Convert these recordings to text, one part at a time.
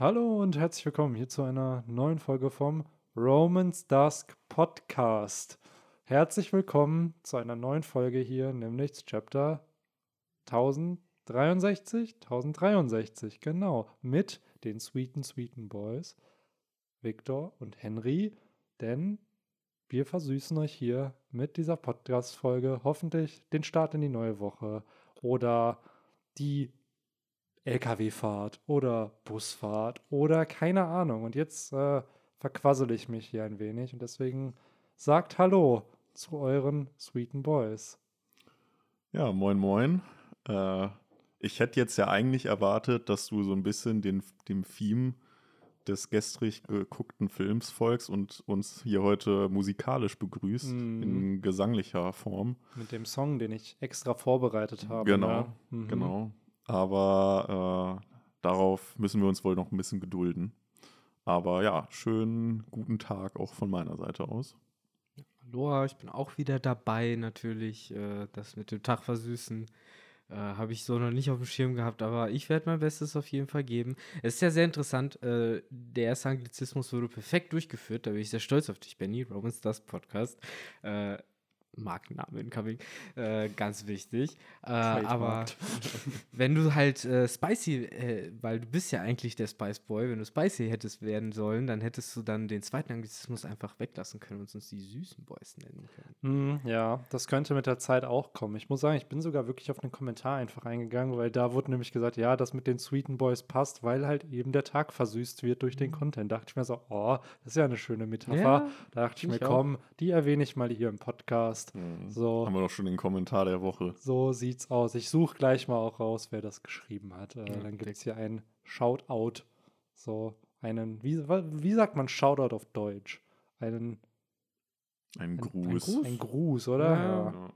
Hallo und herzlich willkommen hier zu einer neuen Folge vom Romans Dusk Podcast. Herzlich willkommen zu einer neuen Folge hier, nämlich zu Chapter 1063, 1063, genau, mit den sweeten, sweeten Boys, Victor und Henry, denn wir versüßen euch hier mit dieser Podcast-Folge hoffentlich den Start in die neue Woche oder die LKW-Fahrt oder Busfahrt oder keine Ahnung. Und jetzt äh, verquassel ich mich hier ein wenig und deswegen sagt Hallo zu euren sweeten Boys. Ja, moin, moin. Äh, ich hätte jetzt ja eigentlich erwartet, dass du so ein bisschen den, dem Theme des gestrig geguckten Films folgst und uns hier heute musikalisch begrüßt Mhm. in gesanglicher Form. Mit dem Song, den ich extra vorbereitet habe. Genau, ne? Mhm. genau. Aber äh, darauf müssen wir uns wohl noch ein bisschen gedulden. Aber ja, schönen guten Tag auch von meiner Seite aus. Aloha, ich bin auch wieder dabei, natürlich. Äh, das mit dem Tag versüßen äh, habe ich so noch nicht auf dem Schirm gehabt, aber ich werde mein Bestes auf jeden Fall geben. Es ist ja sehr interessant, äh, der erste Anglizismus wurde perfekt durchgeführt, da bin ich sehr stolz auf dich, Benny, Romans Das Podcast. Markenname incoming, äh, ganz wichtig. Äh, aber wenn du halt äh, Spicy, äh, weil du bist ja eigentlich der Spice Boy, wenn du Spicy hättest werden sollen, dann hättest du dann den zweiten Anglizismus einfach weglassen können und uns die süßen Boys nennen können. Hm, ja, das könnte mit der Zeit auch kommen. Ich muss sagen, ich bin sogar wirklich auf einen Kommentar einfach eingegangen, weil da wurde nämlich gesagt, ja, das mit den Sweeten Boys passt, weil halt eben der Tag versüßt wird durch den Content. Da dachte ich mir so, oh, das ist ja eine schöne Metapher. Mhm. Ja, da dachte ich mir, ich komm, die erwähne ich mal hier im Podcast. So, Haben wir doch schon den Kommentar der Woche. so sieht's aus. Ich suche gleich mal auch raus, wer das geschrieben hat. Äh, Ja, dann gibt es hier einen Shoutout. So, einen, wie, wie sagt man Shoutout auf Deutsch? Einen, Ein ein Gruß. Gruß? ein Gruß, oder? Ja, Ja. ja.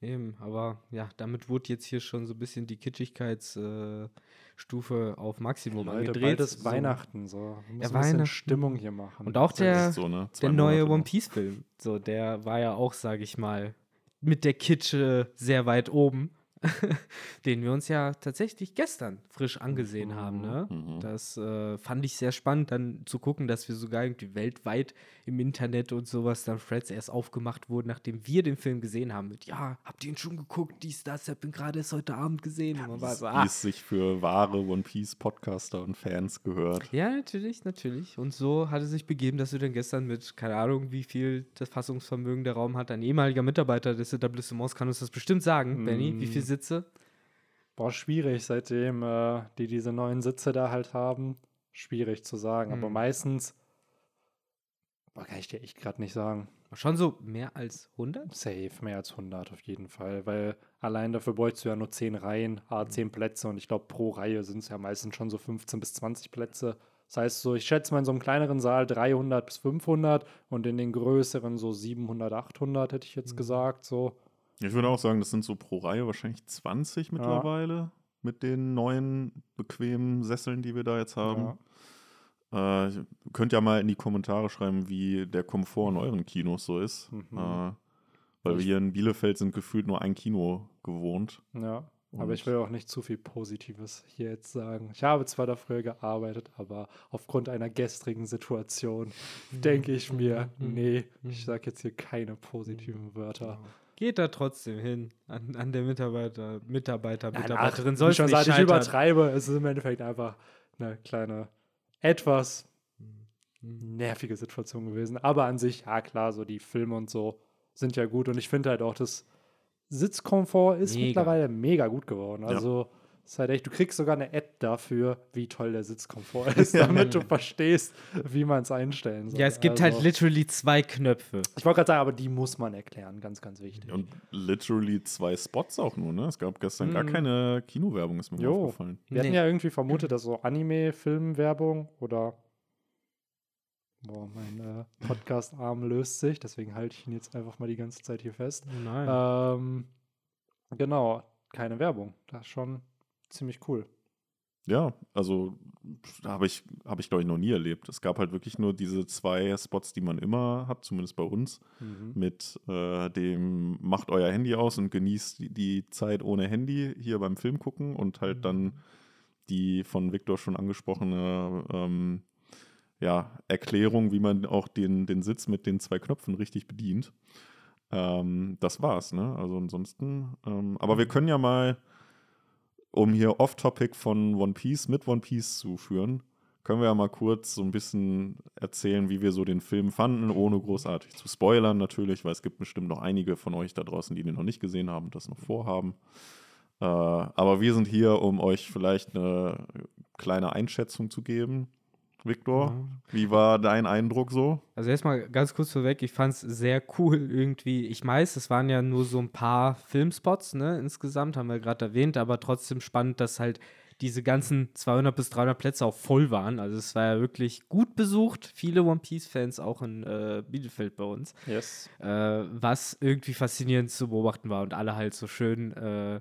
Eben, aber ja, damit wurde jetzt hier schon so ein bisschen die Kitschigkeitsstufe äh, Stufe auf Maximum Leute, angedreht. bald ist So. Weihnachten, so. Bisschen Weihnachten. Stimmung hier machen. Und auch der, so, ne? Der neue Monate One noch. Piece-Film, so, der war ja auch, sage ich mal, mit der Kitsche sehr weit oben, den wir uns ja tatsächlich gestern frisch angesehen haben. Ne? Mhm. Das äh, fand ich sehr spannend, dann zu gucken, dass wir sogar irgendwie weltweit im Internet und sowas dann Threads erst aufgemacht wurden, nachdem wir den Film gesehen haben. Mit, ja, habt ihr ihn schon geguckt? Dies, das, ich hab ihn gerade erst heute Abend gesehen. Und man war so, Wie ah, es sich für wahre One Piece Podcaster und Fans gehört. Ja, natürlich, natürlich. Und so hat es sich begeben, dass wir dann gestern mit, keine Ahnung, wie viel das Fassungsvermögen der Raum hat, ein ehemaliger Mitarbeiter des Etablissements kann uns das bestimmt sagen, Benny, wie viele Sitze? Boah, schwierig, seitdem äh, die diese neuen Sitze da halt haben. Schwierig zu sagen. Aber Hm. meistens, boah, kann ich dir echt gerade nicht sagen. Schon so mehr als 100? Safe, mehr als 100 auf jeden Fall. Weil allein dafür bräuchst du ja nur 10 Reihen, a 10 Plätze. Und ich glaube, pro Reihe sind es ja meistens schon so 15 bis 20 Plätze. Das heißt, so, ich schätze mal in so einem kleineren Saal 300 bis 500 und in den größeren so 700, 800, hätte ich jetzt gesagt. So. Ich würde auch sagen, das sind so pro Reihe wahrscheinlich 20 mittlerweile mit den neuen bequemen Sesseln, die wir da jetzt haben. Äh, ihr könnt ja mal in die Kommentare schreiben, wie der Komfort in euren Kinos so ist. Mhm. Äh, weil wir hier in Bielefeld sind gefühlt nur ein Kino gewohnt. Ja, aber Und- ich will auch nicht zu viel Positives hier jetzt sagen. Ich habe zwar da früher gearbeitet, aber aufgrund einer gestrigen Situation denke ich mir, nee, ich sage jetzt hier keine positiven Wörter. Geht da trotzdem hin an, an der Mitarbeiter, Mitarbeiter, Nein, Mitarbeiterin. ach, Soll schon gesagt, ich übertreibe. Es ist im Endeffekt einfach eine kleine, etwas nervige Situation gewesen. Aber an sich, ja klar, so die Filme und so sind ja gut. Und ich finde halt auch, das Sitzkomfort ist Mega. mittlerweile mega gut geworden. Ja. Ist halt echt, du kriegst sogar eine App dafür, wie toll der Sitzkomfort ist, damit du verstehst, wie man es einstellen soll. Ja, es gibt also, halt literally zwei Knöpfe. Ich wollte gerade sagen, aber die muss man erklären, ganz, ganz wichtig. Und literally zwei Spots auch nur, ne? Es gab gestern gar Mhm. keine Kinowerbung, ist mir Jo. aufgefallen. Wir hatten Nee. ja irgendwie vermutet, dass so Anime-Filmwerbung oder Boah, mein äh, Podcast-Arm löst sich, deswegen halte ich ihn jetzt einfach mal die ganze Zeit hier fest. Oh nein. Ähm, genau, keine Werbung. Das ist schon ziemlich cool. Ja, also habe ich, hab ich glaube ich, noch nie erlebt. Es gab halt wirklich nur diese zwei Spots, die man immer hat, zumindest bei uns, Mhm. mit äh, dem macht euer Handy aus und genießt die, die Zeit ohne Handy hier beim Film gucken und halt dann die von Victor schon angesprochene ähm, ja, Erklärung, wie man auch den, den Sitz mit den zwei Knöpfen richtig bedient. Ähm, das war's, ne? Also ansonsten. Ähm, aber wir können ja mal, um hier Off-Topic von One Piece mit One Piece zu führen, können wir ja mal kurz so ein bisschen erzählen, wie wir so den Film fanden, ohne großartig zu spoilern natürlich, weil es gibt bestimmt noch einige von euch da draußen, die den noch nicht gesehen haben und das noch vorhaben. Äh, aber wir sind hier, um euch vielleicht eine kleine Einschätzung zu geben. Viktor, ja. wie war dein Eindruck so? Also erstmal ganz kurz vorweg, ich fand es sehr cool irgendwie. Ich weiß, es waren ja nur so ein paar Filmspots, ne, insgesamt, haben wir gerade erwähnt, aber trotzdem spannend, dass halt diese ganzen 200 bis 300 Plätze auch voll waren. Also es war ja wirklich gut besucht. Viele One Piece-Fans auch in äh, Bielefeld bei uns. Yes. Äh, was irgendwie faszinierend zu beobachten war und alle halt so schön äh,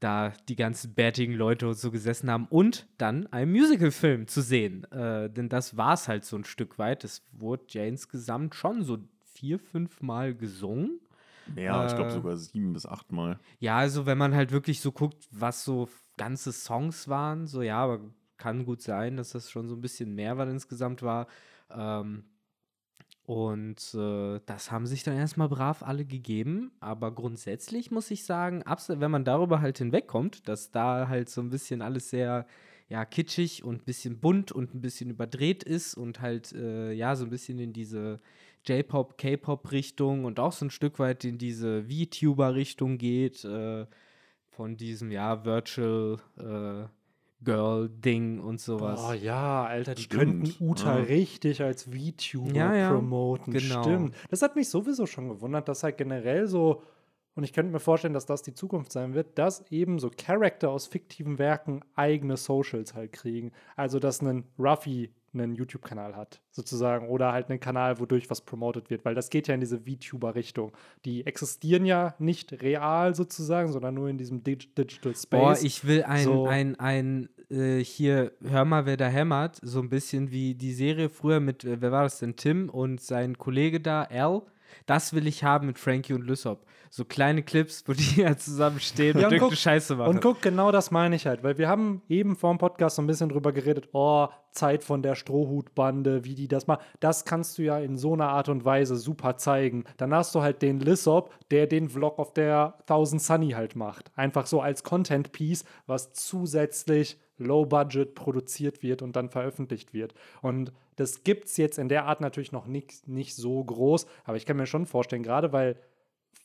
da die ganzen bärtigen Leute und so gesessen haben und dann einen Musicalfilm zu sehen. Äh, denn das war es halt so ein Stück weit. Es wurde ja insgesamt schon so vier, fünf Mal gesungen. Ja, äh, ich glaube sogar sieben bis acht Mal. Ja, also wenn man halt wirklich so guckt, was so ganze Songs waren, so ja, aber kann gut sein, dass das schon so ein bisschen mehr war insgesamt war. Ähm, und äh, das haben sich dann erstmal brav alle gegeben. Aber grundsätzlich muss ich sagen, wenn man darüber halt hinwegkommt, dass da halt so ein bisschen alles sehr ja, kitschig und ein bisschen bunt und ein bisschen überdreht ist und halt äh, ja so ein bisschen in diese J-Pop, K-Pop-Richtung und auch so ein Stück weit in diese VTuber-Richtung geht, äh, von diesem ja Virtual äh, Girl-Ding und sowas. Oh ja, Alter, die Stimmt. könnten Uta ja. richtig als VTuber ja, ja. promoten. Genau. Stimmt. Das hat mich sowieso schon gewundert, dass halt generell so, und ich könnte mir vorstellen, dass das die Zukunft sein wird, dass eben so Charakter aus fiktiven Werken eigene Socials halt kriegen. Also, dass ein Ruffy einen YouTube-Kanal hat, sozusagen, oder halt einen Kanal, wodurch was promotet wird, weil das geht ja in diese VTuber-Richtung. Die existieren ja nicht real sozusagen, sondern nur in diesem Dig Digital Space. Boah, ich will ein, so. ein, ein, äh, hier, hör mal, wer da hämmert, so ein bisschen wie die Serie früher mit, äh, wer war das denn, Tim und sein Kollege da, Al, das will ich haben mit Frankie und Lysop. So kleine Clips, wo die ja zusammenstehen ja, und, und irgendeine Scheiße machen. Und guck, genau das meine ich halt, weil wir haben eben vor dem Podcast so ein bisschen drüber geredet, oh, Zeit von der Strohhutbande, wie die das machen. Das kannst du ja in so einer Art und Weise super zeigen. Dann hast du halt den Lissop, der den Vlog auf der Thousand Sunny halt macht. Einfach so als Content-Piece, was zusätzlich low budget produziert wird und dann veröffentlicht wird. Und das gibt es jetzt in der Art natürlich noch nicht, nicht so groß, aber ich kann mir schon vorstellen, gerade weil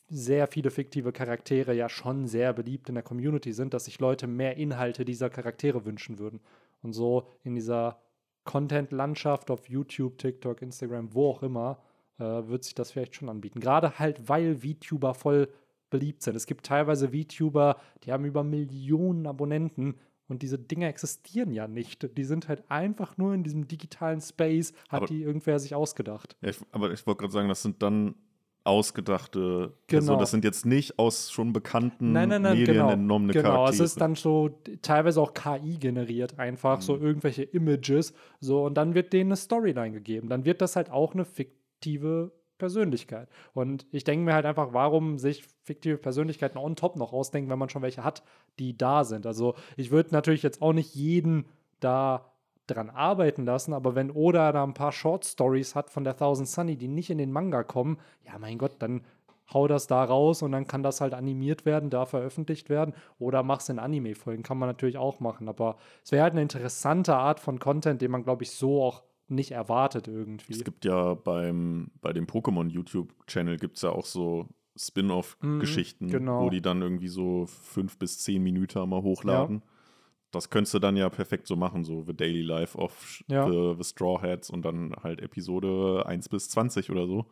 sehr viele fiktive Charaktere ja schon sehr beliebt in der Community sind, dass sich Leute mehr Inhalte dieser Charaktere wünschen würden. Und so in dieser Content-Landschaft auf YouTube, TikTok, Instagram, wo auch immer, äh, wird sich das vielleicht schon anbieten. Gerade halt, weil VTuber voll beliebt sind. Es gibt teilweise VTuber, die haben über Millionen Abonnenten und diese Dinge existieren ja nicht. Die sind halt einfach nur in diesem digitalen Space, hat aber, die irgendwer sich ausgedacht. Ja, ich, aber ich wollte gerade sagen, das sind dann ausgedachte genau. Also das sind jetzt nicht aus schon bekannten nein, nein, nein, Medien genau, entnommene genau. Charaktere. Genau, es ist dann so teilweise auch KI generiert, einfach mhm. so irgendwelche Images. So, und dann wird denen eine Storyline gegeben. Dann wird das halt auch eine fiktive Persönlichkeit. Und ich denke mir halt einfach, warum sich fiktive Persönlichkeiten on top noch ausdenken, wenn man schon welche hat, die da sind. Also ich würde natürlich jetzt auch nicht jeden da dran arbeiten lassen, aber wenn Oda da ein paar Short Stories hat von der Thousand Sunny, die nicht in den Manga kommen, ja mein Gott, dann hau das da raus und dann kann das halt animiert werden, da veröffentlicht werden oder mach's in Anime-Folgen, kann man natürlich auch machen, aber es wäre halt eine interessante Art von Content, den man, glaube ich, so auch nicht erwartet irgendwie. Es gibt ja beim, bei dem Pokémon YouTube-Channel gibt es ja auch so Spin-off-Geschichten, mhm, genau. wo die dann irgendwie so fünf bis zehn Minuten mal hochladen. Ja. Das könntest du dann ja perfekt so machen, so The Daily Life of ja. the, the, Straw Hats und dann halt Episode 1 bis 20 oder so.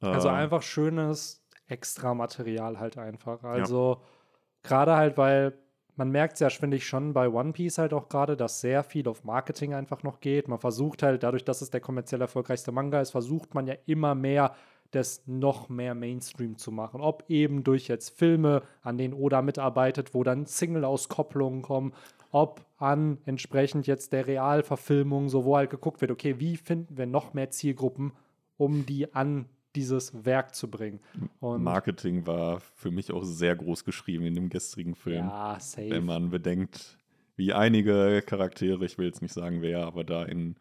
Also äh, einfach schönes Extra-Material halt einfach. Also ja. gerade halt, weil man merkt es ja, finde ich, schon bei One Piece halt auch gerade, dass sehr viel auf Marketing einfach noch geht. Man versucht halt, dadurch, dass es der kommerziell erfolgreichste Manga ist, versucht man ja immer mehr, das noch mehr Mainstream zu machen. Ob eben durch jetzt Filme, an denen Oda mitarbeitet, wo dann Single-Auskopplungen kommen, ob an entsprechend jetzt der Realverfilmung, so wo halt geguckt wird, okay, wie finden wir noch mehr Zielgruppen, um die an dieses Werk zu bringen. Und Marketing war für mich auch sehr groß geschrieben in dem gestrigen Film. Ja, safe. Wenn man bedenkt, wie einige Charaktere, ich will jetzt nicht sagen wer, aber da in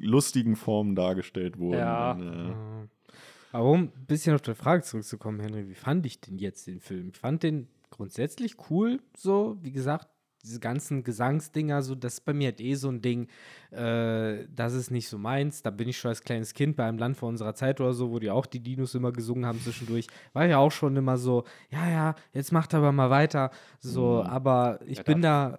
lustigen Formen dargestellt wurden. Ja. Und, äh, Aber um ein bisschen auf die Frage zurückzukommen, Henry, wie fand ich denn jetzt den Film? Ich fand den grundsätzlich cool, so, wie gesagt, diese ganzen Gesangsdinger, so, das ist bei mir halt eh so ein Ding, äh, das ist nicht so meins. Da bin ich schon als kleines Kind bei einem Land vor unserer Zeit oder so, wo die auch die Dinos immer gesungen haben zwischendurch. War ja auch schon immer so, ja, ja, jetzt macht aber mal weiter. So, Mhm. aber ich Ja, bin da.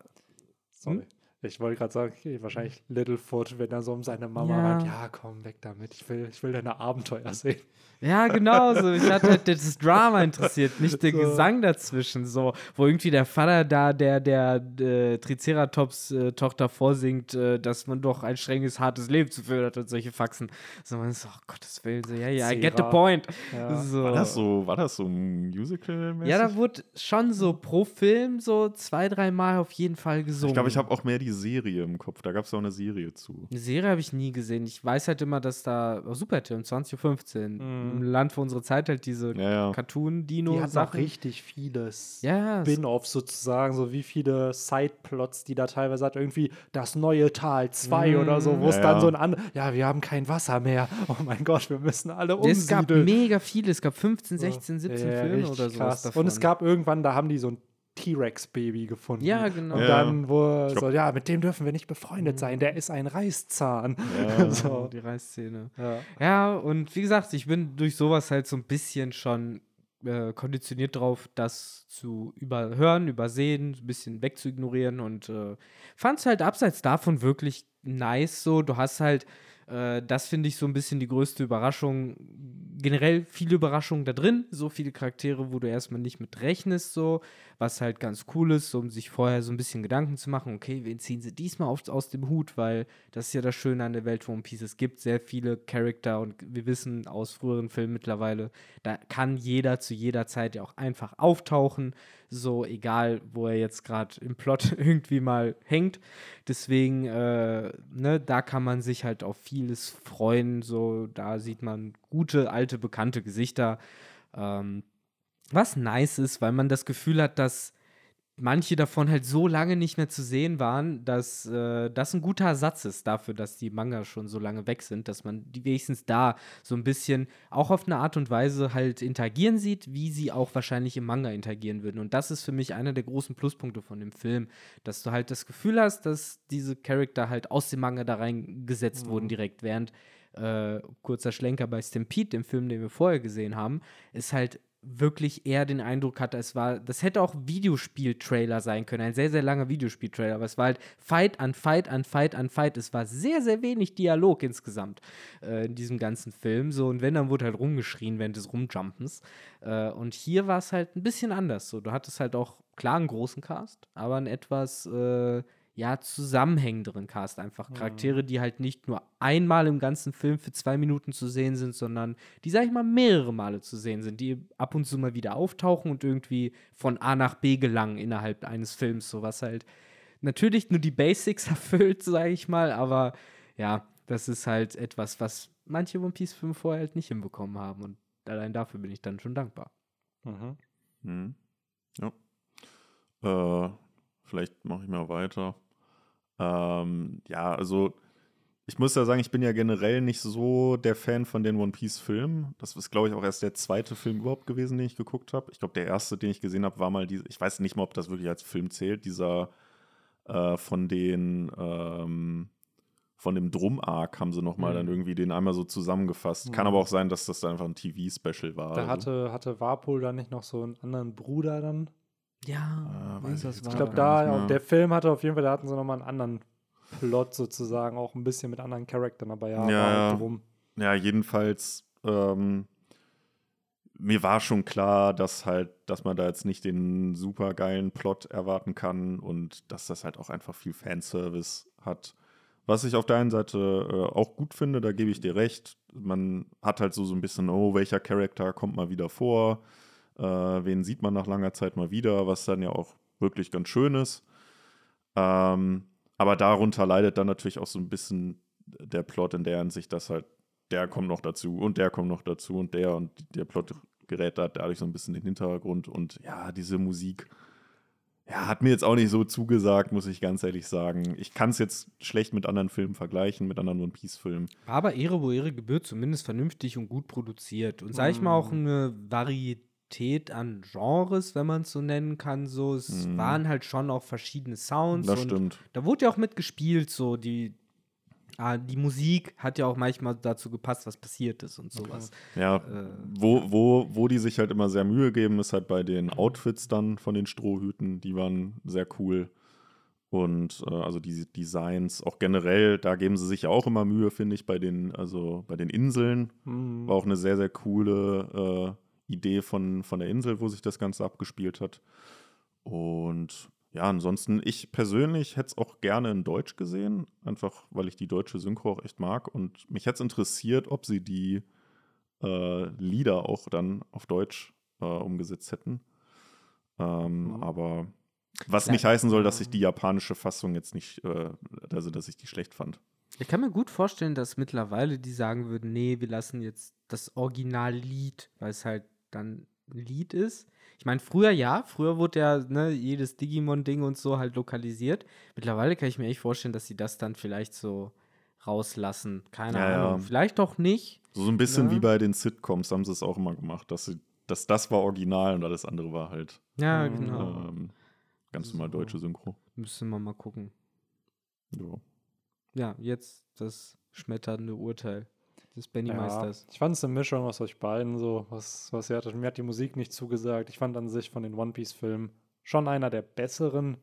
Sorry. Ich wollte gerade sagen, okay, wahrscheinlich Littlefoot, wenn er so um seine Mama Ja. rennt. Ja, komm, weg damit. Ich will, ich will deine Abenteuer sehen. Ja, genau so. Ich hatte halt das Drama interessiert, nicht der So. Gesang dazwischen, so, wo irgendwie der Vater da, der der äh, Triceratops-Tochter vorsingt, äh, dass man doch ein strenges, hartes Leben zu führen hat und solche Faxen. So, man ist oh Gottes Willen, so, ja, ja, I get the point. Ja. So. war das so, war das so ein Musical? Ja, da wurde schon so pro Film so zwei, dreimal auf jeden Fall gesungen. Ich glaube, ich habe auch mehr die Serie im Kopf. Da gab es auch eine Serie zu. Eine Serie habe ich nie gesehen. Ich weiß halt immer, dass da oh, Super RTL 20.15 Mhm. im Land für unsere Zeit halt diese Ja, ja. Die hatten Cartoon-Dino-Sachen. auch richtig vieles. Ja, Spin-offs sozusagen, so wie viele Sideplots, die da teilweise hat, irgendwie das neue Tal 2 oder so, wo es Ja, dann ja. so ein an, ja, wir haben kein Wasser mehr. Oh mein Gott, wir müssen alle Es gab umsiedeln. mega viele, es gab 15, 16, 17 Ja, Filme oder so. Und es gab irgendwann, da haben die so ein T-Rex-Baby gefunden. Ja, genau. Und Ja. dann, wo so, ja, mit dem dürfen wir nicht befreundet sein, der ist ein Reißzahn. Ja. so. die Reißszene. Ja. Ja, und wie gesagt, ich bin durch sowas halt so ein bisschen schon äh, konditioniert drauf, das zu überhören, übersehen, ein bisschen wegzuignorieren und äh, fand es halt abseits davon wirklich nice so. Du hast halt, äh, das finde ich so ein bisschen die größte Überraschung, generell viele Überraschungen da drin, so viele Charaktere, wo du erstmal nicht mit rechnest, so, was halt ganz cool ist, um sich vorher so ein bisschen Gedanken zu machen, okay, wen ziehen sie diesmal auf, aus dem Hut, weil das ist ja das Schöne an der Welt von One Piece. Es gibt sehr viele Charakter und wir wissen aus früheren Filmen mittlerweile, da kann jeder zu jeder Zeit ja auch einfach auftauchen, so egal, wo er jetzt gerade im Plot irgendwie mal hängt. Deswegen, äh, ne, da kann man sich halt auf vieles freuen, so, da sieht man gute, alte, bekannte Gesichter. Ähm, was nice ist, weil man das Gefühl hat, dass manche davon halt so lange nicht mehr zu sehen waren, dass äh, das ein guter Ersatz ist dafür, dass die Manga schon so lange weg sind, dass man die wenigstens da so ein bisschen auch auf eine Art und Weise halt interagieren sieht, wie sie auch wahrscheinlich im Manga interagieren würden. Und das ist für mich einer der großen Pluspunkte von dem Film, dass du halt das Gefühl hast, dass diese Charakter halt aus dem Manga da reingesetzt wurden direkt, während äh, kurzer Schlenker bei Stampede, dem Film, den wir vorher gesehen haben, ist halt wirklich eher den Eindruck hatte, es war, das hätte auch Videospiel-Trailer sein können, ein sehr, sehr langer Videospiel-Trailer, aber es war halt Fight an Fight an Fight an Fight. Es war sehr, sehr wenig Dialog insgesamt äh, in diesem ganzen Film. So, und wenn, dann wurde halt rumgeschrien während des Rumjumpens. Äh, und hier war es halt ein bisschen anders. So, du hattest halt auch klar einen großen Cast, aber einen etwas äh, ja, zusammenhängenderen Cast einfach. Charaktere, die halt nicht nur einmal im ganzen Film für zwei Minuten zu sehen sind, sondern die, sag ich mal, mehrere Male zu sehen sind, die ab und zu mal wieder auftauchen und irgendwie von A nach B gelangen innerhalb eines Films, so was halt natürlich nur die Basics erfüllt, sag ich mal, aber ja, das ist halt etwas, was manche One Piece-Filme vorher halt nicht hinbekommen haben und allein dafür bin ich dann schon dankbar. Mhm. Mhm. Ja. Äh, vielleicht mache ich mal weiter. Ähm, ja, also ich muss ja sagen, ich bin ja generell nicht so der Fan von den One Piece-Filmen. Das ist, glaube ich, auch erst der zweite Film überhaupt gewesen, den ich geguckt habe. Ich glaube, der erste, den ich gesehen habe, war mal diese, ich weiß nicht mal, ob das wirklich als Film zählt, dieser äh, von den ähm, von dem Drum-Arc haben sie nochmal Mhm. dann irgendwie den einmal so zusammengefasst. Kann aber auch sein, dass das dann einfach ein TV-Special war. Da also. hatte, hatte Warpol dann nicht noch so einen anderen Bruder dann? Ja, Ah, weiß ich Ich glaube, da, der Film hatte auf jeden Fall, da hatten sie nochmal einen anderen Plot sozusagen, auch ein bisschen mit anderen Charakteren, aber ja, Ja, halt ja. drum. Ja, jedenfalls, ähm, mir war schon klar, dass halt, dass man da jetzt nicht den super geilen Plot erwarten kann und dass das halt auch einfach viel Fanservice hat. Was ich auf der einen Seite äh, auch gut finde, da gebe ich dir recht. Man hat halt so, so ein bisschen, oh, welcher Charakter kommt mal wieder vor? Äh, wen sieht man nach langer Zeit mal wieder? Was dann ja auch wirklich ganz schön ist. Ähm, aber darunter leidet dann natürlich auch so ein bisschen der Plot in der Hinsicht, dass halt der kommt noch dazu und der kommt noch dazu und der und der Plot gerät da dadurch so ein bisschen in den Hintergrund und ja, diese Musik ja, hat mir jetzt auch nicht so zugesagt, muss ich ganz ehrlich sagen. Ich kann es jetzt schlecht mit anderen Filmen vergleichen, mit anderen One Piece-Filmen. Aber Ehre, wo Ehre gebührt, zumindest vernünftig und gut produziert. Und sag ich mal auch Mhm. eine Varietät an Genres, wenn man es so nennen kann. So, es Mhm. waren halt schon auch verschiedene Sounds. Das und stimmt. Da wurde ja auch mitgespielt, so die. Ah, die Musik hat ja auch manchmal dazu gepasst, was passiert ist und sowas. Ja, Äh, wo, wo, wo die sich halt immer sehr Mühe geben, ist halt bei den Outfits dann von den Strohhüten. Die waren sehr cool. Und äh, also die Designs, auch generell, da geben sie sich auch immer Mühe, finde ich, bei den, also bei den Inseln. Hm. War auch eine sehr, sehr coole äh, Idee von, von der Insel, wo sich das Ganze abgespielt hat. Und ja, ansonsten, ich persönlich hätte es auch gerne in Deutsch gesehen, einfach weil ich die deutsche Synchro auch echt mag. Und mich hätte es interessiert, ob sie die äh, Lieder auch dann auf Deutsch äh, umgesetzt hätten. Ähm, Mhm. Aber was Klar. nicht heißen soll, dass ich die japanische Fassung jetzt nicht, äh, also dass ich die schlecht fand. Ich kann mir gut vorstellen, dass mittlerweile die sagen würden, nee, wir lassen jetzt das Originallied, weil es halt dann ein Lied ist. Ich meine, früher ja, früher wurde ja ne, jedes Digimon-Ding und so halt lokalisiert. Mittlerweile kann ich mir echt vorstellen, dass sie das dann vielleicht so rauslassen. Keine Ja, ja. Ahnung. Vielleicht auch nicht. So, ein bisschen Ja. wie bei den Sitcoms haben sie es auch immer gemacht, dass, sie, dass das war original und alles andere war halt Ja, Mhm. genau. ähm, ganz normal So. deutsche Synchro. Müssen wir mal gucken. Ja. Ja, jetzt das schmetternde Urteil des Benny Ja, Meisters. ich fand es eine Mischung aus euch beiden so, was, was ihr hattet. Mir hat die Musik nicht zugesagt. Ich fand an sich von den One Piece-Filmen schon einer der besseren,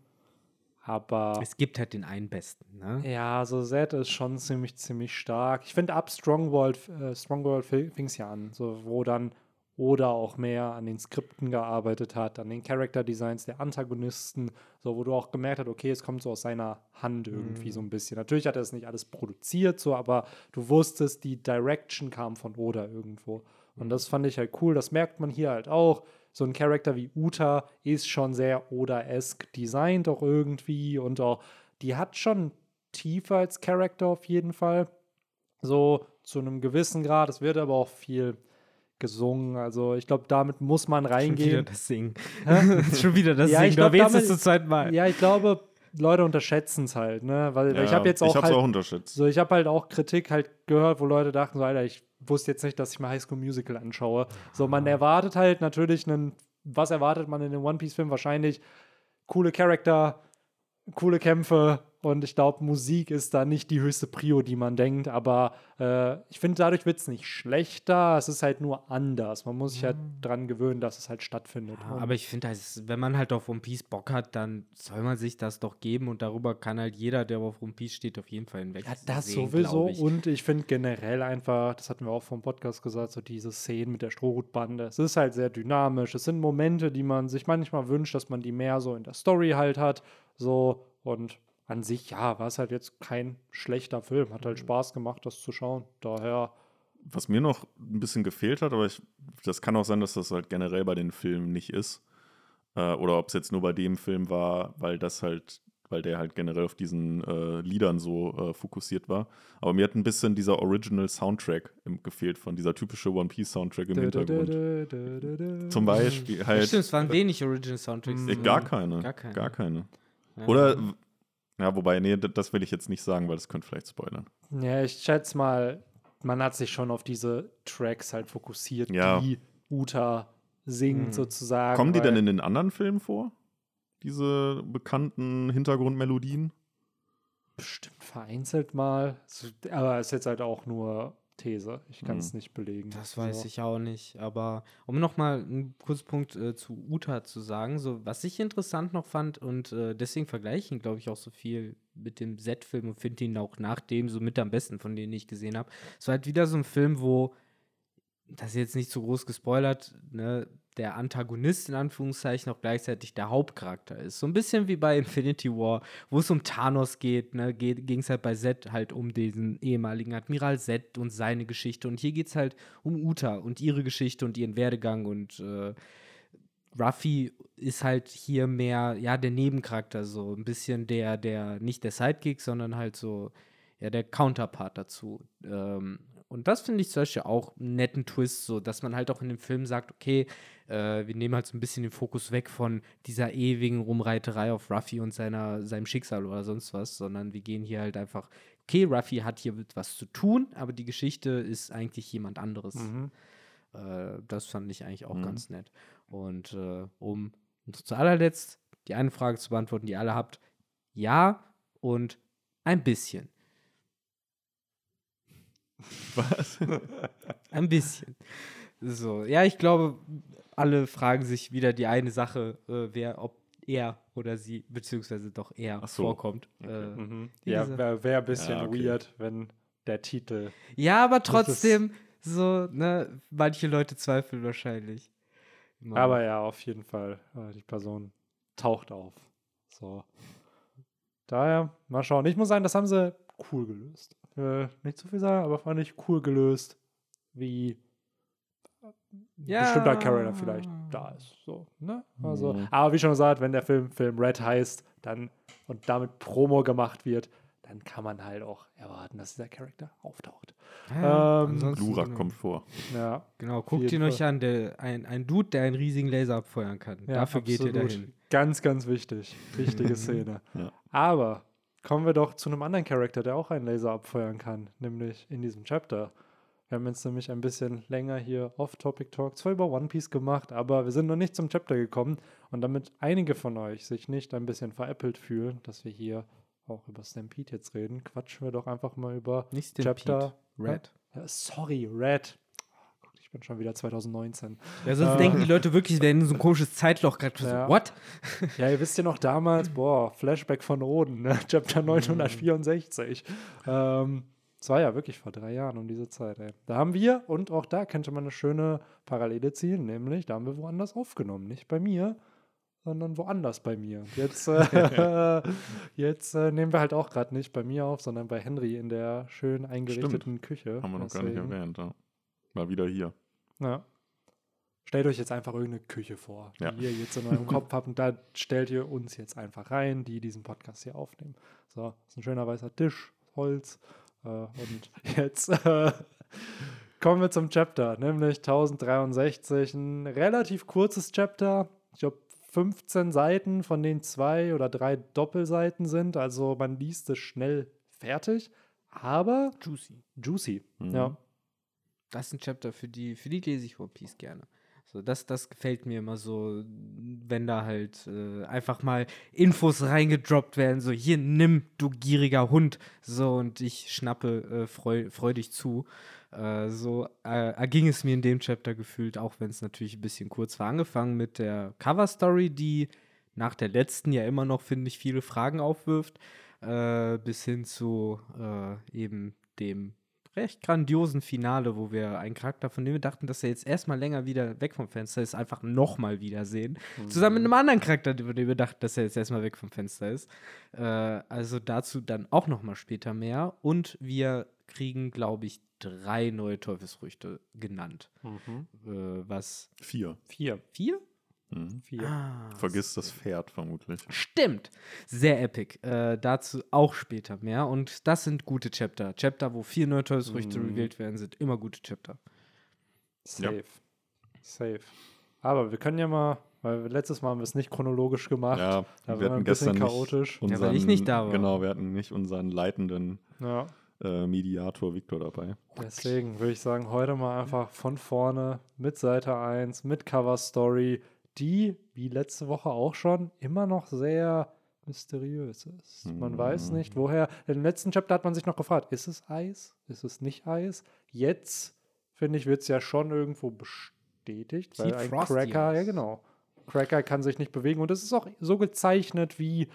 aber Es gibt halt den einen besten, ne? ja, so Zed ist schon ziemlich, ziemlich stark. Ich finde, ab Strongworld, äh, Strongworld fing es ja an, so, wo dann Oda auch mehr an den Skripten gearbeitet hat, an den Character Designs der Antagonisten, so wo du auch gemerkt hast, okay, es kommt so aus seiner Hand irgendwie so ein bisschen. Natürlich hat er es nicht alles produziert, so, aber du wusstest, die Direction kam von Oda irgendwo. Und das fand ich halt cool. Das merkt man hier halt auch. So ein Charakter wie Uta ist schon sehr Oda-esque designt auch irgendwie und auch, die hat schon tiefer als Charakter auf jeden Fall. So zu einem gewissen Grad. Es wird aber auch viel gesungen. Also ich glaube, damit muss man Schon wieder reingehen. das Singen. Schon wieder das Ja, Singen. ich Du erwähnst es zum zweiten Mal. Ja, ich glaube, Leute unterschätzen es halt, ne? Weil, weil ich Ja, habe jetzt auch ich hab's halt, auch unterschätzt. so, ich habe halt auch Kritik halt gehört, wo Leute dachten so, Alter, ich wusste jetzt nicht, dass ich mal High School Musical anschaue. So, man erwartet halt natürlich einen, was erwartet man in einem One Piece Film? Wahrscheinlich coole Charakter, coole Kämpfe und ich glaube, Musik ist da nicht die höchste Prio, die man denkt, aber äh, ich finde, dadurch wird es nicht schlechter, es ist halt nur anders. Man muss sich halt dran gewöhnen, dass es halt stattfindet. Ja, aber ich finde, wenn man halt auf One Piece Bock hat, dann soll man sich das doch geben und darüber kann halt jeder, der auf One Piece steht, auf jeden Fall hinweg. Ja, das sehen, sowieso. Ich. Und ich finde generell einfach, das hatten wir auch vom Podcast gesagt, so diese Szenen mit der Strohhutbande. Es ist halt sehr dynamisch. Es sind Momente, die man sich manchmal wünscht, dass man die mehr so in der Story halt hat. So und an sich, ja, war es halt jetzt kein schlechter Film. Hat halt Spaß gemacht, das zu schauen. Daher, Was mir noch ein bisschen gefehlt hat, aber ich, das kann auch sein, dass das halt generell bei den Filmen nicht ist. Äh, oder ob es jetzt nur bei dem Film war, weil das halt, weil der halt generell auf diesen äh, Liedern so äh, fokussiert war. Aber mir hat ein bisschen dieser Original Soundtrack im, gefehlt, von dieser typische One Piece Soundtrack im Hintergrund. Zum Beispiel Ja, halt. stimmt, es waren wenig Original Soundtracks. äh, gar keine. Gar keine. Gar keine. Ja. Oder, ja, wobei, nee, das will ich jetzt nicht sagen, weil das könnte vielleicht spoilern. Ja, ich schätze mal, man hat sich schon auf diese Tracks halt fokussiert, Ja. die Uta singt Mhm. sozusagen. Kommen die denn in den anderen Filmen vor? Diese bekannten Hintergrundmelodien? Bestimmt vereinzelt mal. Aber es ist jetzt halt auch nur These. Ich kann es Hm. nicht belegen. Das weiß So. ich auch nicht. Aber um nochmal einen Kurzpunkt äh, zu Uta zu sagen, so was ich interessant noch fand und äh, deswegen vergleiche ich ihn, glaube ich, auch so viel mit dem Z-Film und finde ihn auch nach dem so mit am besten, von denen ich gesehen habe. Es war halt wieder so ein Film, wo, das ist jetzt nicht so groß gespoilert, ne, der Antagonist in Anführungszeichen auch gleichzeitig der Hauptcharakter ist. So ein bisschen wie bei Infinity War, wo es um Thanos geht, ne, ging es halt bei Z halt um diesen ehemaligen Admiral Z und seine Geschichte. Und hier geht es halt um Uta und ihre Geschichte und ihren Werdegang und äh, Ruffy ist halt hier mehr, ja, der Nebencharakter, so ein bisschen der, der, nicht der Sidekick, sondern halt so, ja, der Counterpart dazu. Ähm, und das finde ich zum Beispiel auch einen netten Twist, so dass man halt auch in dem Film sagt, okay, äh, wir nehmen halt so ein bisschen den Fokus weg von dieser ewigen Rumreiterei auf Ruffy und seiner, seinem Schicksal oder sonst was, sondern wir gehen hier halt einfach, okay, Ruffy hat hier was zu tun, aber die Geschichte ist eigentlich jemand anderes. Mhm. Äh, das fand ich eigentlich auch Mhm. ganz nett. Und äh, um zu allerletzt die eine Frage zu beantworten, die ihr alle habt, ja und ein bisschen. Was? Ein bisschen. So, ja, ich glaube, alle fragen sich wieder die eine Sache, äh, wer, ob er oder sie, beziehungsweise doch er so. vorkommt. Okay. Äh, Mhm. Ja, wäre wär ein bisschen Ja, okay. weird, wenn der Titel. ja, aber trotzdem, so, ne, manche Leute zweifeln wahrscheinlich. Immer. Aber ja, auf jeden Fall. äh, Die Person taucht auf. So. Daher, mal schauen. Ich muss sagen, das haben sie cool gelöst. Äh, nicht zu viel sagen, aber fand ich cool gelöst, wie ein bestimmter Charakter vielleicht da ist. So, ne? Also, Mhm. aber wie schon gesagt, wenn der Film Film Red heißt, dann und damit Promo gemacht wird, dann kann man halt auch erwarten, dass dieser Charakter auftaucht. Ja, ähm, ansonsten, Glurak genau. kommt vor. Ja, Genau, guckt ihn euch an, der, ein, ein Dude, der einen riesigen Laser abfeuern kann. Ja, Dafür geht ihr absolut. dahin. Ganz, ganz wichtig. Wichtige Szene. Ja. Aber kommen wir doch zu einem anderen Charakter, der auch einen Laser abfeuern kann, nämlich in diesem Chapter. Wir haben jetzt nämlich ein bisschen länger hier Off-Topic-Talk zwar über One Piece gemacht, aber wir sind noch nicht zum Chapter gekommen. Und damit einige von euch sich nicht ein bisschen veräppelt fühlen, dass wir hier auch über Stampede jetzt reden, quatschen wir doch einfach mal über Nicht Chapter Stampede, Red. Ja, sorry, Red. Ich bin schon wieder 2019. Ja, sonst Äh. denken die Leute wirklich, wir werden in so ein komisches Zeitloch gerade. Ja. So, what? Ja, ihr wisst ja noch damals, boah, Flashback von Oden, ne? Chapter 964. Ähm, das war ja wirklich vor drei Jahren um diese Zeit, ey. Da haben wir, und auch da könnte man eine schöne Parallele ziehen, nämlich, da haben wir woanders aufgenommen. Nicht bei mir, sondern woanders bei mir. Jetzt, äh, jetzt äh, nehmen wir halt auch gerade nicht bei mir auf, sondern bei Henry in der schön eingerichteten Küche. Haben wir noch gar nicht Deswegen- erwähnt. Ja. Mal wieder hier. Ja. Stellt euch jetzt einfach irgendeine Küche vor, die Ja. ihr jetzt in eurem Kopf habt und da stellt ihr uns jetzt einfach rein, die diesen Podcast hier aufnehmen. So, ist ein schöner weißer Tisch, Holz äh, und jetzt äh, kommen wir zum Chapter, nämlich 1063, ein relativ kurzes Chapter. Ich glaube 15 Seiten, von denen zwei oder drei Doppelseiten sind, also man liest es schnell fertig, aber Juicy. juicy. Mhm. Ja. Das ist ein Chapter, für die, für die lese ich One Piece gerne. So, das, das gefällt mir immer so, wenn da halt äh, einfach mal Infos reingedroppt werden, so hier nimm, du gieriger Hund, so und ich schnappe äh, freu, freudig zu. Äh, so äh, erging es mir in dem Chapter gefühlt, auch wenn es natürlich ein bisschen kurz war. Angefangen mit der Cover-Story, die nach der letzten ja immer noch, finde ich, viele Fragen aufwirft, äh, bis hin zu äh, eben dem recht grandiosen Finale, wo wir einen Charakter, von dem wir dachten, dass er jetzt erstmal länger wieder weg vom Fenster ist, einfach nochmal wiedersehen. Zusammen mit einem anderen Charakter, von dem wir dachten, dass er jetzt erstmal weg vom Fenster ist. Äh, also dazu dann auch nochmal später mehr. Und wir kriegen, glaube ich, drei neue Teufelsfrüchte genannt. Mhm. Äh, was? Vier. Vier. Vier? Mhm. Vier. Ah, Vergiss das Pferd vermutlich. Stimmt. Sehr epic. Äh, dazu auch später mehr. Und das sind gute Chapter. Chapter, wo vier neue Teufelsfrüchte Mhm. revealed werden, sind immer gute Chapter. Safe. Safe. Aber wir können ja mal, weil wir letztes Mal haben wir es nicht chronologisch gemacht. Ja, da wir war ein hatten bisschen gestern chaotisch. nicht Ja, unseren, weil ich nicht da war. Genau, wir hatten nicht unseren leitenden Ja. äh, Mediator Victor dabei. Deswegen würde ich sagen, heute mal einfach von vorne mit Seite 1, mit Cover Story, die, wie letzte Woche auch schon, immer noch sehr mysteriös ist. Man weiß Mhm. nicht, woher. Im letzten Chapter hat man sich noch gefragt, ist es Eis? Ist es nicht Eis? Jetzt, finde ich, wird es ja schon irgendwo bestätigt, weil ein frosty Cracker, aus. ja genau, Cracker kann sich nicht bewegen und es ist auch so gezeichnet wie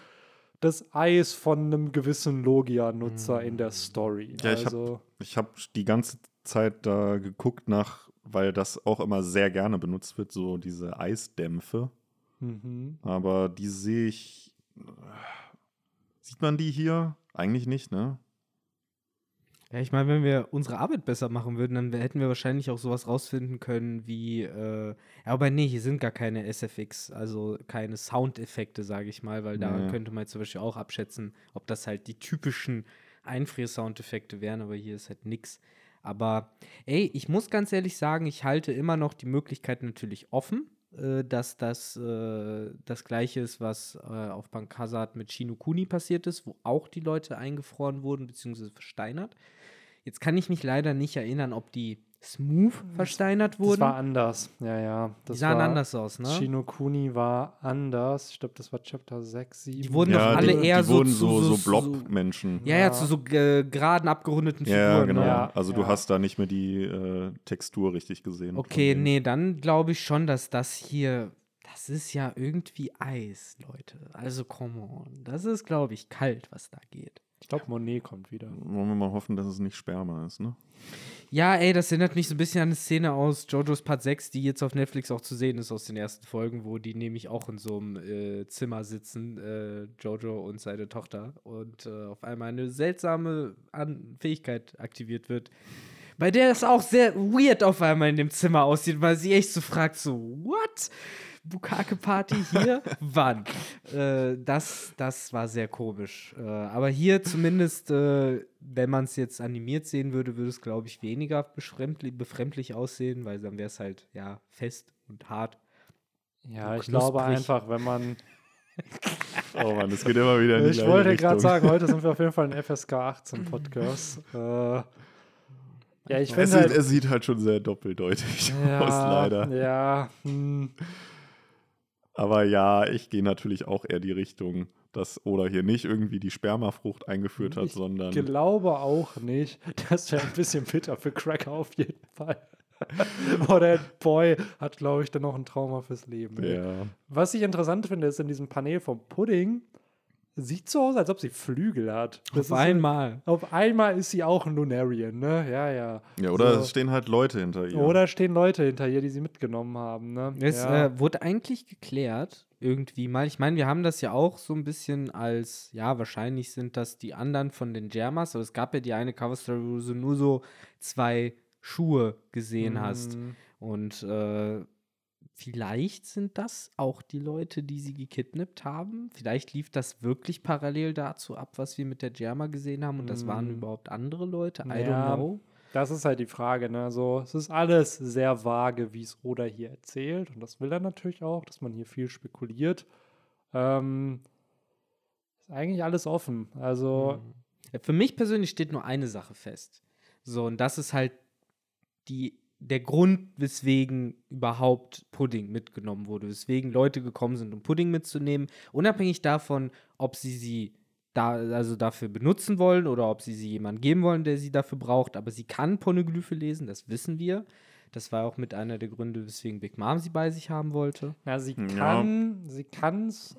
das Eis von einem gewissen Logia-Nutzer in der Story. Ja, ich hab- also, Ich habe die ganze Zeit da geguckt nach, weil das auch immer sehr gerne benutzt wird, so diese Eisdämpfe. mhm. Aber die sehe ich. Sieht man die hier? Eigentlich nicht, ne? Ja, ich meine, wenn wir unsere Arbeit besser machen würden, dann hätten wir wahrscheinlich auch sowas rausfinden können wie, äh, ja, aber nee, hier sind gar keine SFX, also keine Soundeffekte, sage ich mal, weil da Nee. könnte man jetzt zum Beispiel auch abschätzen, ob das halt die typischen Einfrier-Soundeffekte wären, aber hier ist halt nix. Aber ey, ich muss ganz ehrlich sagen, ich halte immer noch die Möglichkeit natürlich offen, äh, dass das äh, das gleiche ist, was äh, auf Bank Hazard mit Shinokuni passiert ist, wo auch die Leute eingefroren wurden bzw. versteinert. Jetzt kann ich mich leider nicht erinnern, ob die smooth versteinert wurden. Das war anders, ja, ja. Das die sahen war, anders aus, ne? Shinokuni war anders. Ich glaube, das war Chapter 6, 7. Die wurden ja, doch alle die, eher die so wurden zu so, so, so- Blob-Menschen. Ja, ja, zu so äh, geraden, abgerundeten Figuren. Ja, genau. Ne? Ja, also ja. du hast da nicht mehr die äh, Textur richtig gesehen. Okay, nee, dann glaube ich schon, dass das hier, das ist ja irgendwie Eis, Leute. Also, come on. Das ist, glaube ich, kalt, was da geht. Ich glaube, Monet kommt wieder. Wollen wir mal hoffen, dass es nicht Sperma ist, ne? Ja, ey, das erinnert mich so ein bisschen an eine Szene aus JoJo's Part 6, die jetzt auf Netflix auch zu sehen ist aus den ersten Folgen, wo die nämlich auch in so einem äh, Zimmer sitzen, äh, Jojo und seine Tochter, und äh, auf einmal eine seltsame An Fähigkeit aktiviert wird, bei der es auch sehr weird auf einmal in dem Zimmer aussieht, weil sie echt so fragt, so, what? Bukake-Party hier? Wann? Äh, das, das war sehr komisch. Äh, aber hier zumindest, äh, wenn man es jetzt animiert sehen würde, würde es, glaube ich, weniger befremdlich, befremdlich aussehen, weil dann wäre es halt, ja, fest und hart. Ja, So ich glaube einfach, wenn man. Oh Mann, das geht immer wieder in die ich wollte gerade sagen, heute sind wir auf jeden Fall ein FSK 18 Podcast. äh, ja, ich Es finde sieht, halt. es sieht halt schon sehr doppeldeutig ja, aus, leider. Ja, hm, Aber ja, ich gehe natürlich auch eher die Richtung, dass Oda hier nicht irgendwie die Spermafrucht eingeführt hat, Ich sondern glaube auch nicht. Das wäre ein bisschen bitter für Cracker auf jeden Fall. oh, der Boy hat, glaube ich, dann noch ein Trauma fürs Leben. ja. Was ich interessant finde, ist in diesem Panel vom Pudding, sieht so aus, als ob sie Flügel hat. Das Auf ist so- einmal. Auf einmal ist sie auch ein Lunarian, ne? Ja, ja. Ja, oder So. es stehen halt Leute hinter ihr. Oder stehen Leute hinter ihr, die sie mitgenommen haben, ne? Es ja. äh, wurde eigentlich geklärt, irgendwie mal. Ich meine, wir haben das ja auch so ein bisschen als, ja, wahrscheinlich sind das die anderen von den Germas, aber es gab ja die eine Coverstory, wo du nur so zwei Schuhe gesehen hast. Mm, Und äh, vielleicht sind das auch die Leute, die sie gekidnappt haben. Vielleicht lief das wirklich parallel dazu ab, was wir mit der Germa gesehen haben. Und das waren Mm. überhaupt andere Leute. I Ja. don't know. Das ist halt die Frage, ne? So, es ist alles sehr vage, wie es Oda hier erzählt. Und das will er natürlich auch, dass man hier viel spekuliert. Ähm, ist eigentlich alles offen. Also, Ja, für mich persönlich steht nur eine Sache fest. So, und das ist halt die, der Grund, weswegen überhaupt Pudding mitgenommen wurde, weswegen Leute gekommen sind, um Pudding mitzunehmen, unabhängig davon, ob sie sie da, also dafür benutzen wollen oder ob sie sie jemandem geben wollen, der sie dafür braucht. Aber sie kann Poneglyphe lesen, das wissen wir. Das war auch mit einer der Gründe, weswegen Big Mom sie bei sich haben wollte. na, sie Ja. kann, sie kann es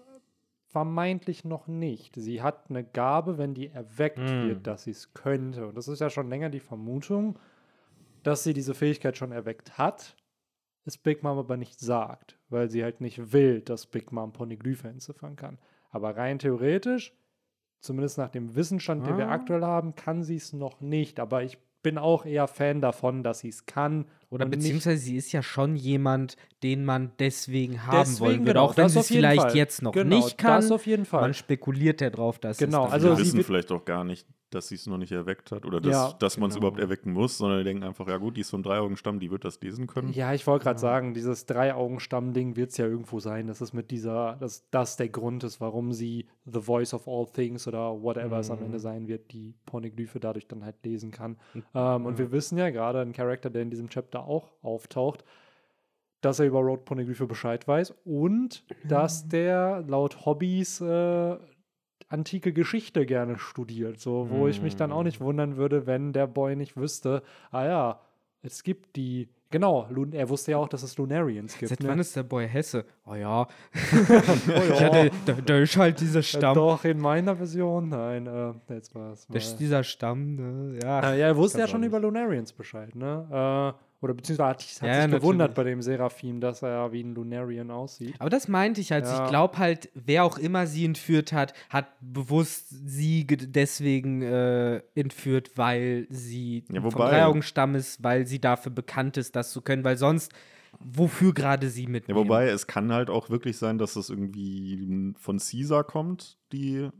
vermeintlich noch nicht. Sie hat eine Gabe, wenn die erweckt Mm. wird, dass sie es könnte. Und das ist ja schon länger die Vermutung, dass sie diese Fähigkeit schon erweckt hat, es Big Mom aber nicht sagt, weil sie halt nicht will, dass Big Mom Poneglyphe entziffern kann. Aber rein theoretisch, zumindest nach dem Wissensstand, den wir Ah. aktuell haben, kann sie es noch nicht. Aber ich bin auch eher Fan davon, dass sie es kann. Oder beziehungsweise sie ist ja schon jemand, den man deswegen haben Deswegen, wollen würde. genau, auch wenn sie es vielleicht Fall. jetzt noch Genau, nicht kann. das auf jeden Fall. Man spekuliert ja drauf, dass Genau, es also wir sie wissen vielleicht auch gar nicht, dass sie es noch nicht erweckt hat oder dass, Ja, dass man es genau. überhaupt erwecken muss, sondern die denken einfach, ja gut, die ist so ein Dreiaugenstamm, die wird das lesen können. Ja, ich wollte gerade sagen, dieses Drei-Augen-Stamm-Ding wird es ja irgendwo sein, dass es mit dieser, dass das der Grund ist, warum sie The Voice of All Things oder whatever es am Ende sein wird, die Pornoglyphe dadurch dann halt lesen kann. Ähm, Und wir wissen ja gerade, ein Charakter, der in diesem Chapter auch auftaucht, dass er über Road Pornoglyphe Bescheid weiß und dass der laut Hobbys äh, antike Geschichte gerne studiert. So, wo ich mich dann auch nicht wundern würde, wenn der Boy nicht wüsste, ah ja, es gibt die, genau, er wusste ja auch, dass es Lunarians gibt. Seit ne? wann ist der Boy Hesse? Oh ja. oh, ja, der, der, der ist halt dieser Stamm. Doch, in meiner Version, nein, äh, jetzt war es. Der ist dieser Stamm, ne? Ja. Äh, ja, er wusste ja schon auch über Lunarians Bescheid, ne? Äh, oder beziehungsweise hat, hat Ja, sich gewundert bei dem Seraphim, dass er wie ein Lunarian aussieht. Aber das meinte ich halt. Ja. Ich glaube halt, wer auch immer sie entführt hat, hat bewusst sie ge- deswegen äh, entführt, weil sie Ja, vom Dreiaugenstamm ist, weil sie dafür bekannt ist, das zu können, weil sonst, wofür gerade sie Ja, mitnehmen? wobei, es kann halt auch wirklich sein, dass das irgendwie von Caesar kommt, die,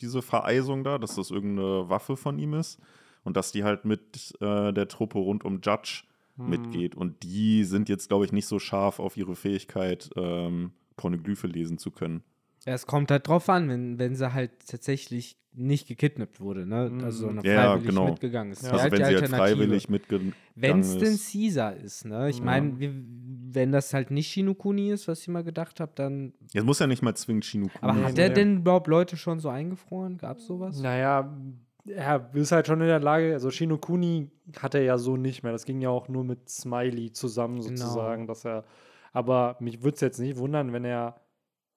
diese Vereisung da, dass das irgendeine Waffe von ihm ist. und dass die halt mit äh, der Truppe rund um Judge hm. mitgeht. Und die sind jetzt, glaube ich, nicht so scharf auf ihre Fähigkeit, ähm, Pornoglyphe lesen zu können. Ja, es kommt halt drauf an, wenn, wenn sie halt tatsächlich nicht gekidnappt wurde, ne? Mhm. Also freiwillig ja, genau. mitgegangen ist. Ja. Also halt wenn sie halt freiwillig mitgegangen ist. Wenn es denn Caesar ist, ne? Ich ja. meine, wenn das halt nicht Shinokuni ist, was ich mal gedacht habe, dann. Jetzt muss ja nicht mal zwingend Shinokuni Aber hat er denn überhaupt Leute schon so eingefroren? Gab es sowas? Naja, er ist halt schon in der Lage, also Shinokuni hat er ja so nicht mehr. Das ging ja auch nur mit Smiley zusammen genau. sozusagen, genau. dass er. Aber mich würde es jetzt nicht wundern, wenn er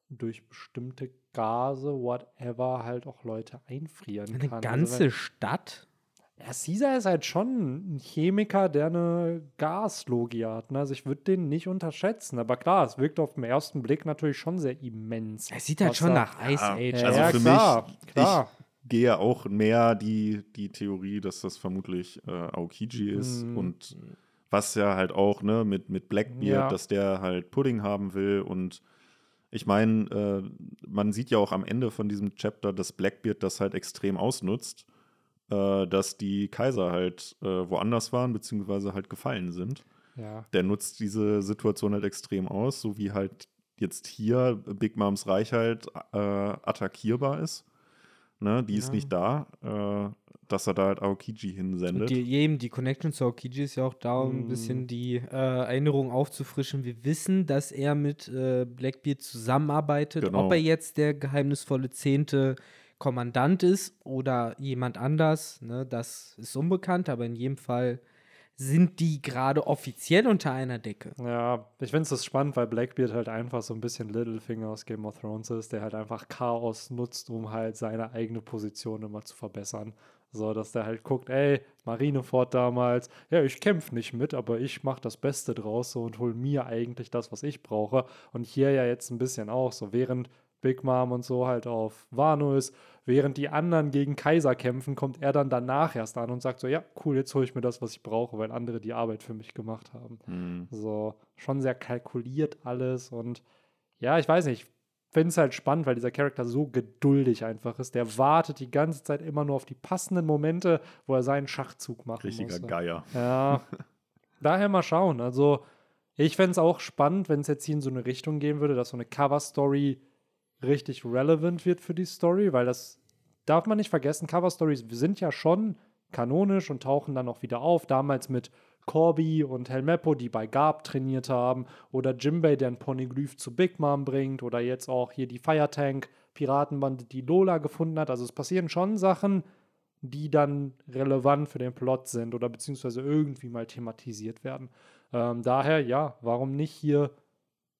durch bestimmte Gase, whatever, halt auch Leute einfrieren eine kann. Eine also ganze also Stadt? Ja, Caesar ist halt schon ein Chemiker, der eine Gaslogie hat. Ne? Also ich würde den nicht unterschätzen. Aber klar, es wirkt auf den ersten Blick natürlich schon sehr immens. Er sieht halt schon nach Ice ja, Age. Also ja, für klar, mich, klar. ich gehe auch mehr die, die Theorie, dass das vermutlich äh, Aokiji ist. Mm. Und was ja halt auch ne, mit, mit Blackbeard, ja. dass der halt Pudding haben will und ich meine, äh, man sieht ja auch am Ende von diesem Chapter, dass Blackbeard das halt extrem ausnutzt, äh, dass die Kaiser halt äh, woanders waren, beziehungsweise halt gefallen sind. Ja. Der nutzt diese Situation halt extrem aus, so wie halt jetzt hier Big Moms Reich halt äh, attackierbar ist. Ne, die ja. ist nicht da. Äh, dass er da halt Aokiji hinsendet. Die, eben, die Connection zu Aokiji ist ja auch da, um mm. ein bisschen mhm. die äh, Erinnerung aufzufrischen. Wir wissen, dass er mit äh, Blackbeard zusammenarbeitet. Genau. Ob er jetzt der geheimnisvolle zehnte Kommandant ist oder jemand anders, ne, das ist unbekannt, aber in jedem Fall sind die gerade offiziell unter einer Decke. Ja, ich finde es spannend, weil Blackbeard halt einfach so ein bisschen Littlefinger aus Game of Thrones ist, der halt einfach Chaos nutzt, um halt seine eigene Position immer zu verbessern. So, dass der halt guckt, ey, Marineford damals, ja, ich kämpfe nicht mit, aber ich mache das Beste draus so, und hole mir eigentlich das, was ich brauche. Und hier ja jetzt ein bisschen auch so, während Big Mom und so halt auf Wano ist, während die anderen gegen Kaiser kämpfen, kommt er dann danach erst an und sagt so, ja, cool, jetzt hole ich mir das, was ich brauche, weil andere die Arbeit für mich gemacht haben. Mhm. So, schon sehr kalkuliert alles und ja, ich weiß nicht, finde es halt spannend, weil dieser Charakter so geduldig einfach ist. Der wartet die ganze Zeit immer nur auf die passenden Momente, wo er seinen Schachzug macht. Richtiger muss. Geier. Ja. Daher mal schauen. Also, ich fände es auch spannend, wenn es jetzt hier in so eine Richtung gehen würde, dass so eine Cover-Story richtig relevant wird für die Story, weil das darf man nicht vergessen. Cover-Stories sind ja schon kanonisch und tauchen dann auch wieder auf. Damals mit Corby und Helmeppo, die bei Garb trainiert haben, oder Jimbei, der ein Poneglyph zu Big Mom bringt, oder jetzt auch hier die Firetank Piratenbande, die Lola gefunden hat. Also es passieren schon Sachen, die dann relevant für den Plot sind oder beziehungsweise irgendwie mal thematisiert werden. Ähm, daher, ja, warum nicht hier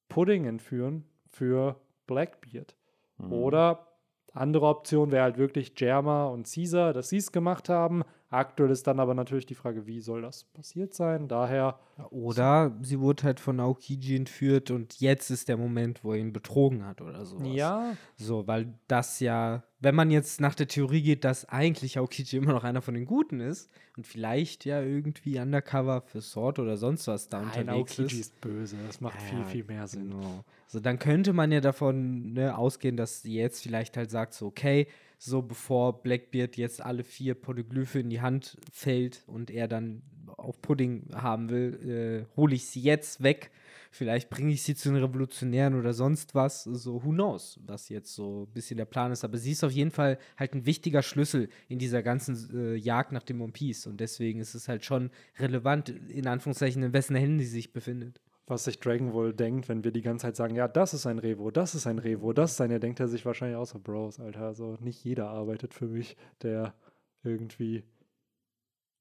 Pudding entführen für Blackbeard? Mhm. Oder andere Option wäre halt wirklich Jerma und Caesar, dass sie es gemacht haben. Aktuell ist dann aber natürlich die Frage, wie soll das passiert sein? Daher. Oder sie wurde halt von Aokiji entführt und jetzt ist der Moment, wo er ihn betrogen hat oder sowas. Ja. So, weil das ja, wenn man jetzt nach der Theorie geht, dass eigentlich Aokiji immer noch einer von den Guten ist und vielleicht ja irgendwie undercover für Sword oder sonst was da Nein, unterwegs Aokiji ist. ist böse, das macht ja, viel, viel mehr Sinn. Genau. So, dann könnte man ja davon ne, ausgehen, dass sie jetzt vielleicht halt sagt, so, okay, so bevor Blackbeard jetzt alle vier Polyglyphe in die Hand fällt und er dann auf Pudding haben will, äh, hole ich sie jetzt weg. Vielleicht bringe ich sie zu den Revolutionären oder sonst was. So, who knows, was jetzt so ein bisschen der Plan ist. Aber sie ist auf jeden Fall halt ein wichtiger Schlüssel in dieser ganzen äh, Jagd nach dem One Piece. Und deswegen ist es halt schon relevant, in Anführungszeichen, in wessen Händen sie sich befindet was sich Dragon wohl denkt, wenn wir die ganze Zeit sagen, ja, das ist ein Revo, das ist ein Revo, das ist ein, er denkt er sich wahrscheinlich auch so, Bros, Alter, also nicht jeder arbeitet für mich, der irgendwie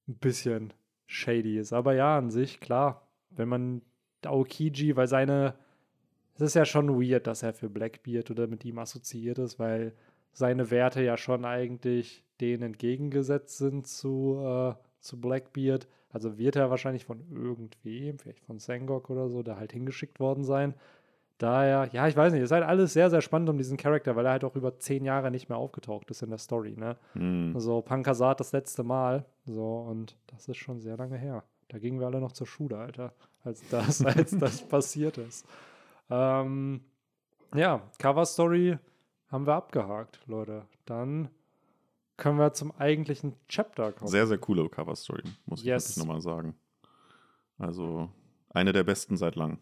ein bisschen shady ist. Aber ja, an sich, klar, wenn man Aokiji, weil seine, es ist ja schon weird, dass er für Blackbeard oder mit ihm assoziiert ist, weil seine Werte ja schon eigentlich denen entgegengesetzt sind zu, äh, zu Blackbeard. Also wird er wahrscheinlich von irgendwem, vielleicht von Sengok oder so, da halt hingeschickt worden sein. Daher, ja, ich weiß nicht, es ist halt alles sehr, sehr spannend um diesen Charakter, weil er halt auch über zehn Jahre nicht mehr aufgetaucht ist in der Story, ne? Mhm. So, Pankasat das letzte Mal, so, und das ist schon sehr lange her. Da gingen wir alle noch zur Schule, Alter, als das, als das passiert ist. Ähm, ja, Cover Story haben wir abgehakt, Leute. Dann können wir zum eigentlichen Chapter kommen. Sehr, sehr coole Cover-Story, muss ich Yes. wirklich nochmal sagen. Also eine der besten seit langem.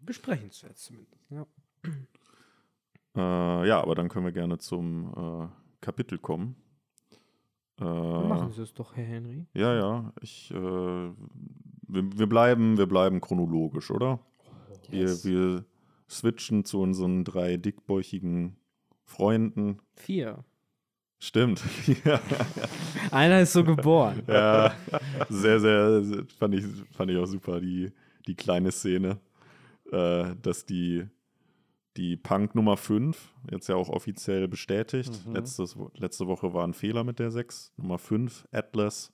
Besprechenswert zumindest. Ja. Äh, ja, aber dann können wir gerne zum äh, Kapitel kommen. Äh, Machen Sie es doch, Herr Henry. Ja, ja. Ich, äh, wir, wir, bleiben, wir bleiben chronologisch, oder? Yes. Wir, wir switchen zu unseren drei dickbäuchigen Freunden. Vier. Stimmt. ja, Einer ist so geboren. ja, sehr, sehr, sehr- fand ich, fand ich auch super, die, die kleine Szene, äh, dass die, die Punk Nummer 5, jetzt ja auch offiziell bestätigt, Mhm. letztes, letzte Woche war ein Fehler mit der 6, Nummer 5, Atlas,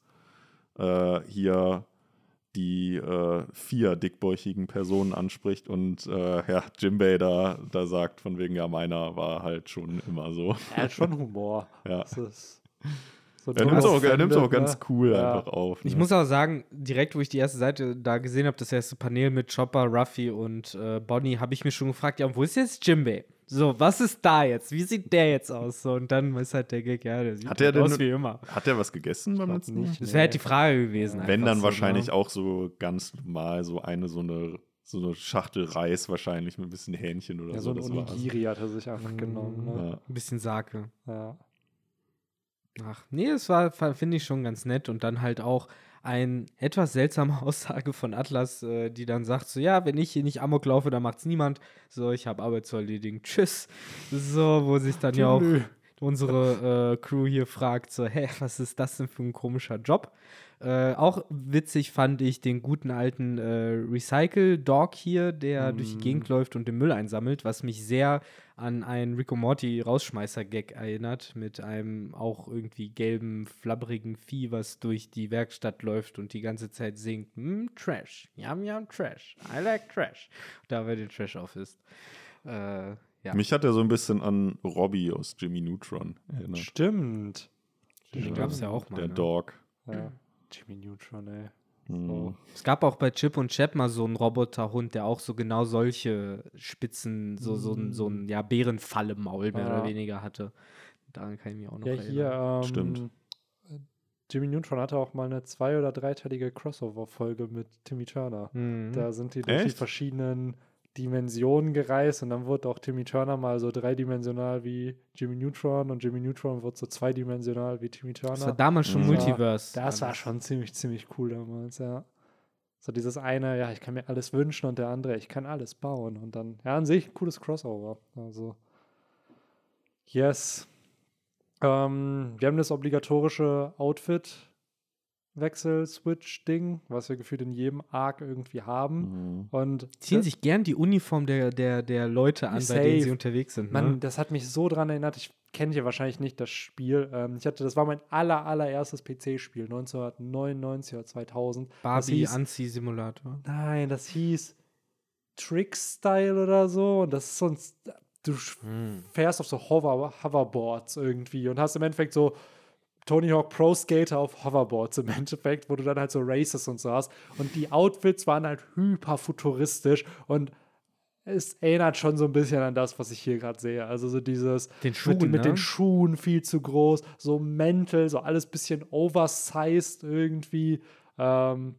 äh, hier die äh, vier dickbäuchigen Personen anspricht und äh, ja, Jimbei da, da sagt von wegen, ja, meiner war halt schon immer so. Er hat schon Humor. Ja. Das ist so Er nimmt es auch, nimmt's auch offended, ganz ne? cool Ja. einfach auf. Ich ne? muss auch sagen, direkt wo ich die erste Seite da gesehen habe, das erste Panel mit Chopper, Ruffy und äh, Bonnie, habe ich mir schon gefragt, ja, wo ist jetzt Jimbei? So, was ist da jetzt? Wie sieht der jetzt aus? So, und dann ist halt der Gag, ja, der sieht Hat der halt denn- aus wie immer. Hat er was gegessen beim letzten nicht. Mal? Das wäre halt die Frage gewesen. Wenn dann so, wahrscheinlich ne? auch so ganz normal so eine so eine so eine Schachtel Reis wahrscheinlich mit ein bisschen Hähnchen oder Ja, so. so ein. Onigiri hat er sich einfach genommen. Ne? Ja. Ein bisschen Sake. Ja. Ach, nee, das war, finde ich schon ganz nett. Und dann halt auch ein etwas seltsame Aussage von Atlas, äh, die dann sagt: So, ja, wenn ich hier nicht Amok laufe, dann macht's niemand. So, ich habe Arbeit zu erledigen. Tschüss. So, wo sich dann ja auch unsere äh, Crew hier fragt: So, hä, was ist das denn für ein komischer Job? Äh, auch witzig fand ich den guten alten äh, Recycle-Dog hier, der durch die. Gegend läuft und den Müll einsammelt, was mich sehr an einen Rico Morty Rausschmeißer-Gag erinnert, mit einem auch irgendwie gelben, flabberigen Vieh, was durch die Werkstatt läuft und die ganze Zeit singt, mm, Trash, yum yum Trash, I like Trash. Dabei den Trash auf ist. Äh, ja. Mich hat er so ein bisschen an Robbie aus Jimmy Neutron erinnert. Stimmt. Den gab's ja auch mal, Der ne? Dog. Ja. Jimmy Neutron, ey. Mhm. So. Es gab auch bei Chip und Chap mal so einen Roboterhund, der auch so genau solche Spitzen, so, so, ein, so ein ja, Bärenfalle-Maul mehr Ja. oder weniger hatte. Daran kann ich mich auch noch Ja, erinnern. hier, ähm, Stimmt. Jimmy Neutron hatte auch mal eine zwei- oder dreiteilige Crossover-Folge mit Timmy Turner. Mhm. Da sind die durch die Echt? verschiedenen Dimensionen gereist und dann wurde auch Timmy Turner mal so dreidimensional wie Jimmy Neutron und Jimmy Neutron wurde so zweidimensional wie Timmy Das war Turner. damals schon Mhm. Multiverse. Das war schon ziemlich, ziemlich cool damals, ja. So dieses eine, ja, ich kann mir alles wünschen und der andere, ich kann alles bauen. Und dann, ja, an sich ein cooles Crossover. Also, yes. Ähm, wir haben das obligatorische Outfit-Wechsel-Switch-Ding, was wir gefühlt in jedem Arc irgendwie haben. Mhm. Und Ziehen sich gern die Uniform der, der, der Leute an, bei denen Safe. sie unterwegs sind. Mann, Ne? das hat mich so dran erinnert. Ich kenne ja wahrscheinlich nicht das Spiel. Ähm, ich hatte, das war mein aller, allererstes PC-Spiel, 1999 oder 2000. Das Barbie Anzieh-Simulator. Nein, das hieß Trick-Style oder so. Und das ist so ein. Du Hm. fährst auf so Hover Hoverboards irgendwie und hast im Endeffekt so Tony Hawk Pro Skater auf Hoverboards im Endeffekt, wo du dann halt so Races und so hast. Und die Outfits waren halt hyper futuristisch und es erinnert schon so ein bisschen an das, was ich hier gerade sehe. Also so dieses Den mit, Schuhen, mit ne? den Schuhen viel zu groß, so Mäntel, so alles bisschen oversized irgendwie. Ähm,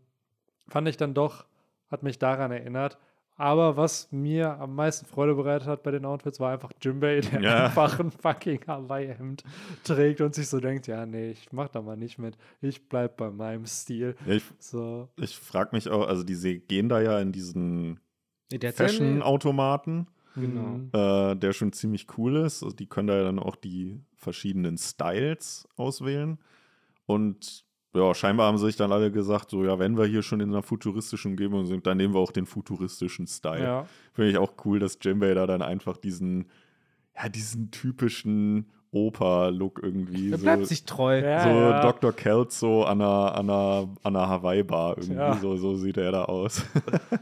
fand ich dann doch, hat mich daran erinnert. Aber was mir am meisten Freude bereitet hat bei den Outfits, war einfach Jimbei, der Ja. einfach ein fucking Hawaii-Hemd trägt und sich so denkt, ja, nee, ich mach da mal nicht mit. Ich bleib bei meinem Stil. Ja, ich So, ich frage mich auch, also die gehen da ja in diesen seine- Fashion-Automaten, Genau. mhm. äh, der schon ziemlich cool ist. Also die können da ja dann auch die verschiedenen Styles auswählen. Und ja, scheinbar haben sich dann alle gesagt, so ja, wenn wir hier schon in einer futuristischen Umgebung sind, dann nehmen wir auch den futuristischen Style. ja. Finde ich auch cool, dass Jimbei da dann einfach diesen, ja, diesen typischen Opa-Look irgendwie Er so, bleibt sich treu. Ja. so Dr. Kelso an einer, an einer, an einer Hawaii-Bar irgendwie. Ja. So, so sieht er da aus.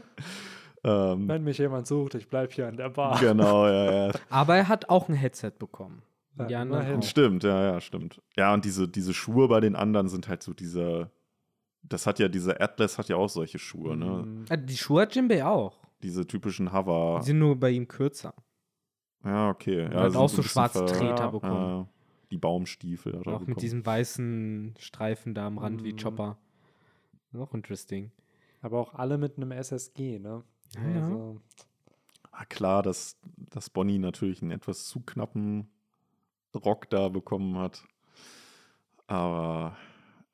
ähm, Wenn mich jemand sucht, ich bleib hier an der Bar. genau, ja, ja. Aber er hat auch ein Headset bekommen. Ja, Die anderen. Stimmt, ja, ja, stimmt. Ja, und diese, diese Schuhe bei den anderen sind halt so diese, das hat ja, diese Atlas hat ja auch solche Schuhe, ne? Mhm. Ah, Die Schuhe hat Jimbei auch. Diese typischen Hover. Die sind nur bei ihm kürzer. Ja, okay. Er Ja, hat sind auch so schwarze Treter Ja. bekommen. Ja. die Baumstiefel. Auch bekommen. mit diesem weißen Streifen da am Rand mm. wie mhm. Chopper. Auch interesting. Aber auch alle mit einem SSG, ne? Ja. Also. Ah, klar, dass, dass Bonnie natürlich einen etwas zu knappen Rock da bekommen hat. Aber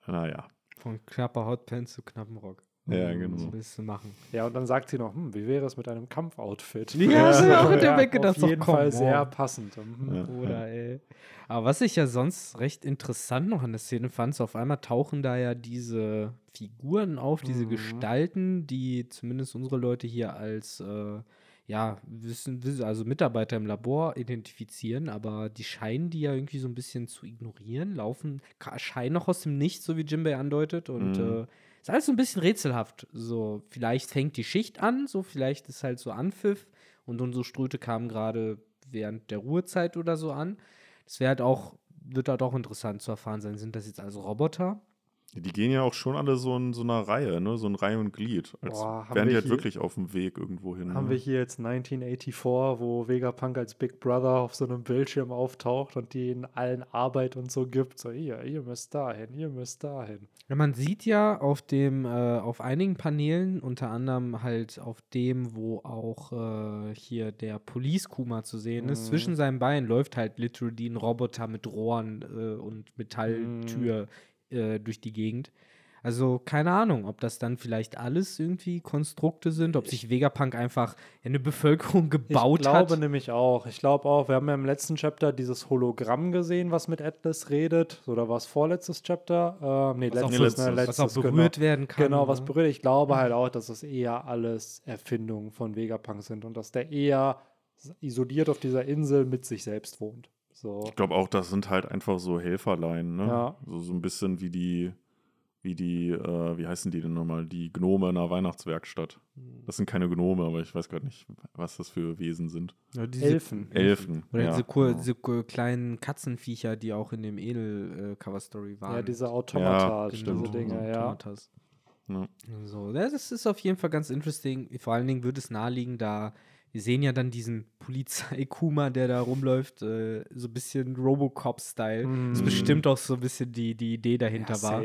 naja. Von knapper Hotpants zu knappen Rock. Ja, hm, genau. Was willst du machen? Ja, und dann sagt sie noch, hm, wie wäre es mit einem Kampfoutfit? Ja, ja, ja auch in der Weg Auf jeden Fall sehr passend. Mhm. Ja, Oder, ey. Aber was ich ja sonst recht interessant noch an der Szene fand, so auf einmal tauchen da ja diese Figuren auf, diese mhm. Gestalten, die zumindest unsere Leute hier als äh, ja, wissen, also Mitarbeiter im Labor identifizieren, aber die scheinen die ja irgendwie so ein bisschen zu ignorieren, laufen, scheinen noch aus dem Nichts, so wie Jimbei andeutet und mhm. äh, ist alles so ein bisschen rätselhaft. So, vielleicht fängt die Schicht an, so vielleicht ist halt so Anpfiff und unsere Ströte kamen gerade während der Ruhezeit oder so an. Das wäre halt auch, wird halt auch interessant zu erfahren sein. Sind das jetzt also Roboter? Die gehen ja auch schon alle so in so einer Reihe, ne? So ein Reihe und Glied. Als Boah, wären die halt wirklich auf dem Weg irgendwo hin. Haben ne? wir hier jetzt 1984, wo Vegapunk als Big Brother auf so einem Bildschirm auftaucht und die in allen Arbeit und so gibt. So, ihr, ihr müsst dahin, ihr müsst dahin. Ja, man sieht ja auf dem, äh, auf einigen Paneelen, unter anderem halt auf dem, wo auch äh, hier der Police Kuma zu sehen ist, mhm. zwischen seinen Beinen läuft halt literally ein Roboter mit Rohren äh, und Metalltür. Mhm äh, durch die Gegend. Also keine Ahnung, ob das dann vielleicht alles irgendwie Konstrukte sind, ob sich Vegapunk einfach eine Bevölkerung gebaut hat. Ich glaube nämlich auch. Ich glaube auch, wir haben ja im letzten Chapter dieses Hologramm gesehen, was mit Atlas redet. Oder war es vorletztes Chapter? Äh, nee, was letztes, letztes, ne, letztes, was auch berührt genau. werden kann. Genau, was ne? berührt. Ich glaube halt auch, dass es eher alles Erfindungen von Vegapunk sind und dass der eher isoliert auf dieser Insel mit sich selbst wohnt. So. Ich glaube auch, das sind halt einfach so Helferlein, ne? Ja. So, so ein bisschen wie die, wie die, äh, wie heißen die denn nochmal? Die Gnome in einer Weihnachtswerkstatt. Hm. Das sind keine Gnome, aber ich weiß gerade nicht, was das für Wesen sind. Ja, diese Elfen. Elfen. Oder ja, diese, cool, genau. diese, kleinen Katzenviecher, die auch in dem Edel-Cover-Story äh, waren. Ja, diese Automata, ja, stimmt. Dinge, ja. Ja. So, das ist auf jeden Fall ganz interesting. Vor allen Dingen würde es naheliegen, da wir sehen ja dann diesen Polizei-Kuma, der da rumläuft, äh, so ein bisschen Robocop-Style. Mm. Das ist bestimmt auch so ein bisschen die, die Idee dahinter ja, war.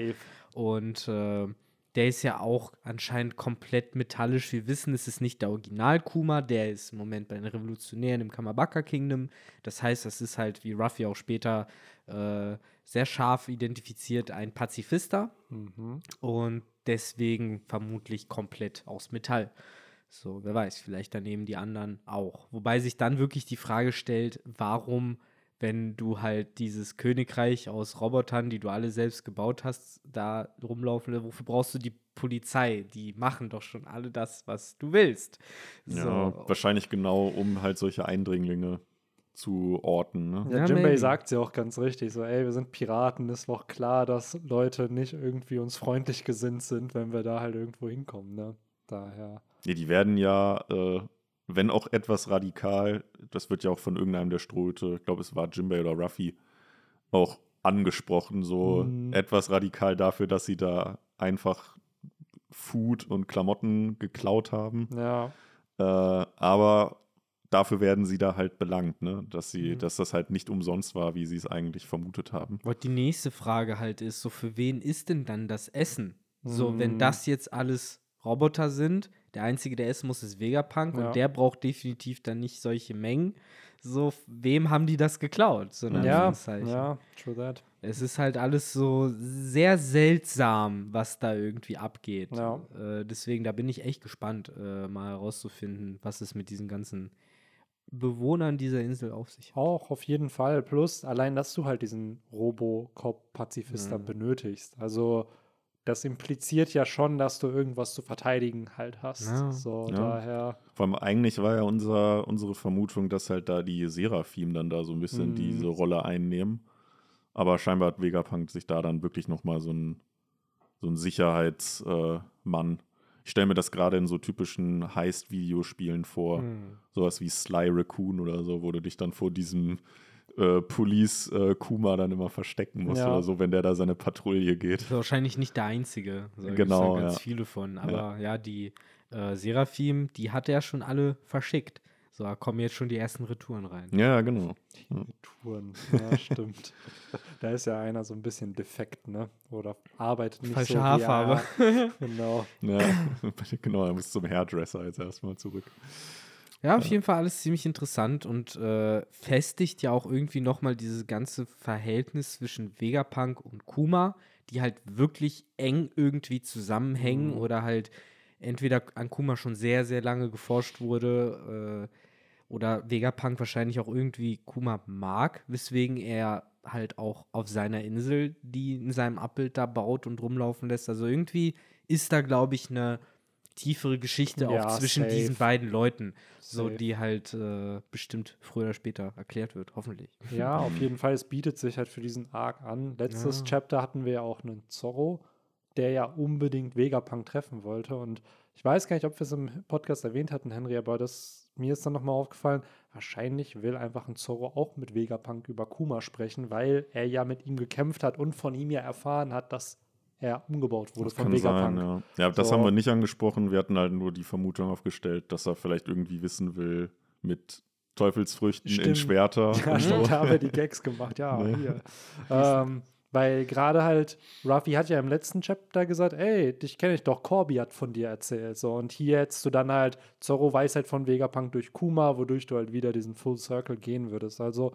Und äh, der ist ja auch anscheinend komplett metallisch. Wir wissen, es ist nicht der Original-Kuma, der ist im Moment bei den Revolutionären im Kamabaka Kingdom. Das heißt, das ist halt, wie Ruffy auch später äh, sehr scharf identifiziert, ein Pazifister. Mhm. Und deswegen vermutlich komplett aus Metall. So, wer weiß, vielleicht daneben die anderen auch. Wobei sich dann wirklich die Frage stellt, warum, wenn du halt dieses Königreich aus Robotern, die du alle selbst gebaut hast, da rumlaufen, wofür brauchst du die Polizei? Die machen doch schon alle das, was du willst. So. Ja, wahrscheinlich genau, um halt solche Eindringlinge zu orten. Ne? Ja, Jimbei sagt sie ja auch ganz richtig, so, ey, wir sind Piraten, ist doch klar, dass Leute nicht irgendwie uns freundlich gesinnt sind, wenn wir da halt irgendwo hinkommen, ne? Daher. Nee, die werden ja, äh, wenn auch etwas radikal, das wird ja auch von irgendeinem der Ströte, ich glaube, es war Jimbei oder Ruffy, auch angesprochen, so mhm. etwas radikal dafür, dass sie da einfach Food und Klamotten geklaut haben. Ja. Äh, aber dafür werden sie da halt belangt, ne? Dass sie, mhm. dass das halt nicht umsonst war, wie sie es eigentlich vermutet haben. Und die nächste Frage halt ist: so, für wen ist denn dann das Essen? So, wenn mhm. das jetzt alles Roboter sind. Der einzige, der essen muss, ist Vegapunk ja. und der braucht definitiv dann nicht solche Mengen. So, wem haben die das geklaut? So ja, ja, true that. Es ist halt alles so sehr seltsam, was da irgendwie abgeht. Ja. Äh, deswegen, da bin ich echt gespannt, äh, mal herauszufinden, was es mit diesen ganzen Bewohnern dieser Insel auf sich hat. Auch auf jeden Fall. Plus, allein, dass du halt diesen Robocop-Pazifist mhm. benötigst. Also, das impliziert ja schon, dass du irgendwas zu verteidigen halt hast. Ja, so, ja. daher. Vor allem eigentlich war ja unser, unsere Vermutung, dass halt da die Seraphim dann da so ein bisschen mhm. diese Rolle einnehmen. Aber scheinbar hat Vegapunk sich da dann wirklich nochmal so ein, so ein Sicherheitsmann. Äh, ich stelle mir das gerade in so typischen Heist-Videospielen vor. Mhm. Sowas wie Sly Raccoon oder so, wo du dich dann vor diesem äh, Police äh, Kuma dann immer verstecken muss ja. oder so, wenn der da seine Patrouille geht. wahrscheinlich nicht der einzige. Also, genau. Da ganz ja. viele von. Aber ja, ja die äh, Seraphim, die hat er schon alle verschickt. So, da kommen jetzt schon die ersten Retouren rein. Ja, genau. Die Retouren, ja, stimmt. da ist ja einer so ein bisschen defekt, ne? Oder arbeitet nicht Falsche so Haarfarbe. Wie er, genau. Ja, genau, er muss zum Hairdresser jetzt erstmal zurück. Ja, auf jeden Fall alles ziemlich interessant und äh, festigt ja auch irgendwie nochmal dieses ganze Verhältnis zwischen Vegapunk und Kuma, die halt wirklich eng irgendwie zusammenhängen Mhm. oder halt entweder an Kuma schon sehr, sehr lange geforscht wurde äh, oder Vegapunk wahrscheinlich auch irgendwie Kuma mag, weswegen er halt auch auf seiner Insel, die in seinem Abbild da baut und rumlaufen lässt. Also irgendwie ist da, glaube ich, eine tiefere Geschichte Ja, auch zwischen safe. diesen beiden Leuten, so Safe. die halt äh, bestimmt früher oder später erklärt wird, hoffentlich. Ja, auf jeden Fall. Es bietet sich halt für diesen Arc an. Letztes Ja. Chapter hatten wir ja auch einen Zorro, der ja unbedingt Vegapunk treffen wollte. Und ich weiß gar nicht, ob wir es im Podcast erwähnt hatten, Henry, aber das, mir ist dann nochmal aufgefallen, wahrscheinlich will einfach ein Zorro auch mit Vegapunk über Kuma sprechen, weil er ja mit ihm gekämpft hat und von ihm ja erfahren hat, dass er umgebaut wurde Das von kann Vegapunk. sein, ja. Ja, das So. haben wir nicht angesprochen. Wir hatten halt nur die Vermutung aufgestellt, dass er vielleicht irgendwie wissen will mit Teufelsfrüchten in Stimmt. Schwerter. Ja, stimmt, da haben wir die Gags gemacht, ja. Ne? Hier. Ähm, weil gerade halt, Ruffy hat ja im letzten Chapter gesagt, ey, dich kenne ich doch, Corby hat von dir erzählt. So, und hier hättest du dann halt, Zorro weiß halt von Vegapunk durch Kuma, wodurch du halt wieder diesen Full Circle gehen würdest. Also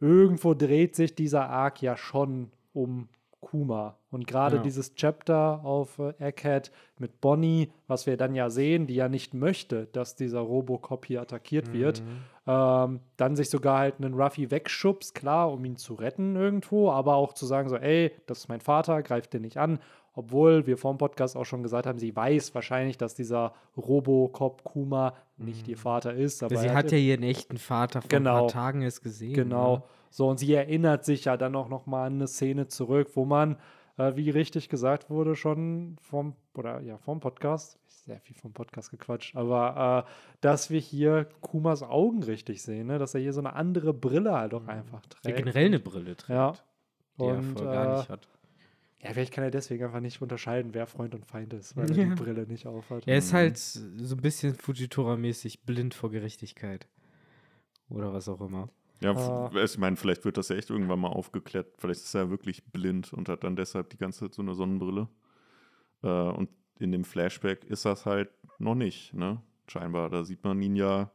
irgendwo dreht sich dieser Arc ja schon um Kuma. Und gerade Ja. dieses Chapter auf äh, Egghead mit Bonnie, was wir dann ja sehen, die ja nicht möchte, dass dieser Robocop hier attackiert wird, ähm, dann sich sogar halt einen Ruffy wegschubst, klar, um ihn zu retten irgendwo, aber auch zu sagen so, ey, das ist mein Vater, greift den nicht an. Obwohl wir vor dem Podcast auch schon gesagt haben, sie weiß wahrscheinlich, dass dieser Robocop Kuma nicht ihr Vater ist. Aber sie hat ja ihren echten Vater vor ein Genau. paar Tagen erst gesehen. Genau. Ne? So, und sie erinnert sich ja dann auch noch mal an eine Szene zurück, wo man, äh, wie richtig gesagt wurde, schon vom, oder ja, vom Podcast, sehr viel vom Podcast gequatscht, aber äh, dass wir hier Kumas Augen richtig sehen, ne? dass er hier so eine andere Brille halt auch einfach Der trägt. generell eine Brille trägt, Ja. die er Und, vorher gar äh, nicht hat. Ja, vielleicht kann er deswegen einfach nicht unterscheiden, wer Freund und Feind ist, weil er Ja. die Brille nicht aufhat. Er ist halt so ein bisschen Fujitora-mäßig blind vor Gerechtigkeit. Oder was auch immer. Ja, f- ich meine, vielleicht wird das ja echt irgendwann mal aufgeklärt. Vielleicht ist er wirklich blind und hat dann deshalb die ganze Zeit so eine Sonnenbrille. Äh, und in dem Flashback ist das halt noch nicht, ne? Scheinbar. Da sieht man ihn ja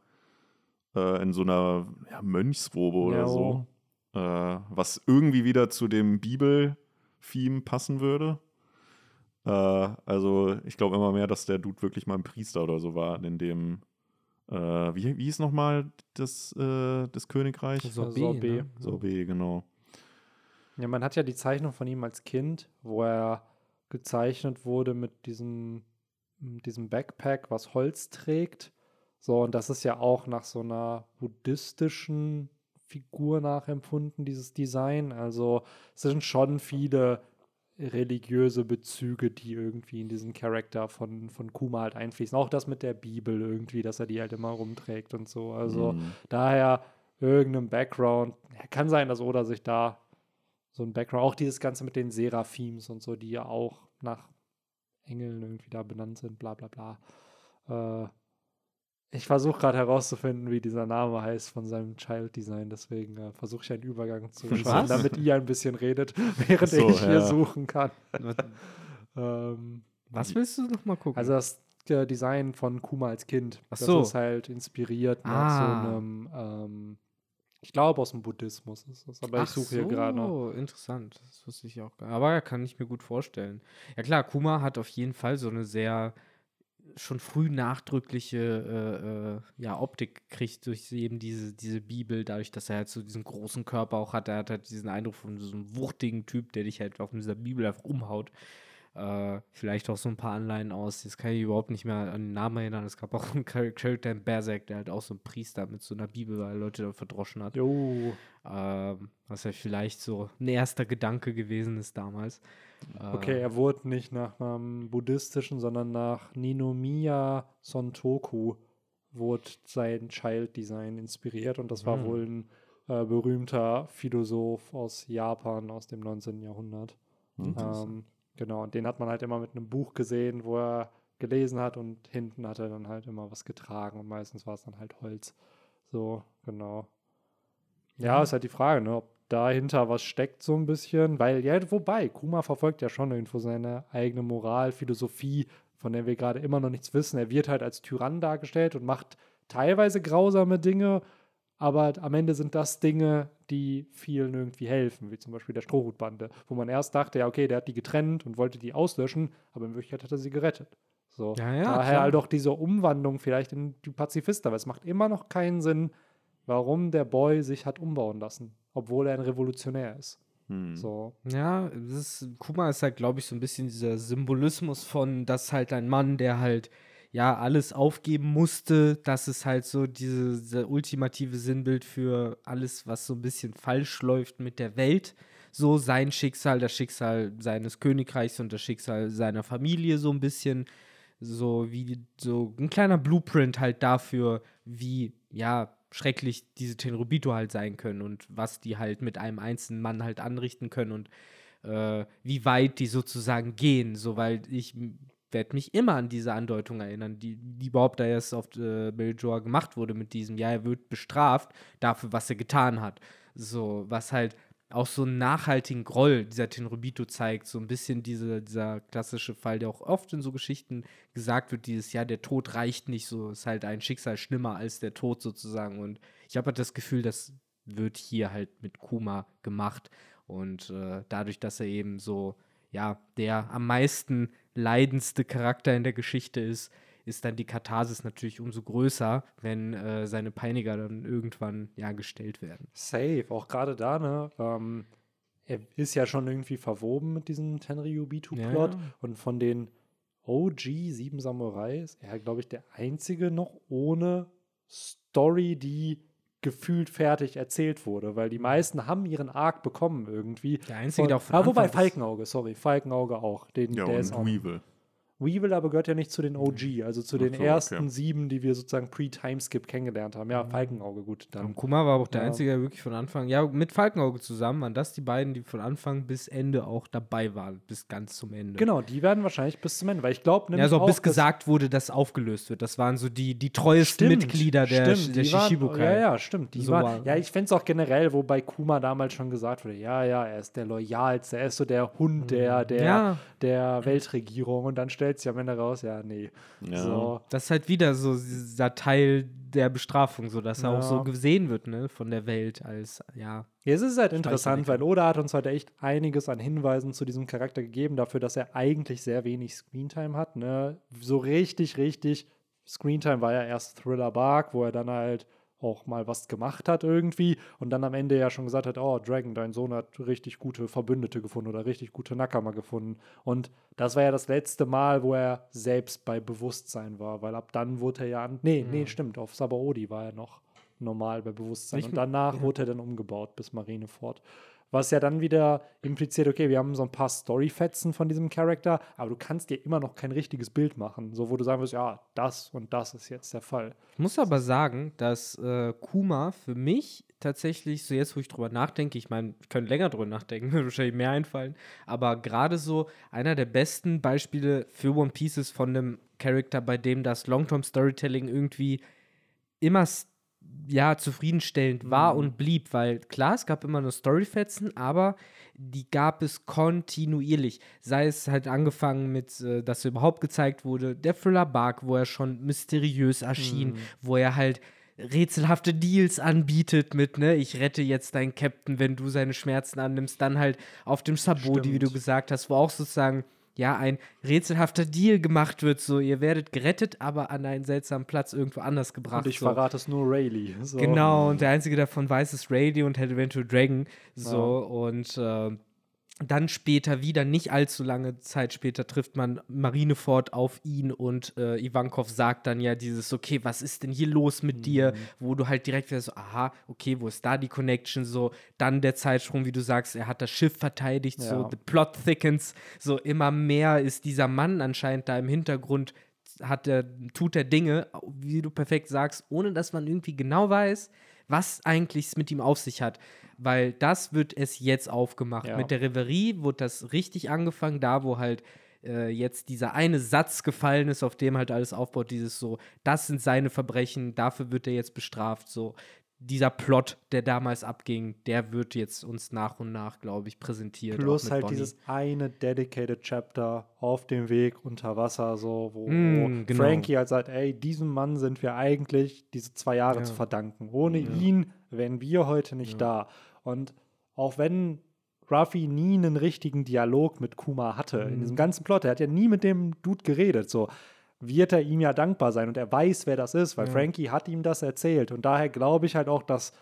äh, in so einer ja, Mönchsrobe oder Ja, so. Äh, was irgendwie wieder zu dem Bibel-Theme passen würde. Äh, also, ich glaube immer mehr, dass der Dude wirklich mal ein Priester oder so war, in dem. Äh, wie, wie hieß nochmal das, äh, das Königreich? Sorbet, Sorbet. ne? Sorbet, genau. Ja, man hat ja die Zeichnung von ihm als Kind, wo er gezeichnet wurde mit diesem, mit diesem Backpack, was Holz trägt. So, und das ist ja auch nach so einer buddhistischen Figur nachempfunden, dieses Design. Also es sind schon viele religiöse Bezüge, die irgendwie in diesen Charakter von, von Kuma halt einfließen. Auch das mit der Bibel irgendwie, dass er die halt immer rumträgt und so. Also Mhm. daher irgendeinem Background. Kann sein, dass Oda sich da so ein Background, auch dieses Ganze mit den Seraphims und so, die ja auch nach Engeln irgendwie da benannt sind, bla bla bla. Äh, ich versuche gerade herauszufinden, wie dieser Name heißt von seinem Child Design, deswegen äh, versuche ich einen Übergang zu schaffen, damit ihr ein bisschen redet, während so, ich hier ja. suchen kann. Was, Ähm, was willst du noch mal gucken? also das äh, Design von Kuma als Kind, Ach das so. ist halt inspiriert nach Ah. so einem, ähm, ich glaube aus dem Buddhismus ist das, aber ich suche hier gerade noch. so, interessant. Das wusste ich auch gar nicht. Aber ja, kann ich mir gut vorstellen. Ja klar, Kuma hat auf jeden Fall so eine sehr schon früh nachdrückliche äh, äh, ja, Optik kriegt durch eben diese, diese Bibel, dadurch, dass er halt so diesen großen Körper auch hat. Er hat halt diesen Eindruck von so einem wuchtigen Typ, der dich halt auf dieser Bibel einfach umhaut. Äh, vielleicht auch so ein paar Anleihen aus. Jetzt kann ich überhaupt nicht mehr an den Namen erinnern. Es gab auch einen Char- Charakter in Berserk, der halt auch so ein Priester mit so einer Bibel, weil er Leute da verdroschen hat. Jo, Ähm, was ja vielleicht so ein erster Gedanke gewesen ist damals. okay, Äh, er wurde nicht nach einem buddhistischen, sondern nach Ninomiya Sontoku wurde sein Child Design inspiriert und das war Hm. wohl ein äh, berühmter Philosoph aus Japan aus dem 19. Jahrhundert. Mhm. Ähm, genau, und den hat man halt immer mit einem Buch gesehen, wo er gelesen hat und hinten hat er dann halt immer was getragen und meistens war es dann halt Holz. So, genau. Ja, ist halt die Frage, ne, ob dahinter was steckt so ein bisschen, weil ja, wobei, Kuma verfolgt ja schon irgendwo seine eigene Moral, Philosophie, von der wir gerade immer noch nichts wissen. Er wird halt als Tyrann dargestellt und macht teilweise grausame Dinge, aber am Ende sind das Dinge, die vielen irgendwie helfen, wie zum Beispiel der Strohhutbande, wo man erst dachte, ja, okay, der hat die getrennt und wollte die auslöschen, aber in Wirklichkeit hat er sie gerettet. So. Ja, ja, Daher klar. halt auch diese Umwandlung vielleicht in die Pazifisten, aber es macht immer noch keinen Sinn, warum der Boy sich hat umbauen lassen, obwohl er ein Revolutionär ist. Hm. So. Ja, das ist, Kuma ist halt, glaube ich, so ein bisschen dieser Symbolismus von, dass halt ein Mann, der halt ja alles aufgeben musste, das ist halt so diese, dieser ultimative Sinnbild für alles, was so ein bisschen falsch läuft mit der Welt. So sein Schicksal, das Schicksal seines Königreichs und das Schicksal seiner Familie so ein bisschen. So wie so ein kleiner Blueprint halt dafür, wie, ja, schrecklich diese Tenrobito halt sein können und was die halt mit einem einzelnen Mann halt anrichten können und äh, wie weit die sozusagen gehen. So, weil ich werde mich immer an diese Andeutung erinnern, die, die überhaupt da erst auf äh, Beljoa gemacht wurde mit diesem, ja, er wird bestraft dafür, was er getan hat. So, was halt auch so einen nachhaltigen Groll dieser Tenrobito zeigt, so ein bisschen diese, dieser klassische Fall, der auch oft in so Geschichten gesagt wird, dieses, ja, der Tod reicht nicht, so ist halt ein Schicksal schlimmer als der Tod sozusagen. Und ich habe halt das Gefühl, das wird hier halt mit Kuma gemacht. Und äh, dadurch, dass er eben so, ja, der am meisten leidendste Charakter in der Geschichte ist, ist dann die Katharsis natürlich umso größer, wenn äh, seine Peiniger dann irgendwann ja gestellt werden. Safe, auch gerade da, ne? Ähm, er ist ja schon irgendwie verwoben mit diesem Tenryubitu-Plot Ja, ja. und von den OG Sieben Samurai ist er, glaube ich, der einzige noch ohne Story, die gefühlt fertig erzählt wurde, weil die meisten haben ihren Arc bekommen irgendwie. Der einzige, der auch von ah, wobei Falkenauge, sorry, Falkenauge auch. Den, Ja, der und ist auch. Weevil. Weevil aber gehört ja nicht zu den OG, also zu den so, okay. ersten sieben, die wir sozusagen pre-Timeskip kennengelernt haben. Mhm. Ja, Falkenauge, gut, dann. Und Kuma war auch der Ja. Einzige, der wirklich von Anfang, ja, mit Falkenauge zusammen, waren das die beiden, die von Anfang bis Ende auch dabei waren, bis ganz zum Ende. Genau, die werden wahrscheinlich bis zum Ende, weil ich glaube, Ja, also auch bis gesagt wurde, dass aufgelöst wird. Das waren so die, die treuesten Mitglieder der, stimmt, der die waren- Shishibukai. Ja, ja, stimmt. Die So waren, war- ja, ich fände es auch generell, wo bei Kuma damals schon gesagt wurde, ja, ja, er ist der Loyalste, er ist so der Hund der, der, Mhm. Ja. der Weltregierung und dann stellt sich am Ende raus, ja, nee. Ja. So, Das ist halt wieder so dieser Teil der Bestrafung, so dass er Ja. auch so gesehen wird, ne, von der Welt als, ja. Jetzt ist es halt interessant, weil Oda hat uns heute echt einiges an Hinweisen zu diesem Charakter gegeben, dafür, dass er eigentlich sehr wenig Screentime hat. Ne? So richtig, richtig. Screentime war ja erst Thriller Bark, wo er dann halt auch mal was gemacht hat irgendwie und dann am Ende ja schon gesagt hat, oh, Dragon, dein Sohn hat richtig gute Verbündete gefunden oder richtig gute Nakama gefunden. Und das war ja das letzte Mal, wo er selbst bei Bewusstsein war, weil ab dann wurde er ja an. Nee, nee, stimmt, auf Sabaody war er noch normal bei Bewusstsein. Ich- und danach wurde er dann umgebaut bis Marineford. Was ja dann wieder impliziert, okay, wir haben so ein paar Storyfetzen von diesem Charakter, aber du kannst dir immer noch kein richtiges Bild machen, so wo du sagen wirst, ja, das und das ist jetzt der Fall. Ich muss aber sagen, dass äh, Kuma für mich tatsächlich, so jetzt, wo ich drüber nachdenke, ich meine, ich könnte länger drüber nachdenken, mir wahrscheinlich mehr einfallen, aber gerade so einer der besten Beispiele für One Piece ist von einem Charakter, bei dem das Long-Term-Storytelling irgendwie immer ja, zufriedenstellend war und blieb, weil klar, es gab immer nur Storyfetzen, aber die gab es kontinuierlich. Sei es halt angefangen mit, äh, dass er überhaupt gezeigt wurde, der Thriller Bark, wo er schon mysteriös erschien, wo er halt rätselhafte Deals anbietet mit, ne, ich rette jetzt deinen Captain, wenn du seine Schmerzen annimmst, dann halt auf dem Saboti, wie du gesagt hast, wo auch sozusagen ja, ein rätselhafter Deal gemacht wird, so ihr werdet gerettet, aber an einen seltsamen Platz irgendwo anders gebracht. Und ich so. verrate es nur Rayleigh. So. Genau, und der einzige davon weiß ist Rayleigh und Hell Eventual Dragon. So, und äh, dann später, wieder nicht allzu lange Zeit später, trifft man Marineford auf ihn und äh, Ivankov sagt dann ja dieses, okay, was ist denn hier los mit dir? Mhm. Wo du halt direkt wieder so, aha, okay, wo ist da die Connection? So, dann der Zeitsprung, wie du sagst, er hat das Schiff verteidigt, so, Ja. the plot thickens, so immer mehr ist dieser Mann anscheinend da im Hintergrund hat er, tut er Dinge, wie du perfekt sagst, ohne dass man irgendwie genau weiß, was eigentlich es mit ihm auf sich hat. Weil das wird es jetzt aufgemacht. Ja. Mit der Reverie wurde das richtig angefangen, da wo halt äh, jetzt dieser eine Satz gefallen ist, auf dem halt alles aufbaut, dieses so, das sind seine Verbrechen, dafür wird er jetzt bestraft, so dieser Plot, der damals abging, der wird jetzt uns nach und nach, glaube ich, präsentiert. Plus halt Bonnie. dieses eine dedicated Chapter auf dem Weg unter Wasser, so, wo, mm, genau. Frankie halt sagt, ey, diesem Mann sind wir eigentlich diese zwei Jahre ja. zu verdanken. Ohne ja. ihn wären wir heute nicht ja. da. Und auch wenn Ruffy nie einen richtigen Dialog mit Kuma hatte, mm. in diesem ganzen Plot, er hat ja nie mit dem Dude geredet, so wird er ihm ja dankbar sein und er weiß, wer das ist, weil ja. Frankie hat ihm das erzählt. Und daher glaube ich halt auch, dass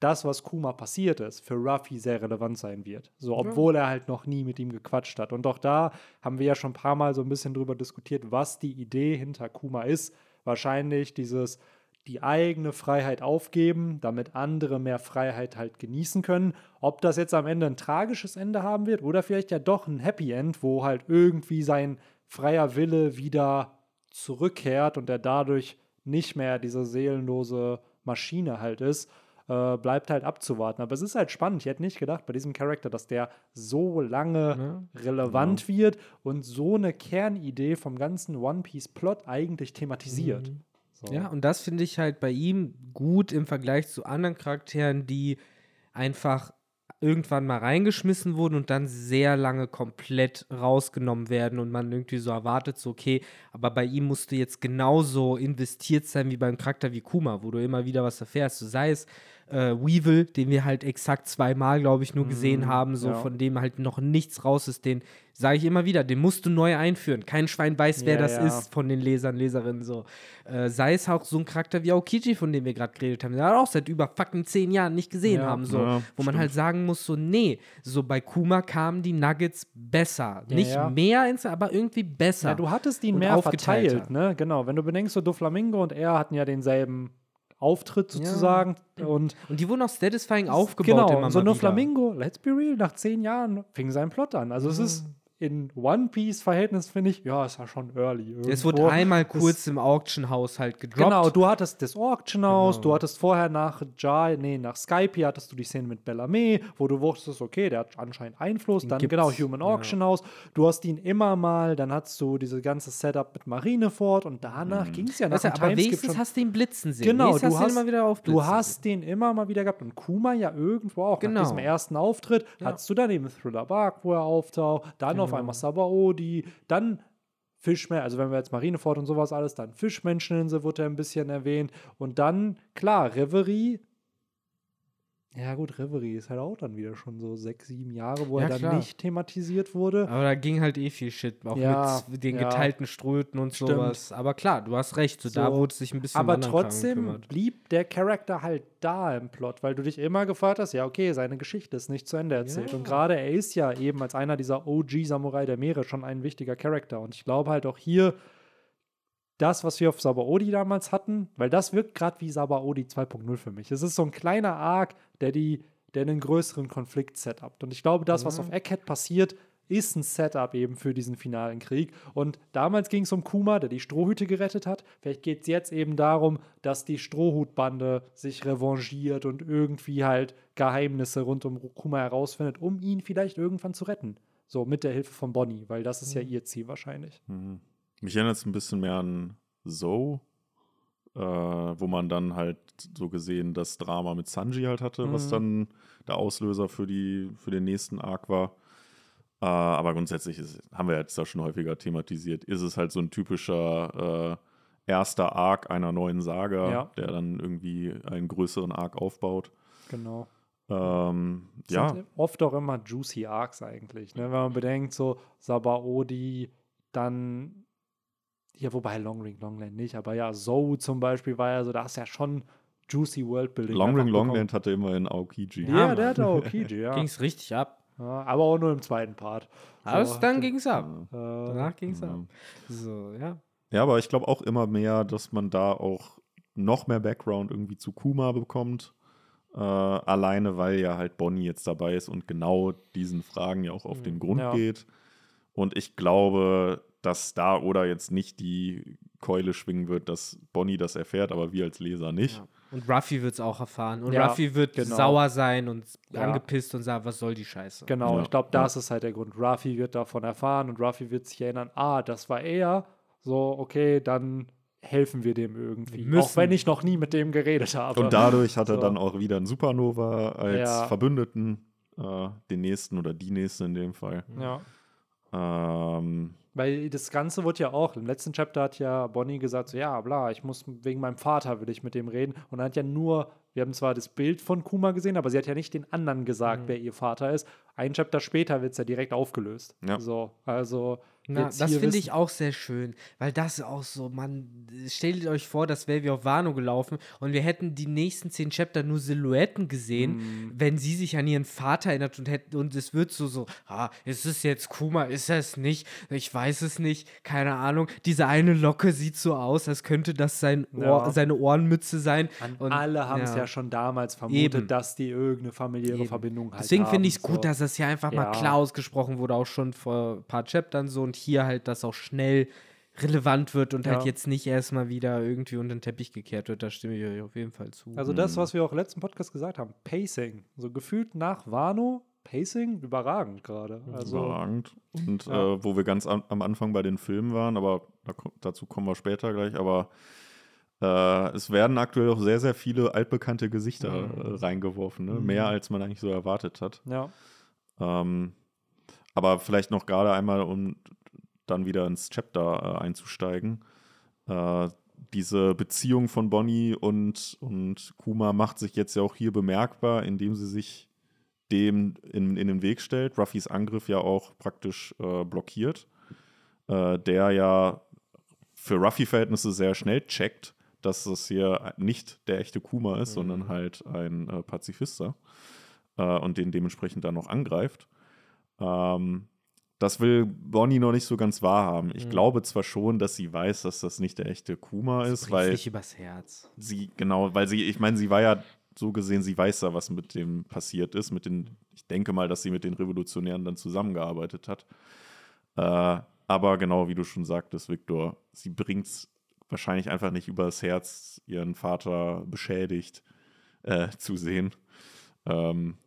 das, was Kuma passiert ist, für Ruffy sehr relevant sein wird. So, obwohl ja. er halt noch nie mit ihm gequatscht hat. Und auch da haben wir ja schon ein paar Mal so ein bisschen drüber diskutiert, was die Idee hinter Kuma ist. Wahrscheinlich dieses die eigene Freiheit aufgeben, damit andere mehr Freiheit halt genießen können. Ob das jetzt am Ende ein tragisches Ende haben wird oder vielleicht ja doch ein Happy End, wo halt irgendwie sein freier Wille wieder zurückkehrt und er dadurch nicht mehr diese seelenlose Maschine halt ist, äh, bleibt halt abzuwarten. Aber es ist halt spannend. Ich hätte nicht gedacht bei diesem Charakter, dass der so lange ja, relevant genau. wird und so eine Kernidee vom ganzen One Piece Plot eigentlich thematisiert. Mhm. So. Ja, und das finde ich halt bei ihm gut im Vergleich zu anderen Charakteren, die einfach irgendwann mal reingeschmissen wurden und dann sehr lange komplett rausgenommen werden und man irgendwie so erwartet, so okay, aber bei ihm musst du jetzt genauso investiert sein wie beim Charakter wie Kuma, wo du immer wieder was erfährst. So sei es äh, Weevil, den wir halt exakt zweimal, glaube ich, nur gesehen mm, haben, so ja. von dem halt noch nichts raus ist, den sage ich immer wieder, den musst du neu einführen. Kein Schwein weiß, wer ja, das ja. ist von den Lesern, Leserinnen so. Äh, sei es auch so ein Charakter wie Aokiji, von dem wir gerade geredet haben, den wir auch seit über fucking zehn Jahren nicht gesehen haben, so. wo stimmt. man halt sagen muss, so, nee, so bei Kuma kamen die Nuggets besser. nicht mehr, ins, aber irgendwie besser. Ja, du hattest ihn mehr verteilt, ne? Genau. Wenn du bedenkst, so Doflamingo und er hatten ja denselben Auftritt sozusagen. Ja. Und, und die wurden auch satisfying aufgebaut. Genau, so nur Flamingo, let's be real, nach zehn Jahren fing sein Plot an. Also mhm. es ist in One Piece-Verhältnis finde ich, ja, ist ja schon early. Irgendwo. Es wurde einmal kurz im Auction-Haus halt gedroppt. Genau, du hattest das Auction-Haus, genau. du hattest vorher nach Jai, nee, nach Skype hattest du die Szene mit Bellamy, wo du wusstest, okay, der hat anscheinend Einfluss. Den dann gibt's. genau Human Auction-Haus. Ja. Du hast ihn immer mal, dann hattest du diese ganze Setup mit Marineford und danach mhm. ging es ja nach dem Aber wenigstens schon. hast du ihn blitzen sehen. Genau, du hast, hast, ihn immer wieder du hast den immer mal wieder gehabt und Kuma ja irgendwo auch. Genau. Nach diesem ersten Auftritt ja. hattest du dann eben Thriller Bark, wo er auftaucht, dann genau. auf einmal Sabao Brody, dann Fischmenschen, also wenn wir jetzt Marineford und sowas alles, dann Fischmenscheninsel wurde ein bisschen erwähnt und dann, klar, Reverie ja, gut, Reverie ist halt auch dann wieder schon so sechs, sieben Jahre, wo ja, er dann klar. nicht thematisiert wurde. Aber da ging halt eh viel Shit, auch ja, mit den ja. geteilten Ströten und Stimmt. sowas. Aber klar, du hast recht, so, so. da wurde es sich ein bisschen Aber trotzdem blieb der Charakter halt da im Plot, weil du dich immer gefragt hast, ja, okay, seine Geschichte ist nicht zu Ende erzählt. Und gerade er ist ja eben als einer dieser OG-Samurai der Meere schon ein wichtiger Charakter. Und ich glaube halt auch hier das, was wir auf Sabaody damals hatten, weil das wirkt gerade wie Sabaody 2.0 für mich. Es ist so ein kleiner Arc, der die, der einen größeren Konflikt setupt. Und ich glaube, das, was auf Egghead passiert, ist ein Setup eben für diesen finalen Krieg. Und damals ging es um Kuma, der die Strohhüte gerettet hat. Vielleicht geht es jetzt eben darum, dass die Strohhutbande sich revanchiert und irgendwie halt Geheimnisse rund um Kuma herausfindet, um ihn vielleicht irgendwann zu retten. So mit der Hilfe von Bonnie, weil das ist mhm. ja ihr Ziel wahrscheinlich. Mhm. Mich erinnert es ein bisschen mehr an So, äh, wo man dann halt so gesehen das Drama mit Sanji halt hatte, mhm. was dann der Auslöser für, die, für den nächsten Arc war. Äh, aber grundsätzlich ist, haben wir jetzt da schon häufiger thematisiert, ist es halt so ein typischer äh, erster Arc einer neuen Saga, ja. der dann irgendwie einen größeren Arc aufbaut. Genau. Ähm, ja. oft auch immer juicy Arcs eigentlich. Ne? Wenn man bedenkt, so Sabaody, dann ja, wobei Longring Longland nicht, aber ja, So zum Beispiel war ja so, da ist ja schon juicy Worldbuilding. Longring Longland hatte immerhin Aokiji. Ja, ja der hatte Aokiji, ja. Ging es richtig ab. Ja, aber auch nur im zweiten Part. Aber so, dann ging es ab. Äh, Danach ging es ab. So, ja. Ja, aber ich glaube auch immer mehr, dass man da auch noch mehr Background irgendwie zu Kuma bekommt. Äh, alleine, weil ja halt Bonnie jetzt dabei ist und genau diesen Fragen ja auch auf den Grund ja. geht. Und ich glaube, dass da oder jetzt nicht die Keule schwingen wird, dass Bonnie das erfährt, aber wir als Leser nicht. Und Ruffy wird es auch erfahren. Und Ja, Ruffy wird genau. sauer sein und Ja. angepisst und sagen, was soll die Scheiße. Genau, Ja, ich glaube, das ist halt der Grund. Ruffy wird davon erfahren und Ruffy wird sich erinnern, ah, das war er. So, okay, dann helfen wir dem irgendwie. Wir Auch wenn müssen. ich noch nie mit dem geredet habe. Und dadurch hat er So. dann auch wieder einen Supernova als Ja. Verbündeten, äh, den nächsten oder die nächste in dem Fall. Ja. Ähm, Weil das Ganze wird ja auch, im letzten Chapter hat ja Bonnie gesagt, so ja, bla, ich muss wegen meinem Vater will ich mit dem reden. Und dann hat ja nur, wir haben zwar das Bild von Kuma gesehen, aber sie hat ja nicht den anderen gesagt, Mhm. wer ihr Vater ist. Ein Chapter später wird es ja direkt aufgelöst. Ja. So, also Na, das finde ich auch sehr schön, weil das auch so, man, stellt euch vor, das wäre wie auf Wano gelaufen und wir hätten die nächsten zehn Chapter nur Silhouetten gesehen, Mhm. wenn sie sich an ihren Vater erinnert und hätten, und es wird so, so, ah, ist es jetzt Kuma, ist es nicht, ich weiß es nicht, keine Ahnung, diese eine Locke sieht so aus, als könnte das sein Ohr, Ja. seine Ohrenmütze sein. Und- alle haben es ja. ja. schon damals vermutet, Eben. dass die irgendeine familiäre Eben. Verbindung halt Deswegen finde ich es so. gut, dass das hier einfach mal Ja. klar ausgesprochen wurde, auch schon vor ein paar Chaptern so und hier halt das auch schnell relevant wird und halt Ja. jetzt nicht erstmal wieder irgendwie unter den Teppich gekehrt wird. Da stimme ich euch auf jeden Fall zu. Also das, was wir auch im letzten Podcast gesagt haben, Pacing. So gefühlt nach Wano, Pacing, überragend gerade. Also, überragend. Und Ja. äh, wo wir ganz am, am Anfang bei den Filmen waren, aber da, dazu kommen wir später gleich, aber äh, es werden aktuell auch sehr, sehr viele altbekannte Gesichter Mhm. äh, reingeworfen, ne? Mhm. mehr als man eigentlich so erwartet hat. ja. Ähm, aber vielleicht noch gerade einmal, um dann wieder ins Chapter äh, einzusteigen. Äh, diese Beziehung von Bonnie und, und Kuma macht sich jetzt ja auch hier bemerkbar, indem sie sich dem in, in den Weg stellt. Ruffys Angriff ja auch praktisch äh, blockiert, äh, der ja für Ruffy-Verhältnisse sehr schnell checkt, dass es hier nicht der echte Kuma ist, sondern halt ein äh, Pazifister äh, und den dementsprechend dann noch angreift. Ähm, das will Bonnie noch nicht so ganz wahrhaben. Ich Mhm. glaube zwar schon, dass sie weiß, dass das nicht der echte Kuma Das ist, weil nicht übers Herz. sie, genau, weil sie, ich meine, sie war ja so gesehen, sie weiß ja, was mit dem passiert ist. Mit den, ich denke mal, dass sie mit den Revolutionären dann zusammengearbeitet hat. Äh, aber genau, wie du schon sagtest, Viktor, sie bringt es wahrscheinlich einfach nicht übers Herz, ihren Vater beschädigt äh, zu sehen. Ähm,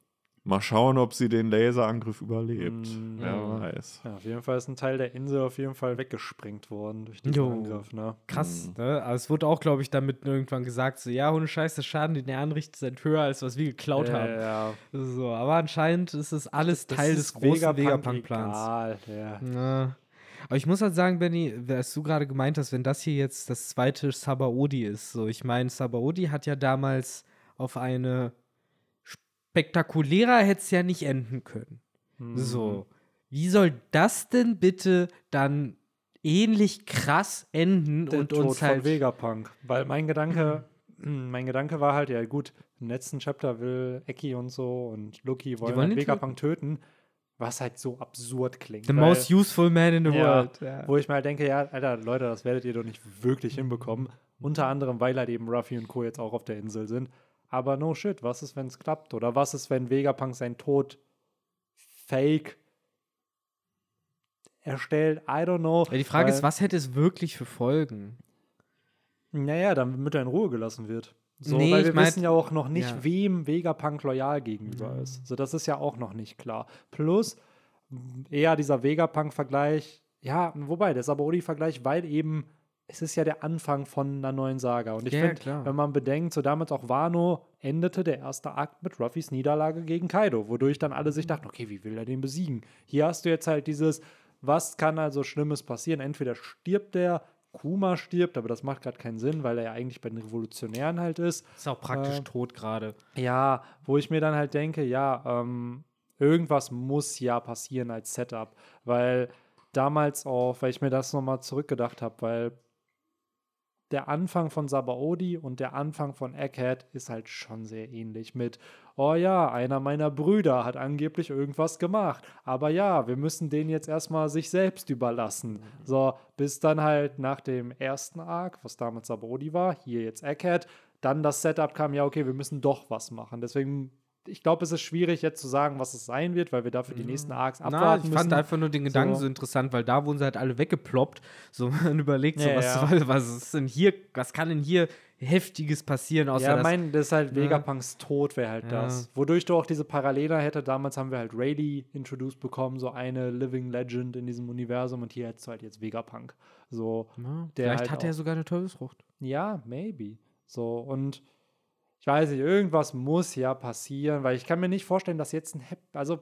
mal schauen, ob sie den Laserangriff überlebt. Mm, Wer ja. weiß. ja, auf jeden Fall ist ein Teil der Insel auf jeden Fall weggesprengt worden durch diesen Jo. Angriff. Ne? Krass, ne? Aber es wurde auch, glaube ich, damit irgendwann gesagt, so, ja, ohne Scheiß, der Schaden, den er anrichtet, ist höher, als was wir geklaut Ja, haben. ja. So, aber anscheinend ist es alles Das Teil des großen Vegapunk Vegapunk-Plans. ja. Aber ich muss halt sagen, Benny, was du gerade gemeint hast, wenn das hier jetzt das zweite Sabaody ist, so, ich meine, Sabaody hat ja damals auf eine spektakulärer hätte es ja nicht enden können. Mhm. So, wie soll das denn bitte dann ähnlich krass enden der und Tod uns von halt Vegapunk. Weil mein Gedanke, mein Gedanke war halt, ja gut, im letzten Chapter will Eki und so und Lucky wollen, wollen halt Vegapunk töten. was halt so absurd klingt. The weil- most useful man in the Ja, world. Ja. Wo ich mal denke, ja, Alter, Leute, das werdet ihr doch nicht wirklich hinbekommen. Unter anderem, weil halt eben Ruffy und Co. jetzt auch auf der Insel sind. Aber no shit, was ist, wenn es klappt? Oder was ist, wenn Vegapunk seinen Tod fake erstellt? I don't know. Ja, die Frage weil, ist, was hätte es wirklich für Folgen? Naja, damit er in Ruhe gelassen wird. So, Nee, weil wir mein- wissen ja auch noch nicht, ja. Mhm. wem Vegapunk loyal gegenüber ist. So, das ist ja auch noch nicht klar. Plus, eher dieser Vegapunk-Vergleich, ja, wobei, der Sabaody-Vergleich, weil eben, es ist ja der Anfang von einer neuen Saga. Und ich Ja, finde, wenn man bedenkt, so damals auch Wano endete der erste Akt mit Ruffys Niederlage gegen Kaido, wodurch dann alle sich dachten, okay, wie will er den besiegen? Hier hast du jetzt halt dieses, was kann also Schlimmes passieren? Entweder stirbt der, Kuma stirbt, aber das macht gerade keinen Sinn, weil er ja eigentlich bei den Revolutionären halt ist. Ist auch praktisch Äh, tot gerade. Ja, wo ich mir dann halt denke, ja, ähm, irgendwas muss ja passieren als Setup, weil damals auch, weil ich mir das nochmal zurückgedacht habe, weil der Anfang von Sabaody und der Anfang von Egghead ist halt schon sehr ähnlich mit, oh ja, einer meiner Brüder hat angeblich irgendwas gemacht, aber ja, wir müssen den jetzt erstmal sich selbst überlassen. So, bis dann halt nach dem ersten Arc, was damals Sabaody war, hier jetzt Egghead, dann das Setup kam, ja, okay, wir müssen doch was machen. Deswegen, ich glaube, es ist schwierig jetzt zu sagen, was es sein wird, weil wir dafür die nächsten Arcs Na, abwarten ich fand müssen. einfach nur den Gedanken so, So. interessant, weil da wurden sie halt alle weggeploppt. So, man überlegt so, Ja, was, ja. was ist denn hier, was kann denn hier Heftiges passieren, außer ja, dass mein, das ist halt Ja. Vegapunks Tod wäre halt das. Wodurch du auch diese Parallele hätte. Damals haben wir halt Rayleigh introduced bekommen, so eine Living Legend in diesem Universum und hier hättest du halt jetzt Vegapunk. So, der vielleicht halt hat er sogar eine Teufelsfrucht. ja, maybe. So, und ich weiß nicht, irgendwas muss ja passieren, weil ich kann mir nicht vorstellen, dass jetzt ein Happy, also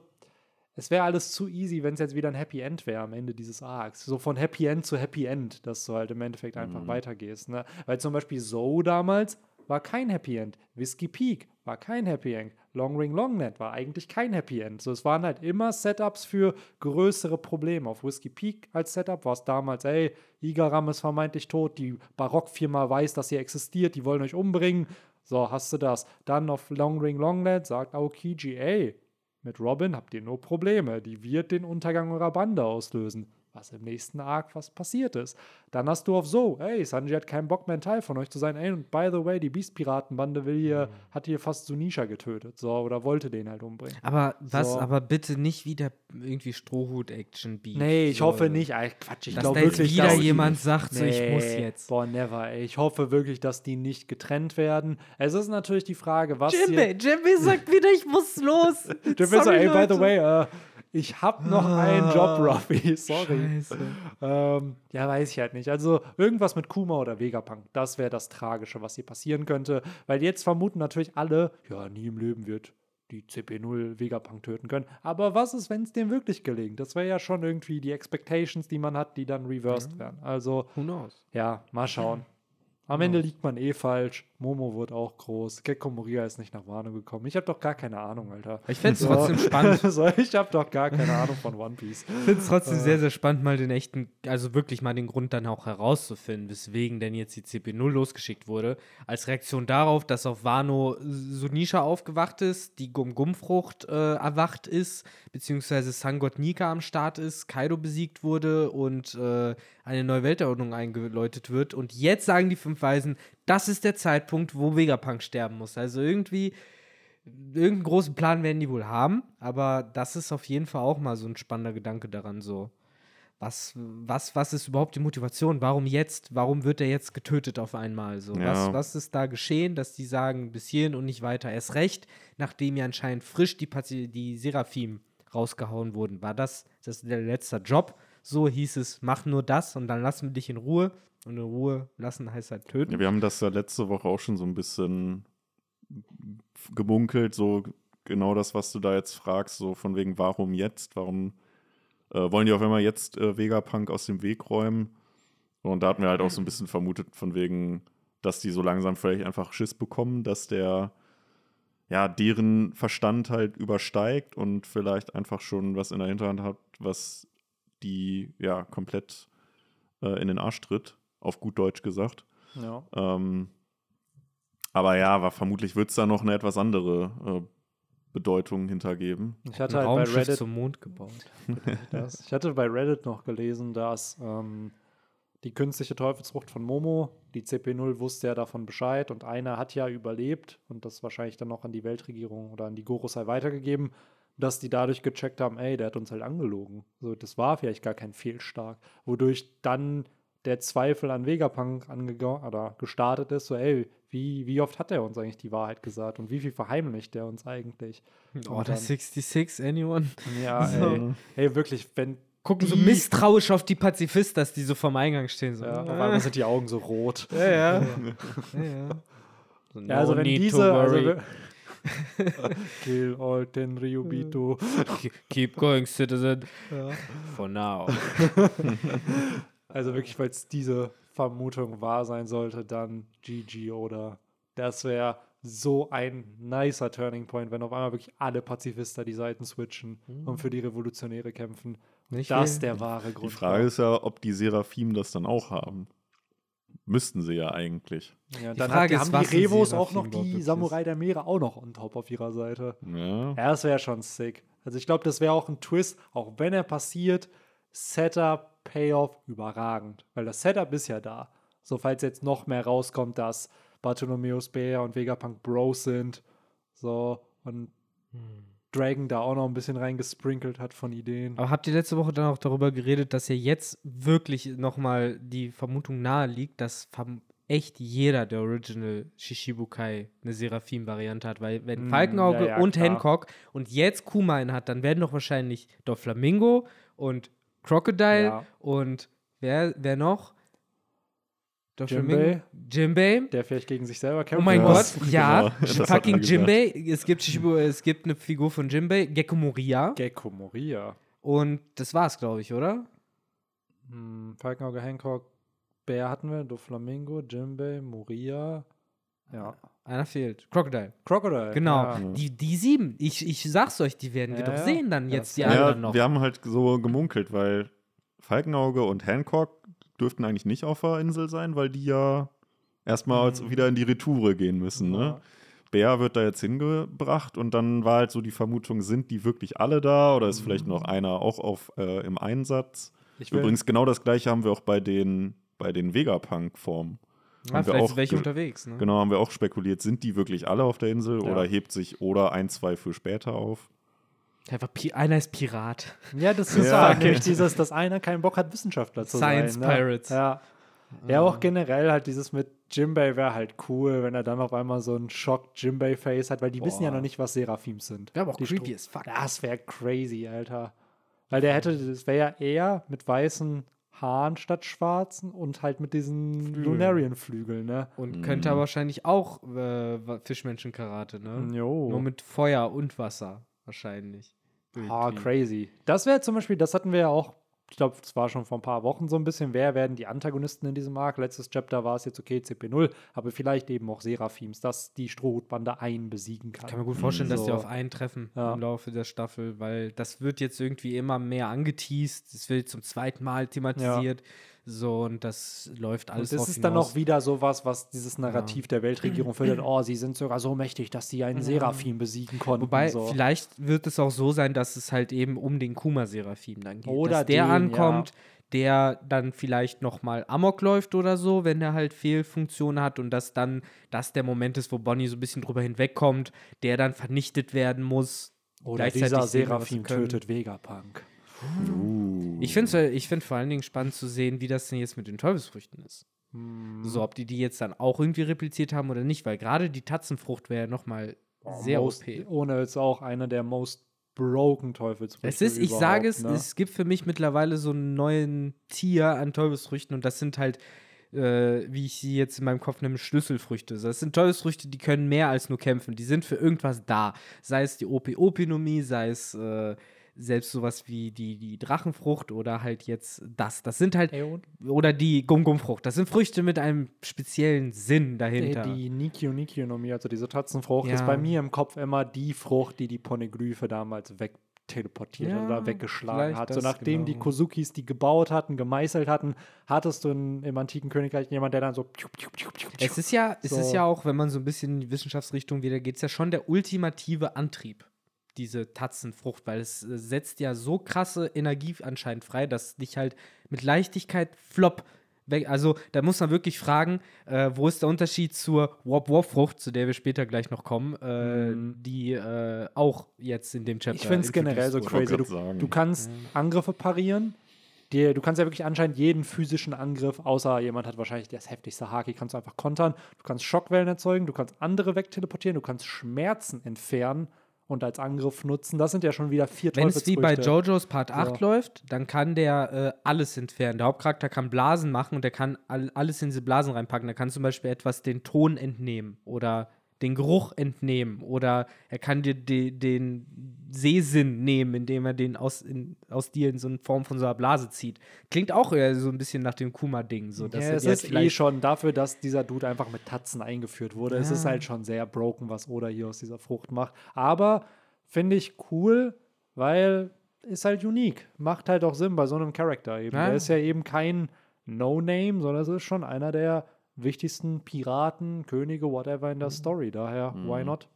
es wäre alles zu easy, wenn es jetzt wieder ein Happy End wäre am Ende dieses Arcs. So von Happy End zu Happy End, dass du halt im Endeffekt einfach Mhm. weitergehst. Ne? Weil zum Beispiel Zoe damals war kein Happy End. Whiskey Peak war kein Happy End. Long Ring Long Net war eigentlich kein Happy End. So, es waren halt immer Setups für größere Probleme. Auf Whiskey Peak als Setup war es damals, ey, Igaram ist vermeintlich tot, die Barockfirma weiß, dass ihr existiert, die wollen euch umbringen. So, hast du das. Dann auf Long Ring Long Net sagt Aokiji, ey, mit Robin habt ihr nur Probleme. Die wird den Untergang eurer Bande auslösen. Was im nächsten Arc was passiert ist. Dann hast du auf so, ey, Sanji hat keinen Bock mehr ein Teil von euch zu sein. Ey, und by the way, die Beast-Piratenbande will hier, hat hier fast Sunisha getötet. So, oder wollte den halt umbringen. Aber was, So. aber bitte nicht wieder irgendwie Strohhut-Action-Beat. Nee, ich so. hoffe nicht. Ey, Quatsch, ich glaube wirklich, wieder dass die- jemand sagt, so, ich muss Nee, jetzt. Boah, never. Ey. Ich hoffe wirklich, dass die nicht getrennt werden. Es ist natürlich die Frage, was. Jimmy, Jimmy sagt wieder, ich muss los. So, Sorry, ey, by the way, äh, ich hab noch einen Job, Ruffy. Sorry. Ähm, ja, weiß ich halt nicht. Also irgendwas mit Kuma oder Vegapunk, das wäre das Tragische, was hier passieren könnte. Weil jetzt vermuten natürlich alle, ja, nie im Leben wird die CP0 Vegapunk töten können. Aber was ist, wenn es dem wirklich gelingt? Das wäre ja schon irgendwie die Expectations, die man hat, die dann reversed werden. Also, Who knows? ja, mal schauen. Am Ende liegt man eh falsch. Momo wird auch groß. Gekko Moria ist nicht nach Wano gekommen. Ich habe doch gar keine Ahnung, Alter. Ich fände es trotzdem spannend. so, ich habe doch gar keine Ahnung von One Piece. Ich finde es trotzdem sehr, sehr spannend, mal den echten, also wirklich mal den Grund dann auch herauszufinden, weswegen denn jetzt die CP0 losgeschickt wurde. Als Reaktion darauf, dass auf Wano Sunisha aufgewacht ist, die Gum-Gum-Frucht äh, erwacht ist, beziehungsweise Sangot Nika am Start ist, Kaido besiegt wurde und äh, eine neue Weltordnung eingeläutet wird. Und jetzt sagen die fünf Weisen, das ist der Zeitpunkt, wo Vegapunk sterben muss. Also irgendwie irgendeinen großen Plan werden die wohl haben, aber das ist auf jeden Fall auch mal so ein spannender Gedanke daran, so. Was, was, was ist überhaupt die Motivation? Warum jetzt? Warum wird er jetzt getötet auf einmal? So, Ja. was, was ist da geschehen, dass die sagen, bis hierhin und nicht weiter? Erst recht, nachdem ja anscheinend frisch die, Pazi die Seraphim rausgehauen wurden. War das, das der letzte Job? So hieß es, mach nur das und dann lassen wir dich in Ruhe. Und in Ruhe lassen heißt halt töten. Ja, wir haben das ja letzte Woche auch schon so ein bisschen gemunkelt, so genau das, was du da jetzt fragst, so von wegen, warum jetzt? Warum äh, wollen die auf einmal jetzt äh, Vegapunk aus dem Weg räumen? Und da hatten wir halt auch so ein bisschen vermutet, von wegen, dass die so langsam vielleicht einfach Schiss bekommen, dass der ja deren Verstand halt übersteigt und vielleicht einfach schon was in der Hinterhand hat, was die ja komplett äh, in den Arsch tritt, auf gut Deutsch gesagt. Ja. Ähm, aber ja, aber vermutlich wird es da noch eine etwas andere äh, Bedeutung hintergeben. Ich hatte halt bei Reddit zum Mond gebaut. das. Ich hatte bei Reddit noch gelesen, dass ähm, die künstliche Teufelsfrucht von Momo, die CP0 wusste ja davon Bescheid und einer hat ja überlebt und das wahrscheinlich dann noch an die Weltregierung oder an die Gorosei weitergegeben, dass die dadurch gecheckt haben, ey, der hat uns halt angelogen. So, das war vielleicht gar kein Fehlschlag, wodurch dann der Zweifel an Vegapunk angegangen oder gestartet ist, so, ey, wie, wie oft hat er uns eigentlich die Wahrheit gesagt und wie viel verheimlicht er uns eigentlich? Order dann- 66, anyone? Ja, So. ey, ey, wirklich, wenn Gucken so die- misstrauisch auf die Pazifistas, die so vorm Eingang stehen. So. Ja, auf einmal sind die Augen so rot. ja, ja. ja, ja. So, Ja, also no wenn diese, also Kill all ten Ryubito. Ke- Keep going, citizen. Ja. For now. Also wirklich, falls diese Vermutung wahr sein sollte, dann GG oder das wäre so ein nicer Turning Point, wenn auf einmal wirklich alle Pazifister die Seiten switchen und für die Revolutionäre kämpfen. Nicht Das viel. der wahre Die Grund. Frage war. ist ja, ob die Seraphim das dann auch haben. Müssten sie ja eigentlich. ja, Die dann Frage hat, ist, haben die Revos Seraphim auch noch die Samurai der Meere auch noch on top auf ihrer Seite. Ja. Ja, das wäre schon sick. Also ich glaube, das wäre auch ein Twist, auch wenn er passiert, Setup, Payoff überragend. Weil das Setup ist ja da. So, falls jetzt noch mehr rauskommt, dass Bartholomeus Bär und Vegapunk Bros sind. So, und Dragon da auch noch ein bisschen reingesprinkelt hat von Ideen. Aber habt ihr letzte Woche dann auch darüber geredet, dass ja jetzt wirklich nochmal die Vermutung nahe liegt, dass echt jeder der Original Shishibukai eine Seraphim-Variante hat, weil wenn mm, Falkenauge ja, ja, und klar. Hancock und jetzt Kumain hat, dann werden doch wahrscheinlich Doflamingo und Crocodile ja. und wer, wer noch? Jimbei. Jimbei. Der vielleicht gegen sich selber kämpft. Oh mein Gott, ja. Genau. Fucking Jimbei. Es gibt, es gibt eine Figur von Jimbei, Gecko Moria. Gecko Moria. Und das war's, glaube ich, oder? Hm, Falkenauge, Hancock, Bär hatten wir, Doflamingo, Jimbei, Moria. Ja. Einer fehlt. Crocodile. Crocodile. Genau. Ja. Die, die sieben, ich, ich sag's euch, die werden wir doch sehen dann jetzt, die anderen noch. Wir haben halt so gemunkelt, weil Falkenauge und Hancock dürften eigentlich nicht auf der Insel sein, weil die ja erstmal mhm. wieder in die Retoure gehen müssen. Ne? Bär wird da jetzt hingebracht und dann war halt so die Vermutung, sind die wirklich alle da oder ist mhm. vielleicht noch einer auch auf, äh, im Einsatz? Übrigens, genau das gleiche haben wir auch bei den, bei den Vegapunk-Formen. Ja, haben vielleicht wir auch, welche unterwegs. Ne? Genau, haben wir auch spekuliert, sind die wirklich alle auf der Insel ja. oder hebt sich oder ein, zwei für später auf? Einfach einer ist Pirat. Ja, das ist ja wirklich dieses, dass einer keinen Bock hat, Wissenschaftler zu Science sein. Science ne? Pirates. Ja. Ja, auch generell halt dieses mit Jimbei wäre halt cool, wenn er dann auf einmal so ein Shock Jimbei-Face hat, weil die Boah. wissen ja noch nicht, was Seraphims sind. Wäre aber auch die creepy as fuck. Das wäre crazy, Alter. Weil der hätte, das wäre ja eher mit weißen Haaren statt schwarzen und halt mit diesen Lunarian-Flügeln, ne? Und mhm. könnte aber wahrscheinlich auch äh, Fischmenschen-Karate, ne? Jo. Nur mit Feuer und Wasser, wahrscheinlich. Ah, crazy. Das wäre zum Beispiel, das hatten wir ja auch ich glaube, es war schon vor ein paar Wochen so ein bisschen, wer werden die Antagonisten in diesem Arc? Letztes Chapter war es jetzt okay, CP0, aber vielleicht eben auch Seraphims, dass die Strohhutbande einen besiegen kann. Ich kann mir gut vorstellen, mhm. dass die auf einen treffen ja. im Laufe der Staffel, weil das wird jetzt irgendwie immer mehr angeteased, es wird zum zweiten Mal thematisiert. Ja. So, und das läuft alles Und das ist hinaus. dann auch wieder sowas, was dieses Narrativ ja. der Weltregierung fördert. Oh, sie sind sogar so mächtig, dass sie einen Seraphim besiegen konnten. Wobei, so. vielleicht wird es auch so sein, dass es halt eben um den Kuma-Seraphim dann geht. Oder dass der den, ankommt, ja. der dann vielleicht nochmal Amok läuft oder so, wenn der halt Fehlfunktionen hat und dass dann das der Moment ist, wo Bonnie so ein bisschen drüber hinwegkommt, der dann vernichtet werden muss. Oder dieser Seraphim tötet Vegapunk. Uh. Ich finde ich find vor allen Dingen spannend zu sehen, wie das denn jetzt mit den Teufelsfrüchten ist. Hm. So, ob die die jetzt dann auch irgendwie repliziert haben oder nicht, weil gerade die Tatzenfrucht wäre ja nochmal oh, sehr most, OP. Ohne jetzt auch einer der most broken Teufelsfrüchte. Es ist, ich sage es, ne? es gibt für mich mittlerweile so einen neuen Tier an Teufelsfrüchten und das sind halt äh, wie ich sie jetzt in meinem Kopf nenne, Schlüsselfrüchte. Das sind Teufelsfrüchte, die können mehr als nur kämpfen. Die sind für irgendwas da. Sei es die OP-Opinomie, sei es äh, selbst sowas wie die, die Drachenfrucht oder halt jetzt das. Das sind halt. Oder die Gum-Gum-Frucht. Das sind Früchte mit einem speziellen Sinn dahinter. Die, die Nikio Nikionomie, also diese Tatzenfrucht, ja. ist bei mir im Kopf immer die Frucht, die die Poneglyphe damals wegteleportiert ja, oder weggeschlagen hat. So nachdem genau. die Kozukis die gebaut hatten, gemeißelt hatten, hattest du in, im antiken Königreich jemand, der dann so. Es ist ja, so. es ist ja auch, wenn man so ein bisschen in die Wissenschaftsrichtung wieder geht, es ja schon der ultimative Antrieb diese Tatzenfrucht, weil es äh, setzt ja so krasse Energie anscheinend frei, dass dich halt mit Leichtigkeit flop weg. Also da muss man wirklich fragen, äh, wo ist der Unterschied zur Wop-Wop-Frucht, zu der wir später gleich noch kommen, äh, mhm. die äh, auch jetzt in dem Chapter. Ich finde es generell so crazy. Du, du, kannst Angriffe parieren. Die, du kannst ja wirklich anscheinend jeden physischen Angriff, außer jemand hat wahrscheinlich das heftigste Haki, kannst du einfach kontern. Du kannst Schockwellen erzeugen, du kannst andere wegteleportieren, du kannst Schmerzen entfernen und als Angriff nutzen. Das sind ja schon wieder vier Wenn es wie bei JoJo's Part 8 so. läuft, dann kann der äh, alles entfernen. Der Hauptcharakter kann Blasen machen und der kann all, alles in diese Blasen reinpacken. Der kann zum Beispiel etwas den Ton entnehmen oder den Geruch entnehmen oder er kann dir de, den Sehsinn nehmen, indem er den aus, in, aus dir in so eine Form von so einer Blase zieht. Klingt auch eher so ein bisschen nach dem Kuma-Ding. So, ja, es ist eh schon dafür, dass dieser Dude einfach mit Tatzen eingeführt wurde. Ja. Es ist halt schon sehr broken, was Oda hier aus dieser Frucht macht. Aber finde ich cool, weil ist halt unique. Macht halt auch Sinn bei so einem Charakter eben. Ja. Der ist ja eben kein No-Name, sondern es ist schon einer der wichtigsten Piraten, Könige, whatever in der mhm. Story. Daher, mhm. why not?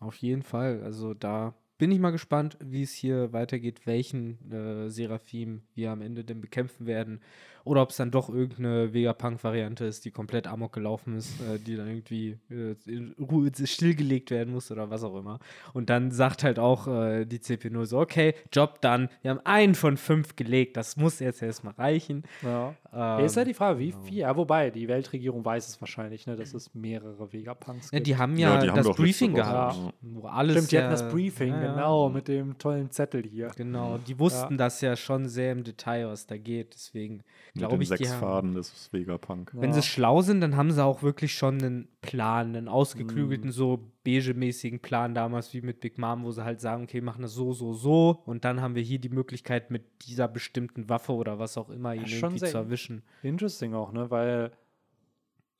Auf jeden Fall. Also da bin ich mal gespannt, wie es hier weitergeht, welchen äh, Seraphim wir am Ende denn bekämpfen werden. Oder ob es dann doch irgendeine Vegapunk-Variante ist, die komplett amok gelaufen ist, äh, die dann irgendwie äh, in Ruhe stillgelegt werden muss oder was auch immer. Und dann sagt halt auch äh, die CP0 so, okay, Job dann, wir haben einen von fünf gelegt, das muss jetzt erstmal reichen. Ja. Ähm, ist ja die Frage, wie genau. viel, ja, wobei, die Weltregierung weiß es wahrscheinlich, ne, dass es mehrere Vegapunks gibt. Ja, die haben ja, ja die das haben Briefing gehabt. Ja. Wo alles Stimmt, die hatten das Briefing, genau, mit dem tollen Zettel hier. Genau, die wussten das ja schon sehr im Detail, was da geht, deswegen glaube ich, sechs die Faden des Vegapunk. Wenn sie schlau sind, dann haben sie auch wirklich schon einen Plan, einen ausgeklügelten, mm. so beige-mäßigen Plan damals wie mit Big Mom, wo sie halt sagen, okay, wir machen das so, so, so und dann haben wir hier die Möglichkeit, mit dieser bestimmten Waffe oder was auch immer ihn irgendwie zu erwischen. Interesting auch, ne, weil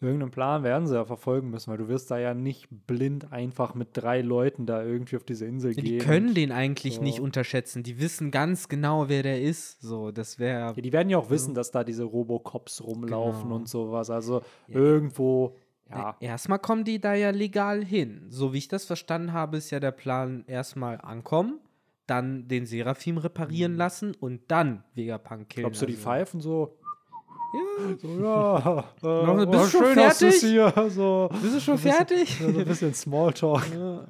Irgendeinen Plan werden sie ja verfolgen müssen, weil du wirst da ja nicht blind einfach mit drei Leuten da irgendwie auf diese Insel ja, die gehen. Die können den eigentlich so. nicht unterschätzen. Die wissen ganz genau, wer der ist. So, das wäre. Ja, die werden ja auch wissen, dass da diese Robocops rumlaufen genau. und sowas. Also ja. irgendwo. Ja. Erstmal kommen die da ja legal hin. So wie ich das verstanden habe, ist ja der Plan erstmal ankommen, dann den Seraphim reparieren mhm. lassen und dann Vegapunk killen. Glaubst du, die also. pfeifen so? Ja. So, ja. Äh, bist du schon fertig? Hier, so. Bist du schon fertig? so ein bisschen Smalltalk.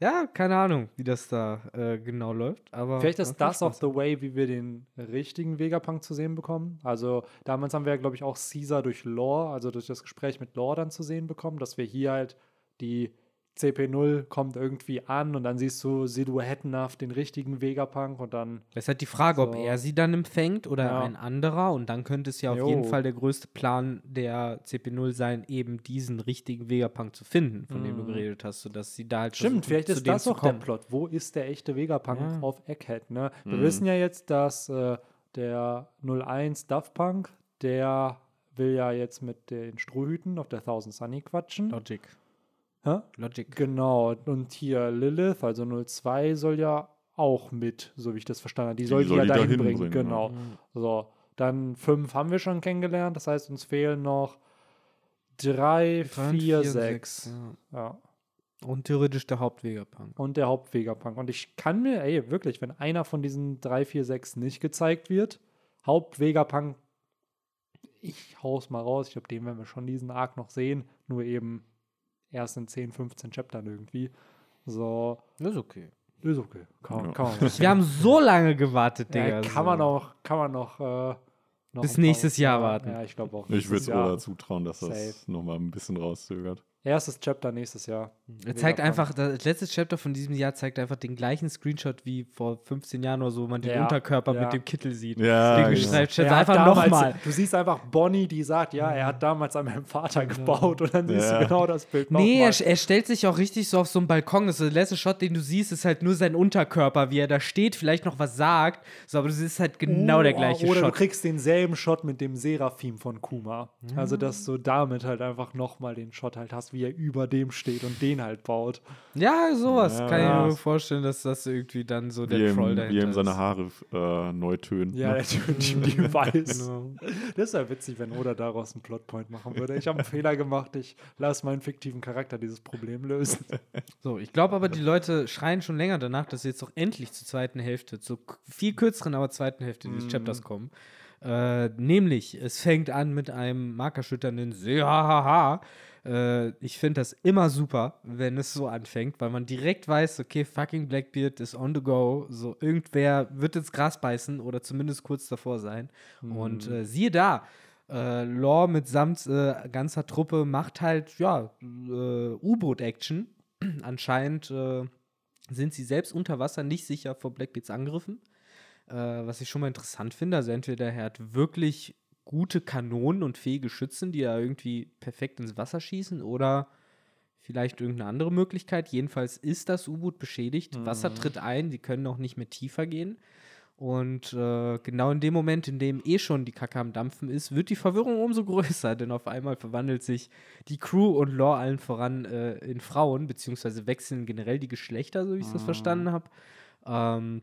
Ja. ja. keine Ahnung, wie das da äh, genau läuft. Aber Vielleicht ist das auch the way, wie wir den richtigen Vegapunk zu sehen bekommen. Also damals haben wir ja, glaube ich, auch Caesar durch Lore, also durch das Gespräch mit Lore dann zu sehen bekommen, dass wir hier halt die CP0 kommt irgendwie an und dann siehst du silhouettenhaft den richtigen Vegapunk und dann. Es ist halt die Frage, so. ob er sie dann empfängt oder ja. ein anderer und dann könnte es ja auf jo. jeden Fall der größte Plan der CP0 sein, eben diesen richtigen Vegapunk zu finden, von mm. dem du mhm. geredet hast, sodass sie da halt Stimmt, vielleicht ist das auch der Plot. Wo ist der echte Vegapunk ja. auf Egghead? Ne? Wir mm. wissen ja jetzt, dass äh, der 01 Daft Punk, der will ja jetzt mit den Strohhüten auf der Thousand Sunny quatschen. Logic. Hä? Logic. Genau. Und hier Lilith, also 02, soll ja auch mit, so wie ich das verstanden habe. Die soll die, die ja dahin bringen. bringen. Genau. Ja. Mhm. So. Dann 5 haben wir schon kennengelernt. Das heißt, uns fehlen noch 3, 4, 6. Ja. Und theoretisch der Hauptwegerpunk. Und der Hauptwegerpunk. Und ich kann mir, ey, wirklich, wenn einer von diesen 3, 4, 6 nicht gezeigt wird, Hauptwegerpunk, ich hau's mal raus. Ich glaube, den werden wir schon diesen Arc noch sehen. Nur eben erst in 10, 15 Chaptern irgendwie. So. Das ist okay. Ist okay. Kann, ja. kann man Wir haben so lange gewartet, Digga. Ja, kann so. man auch, kann man noch, äh, noch Bis nächstes Jahr warten. Ja, ich glaube auch. Ich würde sogar zutrauen, dass das nochmal ein bisschen rauszögert. Erstes Chapter nächstes Jahr. Er zeigt einfach, das letzte Chapter von diesem Jahr zeigt einfach den gleichen Screenshot wie vor 15 Jahren oder so, wo man den ja, Unterkörper ja. mit dem Kittel sieht. Ja, den genau. einfach nochmal. Du siehst einfach Bonnie, die sagt, ja, er hat damals an meinem Vater gebaut und dann siehst ja. du genau das Bild nochmal. Nee, er, er, stellt sich auch richtig so auf so einen Balkon. Das ist der letzte Shot, den du siehst, ist halt nur sein Unterkörper, wie er da steht, vielleicht noch was sagt, so, aber du siehst halt genau uh, der gleiche oder Shot. Oder du kriegst denselben Shot mit dem Seraphim von Kuma. Mhm. Also, dass du damit halt einfach nochmal den Shot halt hast, wie er über dem steht und den halt baut. Ja, sowas ja, kann ich mir vorstellen, dass das irgendwie dann so der wie Troll dahinter Wie ihm seine Haare äh, neu tönen. Ja, ne? der tönt ihm die weiß. Genau. Das wäre witzig, wenn Oda daraus einen Plotpoint machen würde. Ich habe einen Fehler gemacht, ich lasse meinen fiktiven Charakter dieses Problem lösen. So, ich glaube aber, die Leute schreien schon länger danach, dass sie jetzt doch endlich zur zweiten Hälfte, zur viel kürzeren, aber zweiten Hälfte dieses mm. Chapters kommen. Äh, nämlich, es fängt an mit einem markerschütternden Sehahaha. Äh, ich finde das immer super, wenn es so anfängt, weil man direkt weiß, okay, fucking Blackbeard ist on the go. So, irgendwer wird ins Gras beißen oder zumindest kurz davor sein. Mhm. Und äh, siehe da, äh, Law mitsamt äh, ganzer Truppe macht halt, ja, äh, U-Boot-Action. Anscheinend äh, sind sie selbst unter Wasser nicht sicher vor Blackbeards Angriffen. Äh, was ich schon mal interessant finde. Also entweder er hat wirklich gute Kanonen und fähige Schützen, die da irgendwie perfekt ins Wasser schießen oder vielleicht irgendeine andere Möglichkeit. Jedenfalls ist das U-Boot beschädigt. Mhm. Wasser tritt ein, die können auch nicht mehr tiefer gehen. Und äh, genau in dem Moment, in dem eh schon die Kacke am Dampfen ist, wird die Verwirrung umso größer, denn auf einmal verwandelt sich die Crew und Lore allen voran äh, in Frauen, beziehungsweise wechseln generell die Geschlechter, so wie ich es mhm. verstanden habe. Ähm,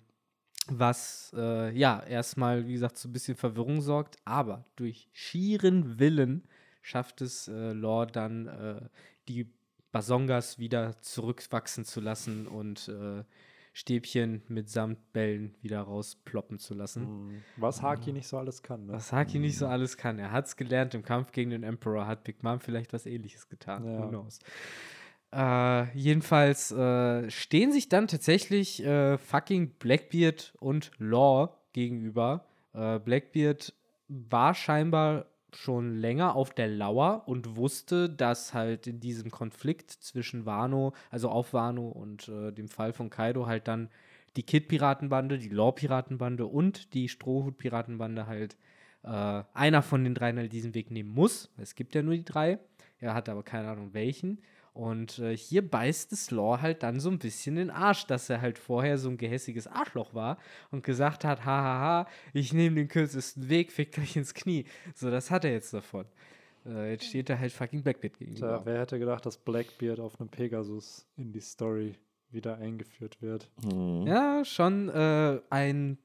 was äh, ja erstmal, wie gesagt, so ein bisschen Verwirrung sorgt, aber durch schieren Willen schafft es äh, Lore dann, äh, die Basongas wieder zurückwachsen zu lassen und äh, Stäbchen mit Samtbällen wieder rausploppen zu lassen. Mhm. Was Haki nicht so alles kann. Ne? Was Haki nicht so alles kann. Er hat es gelernt im Kampf gegen den Emperor, hat Big Mom vielleicht was ähnliches getan. Ja. Who knows? Äh, jedenfalls äh, stehen sich dann tatsächlich äh, fucking Blackbeard und Law gegenüber. Äh, Blackbeard war scheinbar schon länger auf der Lauer und wusste, dass halt in diesem Konflikt zwischen Wano, also auf Wano und äh, dem Fall von Kaido halt dann die Kid-Piratenbande, die Law-Piratenbande und die Strohhut-Piratenbande halt einer von den dreien halt diesen Weg nehmen muss. Es gibt ja nur die drei. Er hat aber keine Ahnung welchen. Und äh, hier beißt es Law halt dann so ein bisschen den Arsch, dass er halt vorher so ein gehässiges Arschloch war und gesagt hat, hahaha, ich nehme den kürzesten Weg, fickt euch ins Knie. So, das hat er jetzt davon. Äh, jetzt steht er halt fucking Blackbeard gegenüber. Tja, wer hätte gedacht, dass Blackbeard auf einem Pegasus in die Story wieder eingeführt wird? Mhm. Ja, schon äh, ein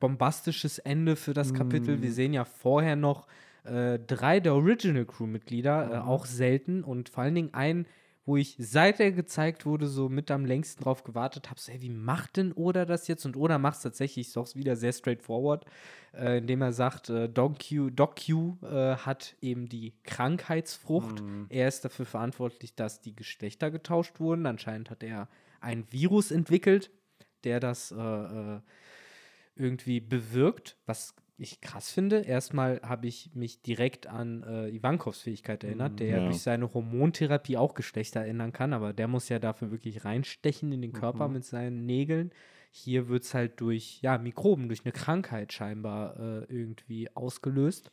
bombastisches Ende für das Kapitel. Mm. Wir sehen ja vorher noch äh, drei der Original Crew-Mitglieder, äh, Mhm. auch selten und vor allen Dingen einen, wo ich seit er gezeigt wurde, so mit am längsten drauf gewartet habe, so, hey, wie macht denn Oda das jetzt? Und Oda macht es tatsächlich doch wieder sehr straightforward, äh, indem er sagt, äh, Doc Q, Doc Q äh, hat eben die Krankheitsfrucht. Mhm. Er ist dafür verantwortlich, dass die Geschlechter getauscht wurden. Anscheinend hat er ein Virus entwickelt, der das äh, äh, irgendwie bewirkt, was ich krass finde. Erstmal habe ich mich direkt an äh, Ivankovs Fähigkeit erinnert, der ja. Durch seine Hormontherapie auch Geschlechter ändern kann, aber der muss ja dafür wirklich reinstechen in den Körper Mhm. mit seinen Nägeln. Hier wird es halt durch ja, Mikroben, durch eine Krankheit scheinbar äh, irgendwie ausgelöst.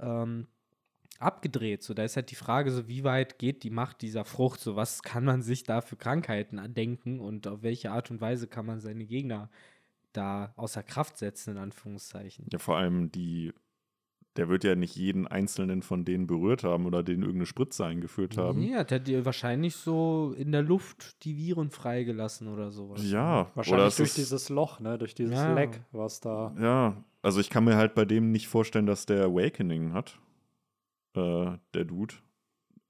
Ähm, abgedreht. So, da ist halt die Frage, so wie weit geht die Macht dieser Frucht? So, was kann man sich da für Krankheiten denken und auf welche Art und Weise kann man seine Gegner da außer Kraft setzen, in Anführungszeichen. Ja, vor allem die, der wird ja nicht jeden einzelnen von denen berührt haben oder denen irgendeine Spritze eingeführt haben. Ja, hat er dir wahrscheinlich so in der Luft die Viren freigelassen oder sowas. Ja, oder Wahrscheinlich durch ist, dieses Loch, ne? Durch dieses Ja. Leck, was da. Ja, also ich kann mir halt bei dem nicht vorstellen, dass der Awakening hat, äh, der Dude.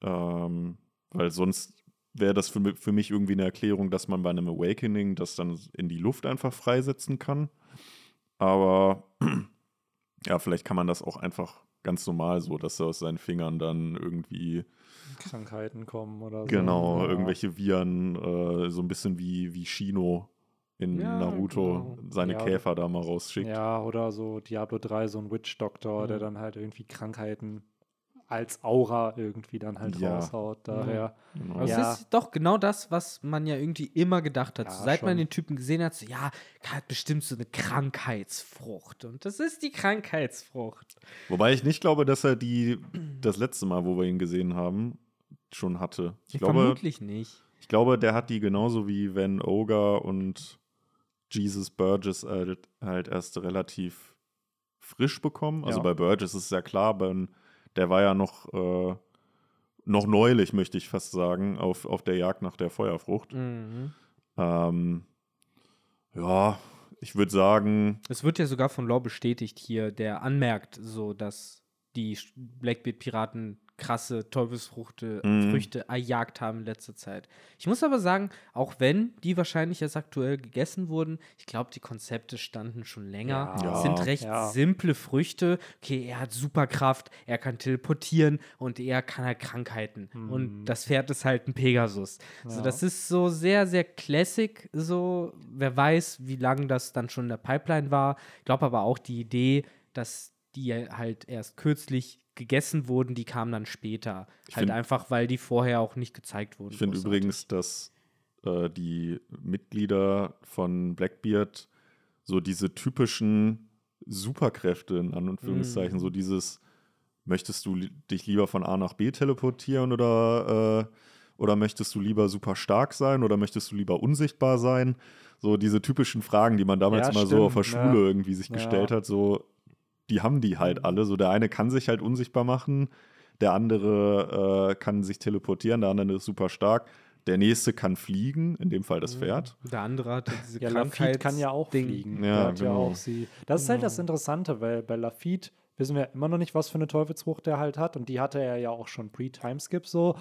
Ähm, weil sonst wäre das für, für mich irgendwie eine Erklärung, dass man bei einem Awakening das dann in die Luft einfach freisetzen kann. Aber ja, vielleicht kann man das auch einfach ganz normal so, dass er aus seinen Fingern dann irgendwie Krankheiten kommen oder so. Genau, Ja. irgendwelche Viren, äh, so ein bisschen wie, wie Shino in Ja, Naruto genau. seine Ja. Käfer da mal rausschickt. Ja, oder so Diablo 3, so ein Witch Doctor, der Mhm. dann halt irgendwie Krankheiten als Aura irgendwie dann halt Ja. raushaut. Daher. Genau. Aber Ja. es ist doch genau das, was man ja irgendwie immer gedacht hat. Ja, so, seit man schon. den Typen gesehen hat, so, ja, hat bestimmt so eine Krankheitsfrucht. Und das ist die Krankheitsfrucht. Wobei ich nicht glaube, dass er die das letzte Mal, wo wir ihn gesehen haben, schon hatte. Ich glaube, Vermutlich nicht. ich glaube, der hat die genauso wie Van Ogre und Jesus Burgess halt, halt erst relativ frisch bekommen. Also Ja. bei Burgess ist es ja klar, bei, der war ja noch, äh, noch neulich, möchte ich fast sagen, auf, auf der Jagd nach der Feuerfrucht. Mhm. Ähm, ja, ich würde sagen, Es wird ja sogar von Law bestätigt hier, der anmerkt, so dass die Blackbeard-Piraten krasse Teufelsfrüchte Mhm. Früchte erjagt haben in letzter Zeit. Ich muss aber sagen, auch wenn die wahrscheinlich erst aktuell gegessen wurden, ich glaube, die Konzepte standen schon länger. Ja. Es sind recht Ja. simple Früchte. Okay, er hat Superkraft, er kann teleportieren und er kann halt Krankheiten. Und Mhm. das Pferd ist halt ein Pegasus. Also Ja. das ist so sehr, sehr classic. So, wer weiß, wie lange das dann schon in der Pipeline war. Ich glaube aber auch die Idee, dass die halt erst kürzlich gegessen wurden, die kam dann später. Ich halt find- einfach, weil die vorher auch nicht gezeigt wurden. Ich finde übrigens, dass äh, die Mitglieder von Blackbeard so diese typischen Superkräfte in An- und Anführungszeichen, Mhm. so dieses, möchtest du li dich lieber von A nach B teleportieren oder, äh, oder möchtest du lieber super stark sein oder möchtest du lieber unsichtbar sein? So diese typischen Fragen, die man damals Ja, immer so auf der stimmt, Schule ja. irgendwie sich Ja. gestellt hat, so die haben die halt alle. So der eine kann sich halt unsichtbar machen, der andere äh, kann sich teleportieren, der andere ist super stark. Der nächste kann fliegen, in dem Fall das Pferd. Der andere hatte diese Ja, Lafitte kann ja auch Krankheitsding. fliegen. Ja, Der hat ja genau. auch sie. Das ist halt das Genau. Interessante, weil bei Lafitte wissen wir immer noch nicht, was für eine Teufelsfrucht der halt hat. Und die hatte er ja auch schon pre-Timeskip so.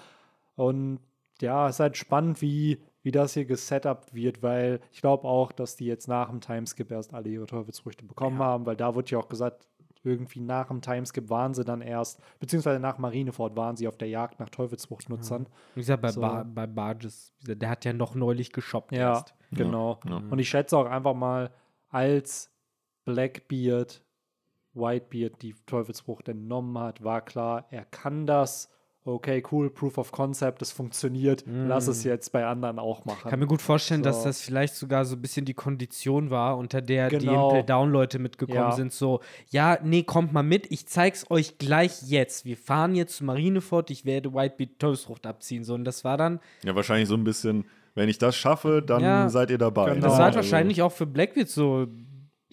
Und ja, ist halt spannend, wie wie das hier gesetupt wird, weil ich glaube auch, dass die jetzt nach dem Timeskip erst alle ihre Teufelsfrüchte bekommen Ja. haben, weil da wurde ja auch gesagt, irgendwie nach dem Timeskip waren sie dann erst, beziehungsweise nach Marineford waren sie auf der Jagd nach Teufelsfruchtnutzern. Wie gesagt, bei, So. Bar bei Barges, der hat ja noch neulich geshoppt Ja, erst. genau. Ja. Und ich schätze auch einfach mal, als Blackbeard Whitebeard die Teufelsfrucht entnommen hat, war klar, er kann das. Okay, cool, Proof of Concept, es funktioniert. Lass es jetzt bei anderen auch machen. Ich kann mir gut vorstellen, dass So. das vielleicht sogar so ein bisschen die Kondition war, unter der die Genau. Impel Down Leute mitgekommen Ja. sind. So, ja, nee, kommt mal mit, ich zeig's euch gleich jetzt. Wir fahren jetzt zu Marineford, ich werde Whitebeard Teufelsfrucht abziehen. So, und das war dann, Ja, wahrscheinlich so ein bisschen, wenn ich das schaffe, dann Ja, seid ihr dabei. genau. das Ja, war halt Also- wahrscheinlich auch für Blackbeard so,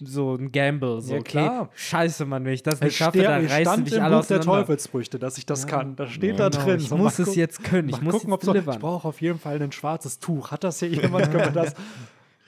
so ein Gamble. So, Ja, okay, klar. scheiße, Mann, wenn ich das nicht schaffe, steht- dann es reißen stand mich im alle Buch der. Teufelsfrüchte, dass ich das Ja. kann. Das steht da Genau, drin. Ich So, muss es jetzt können, ich muss gucken, jetzt ob so, ich brauche auf jeden Fall ein schwarzes Tuch. Hat das hier jemand? Können wir das?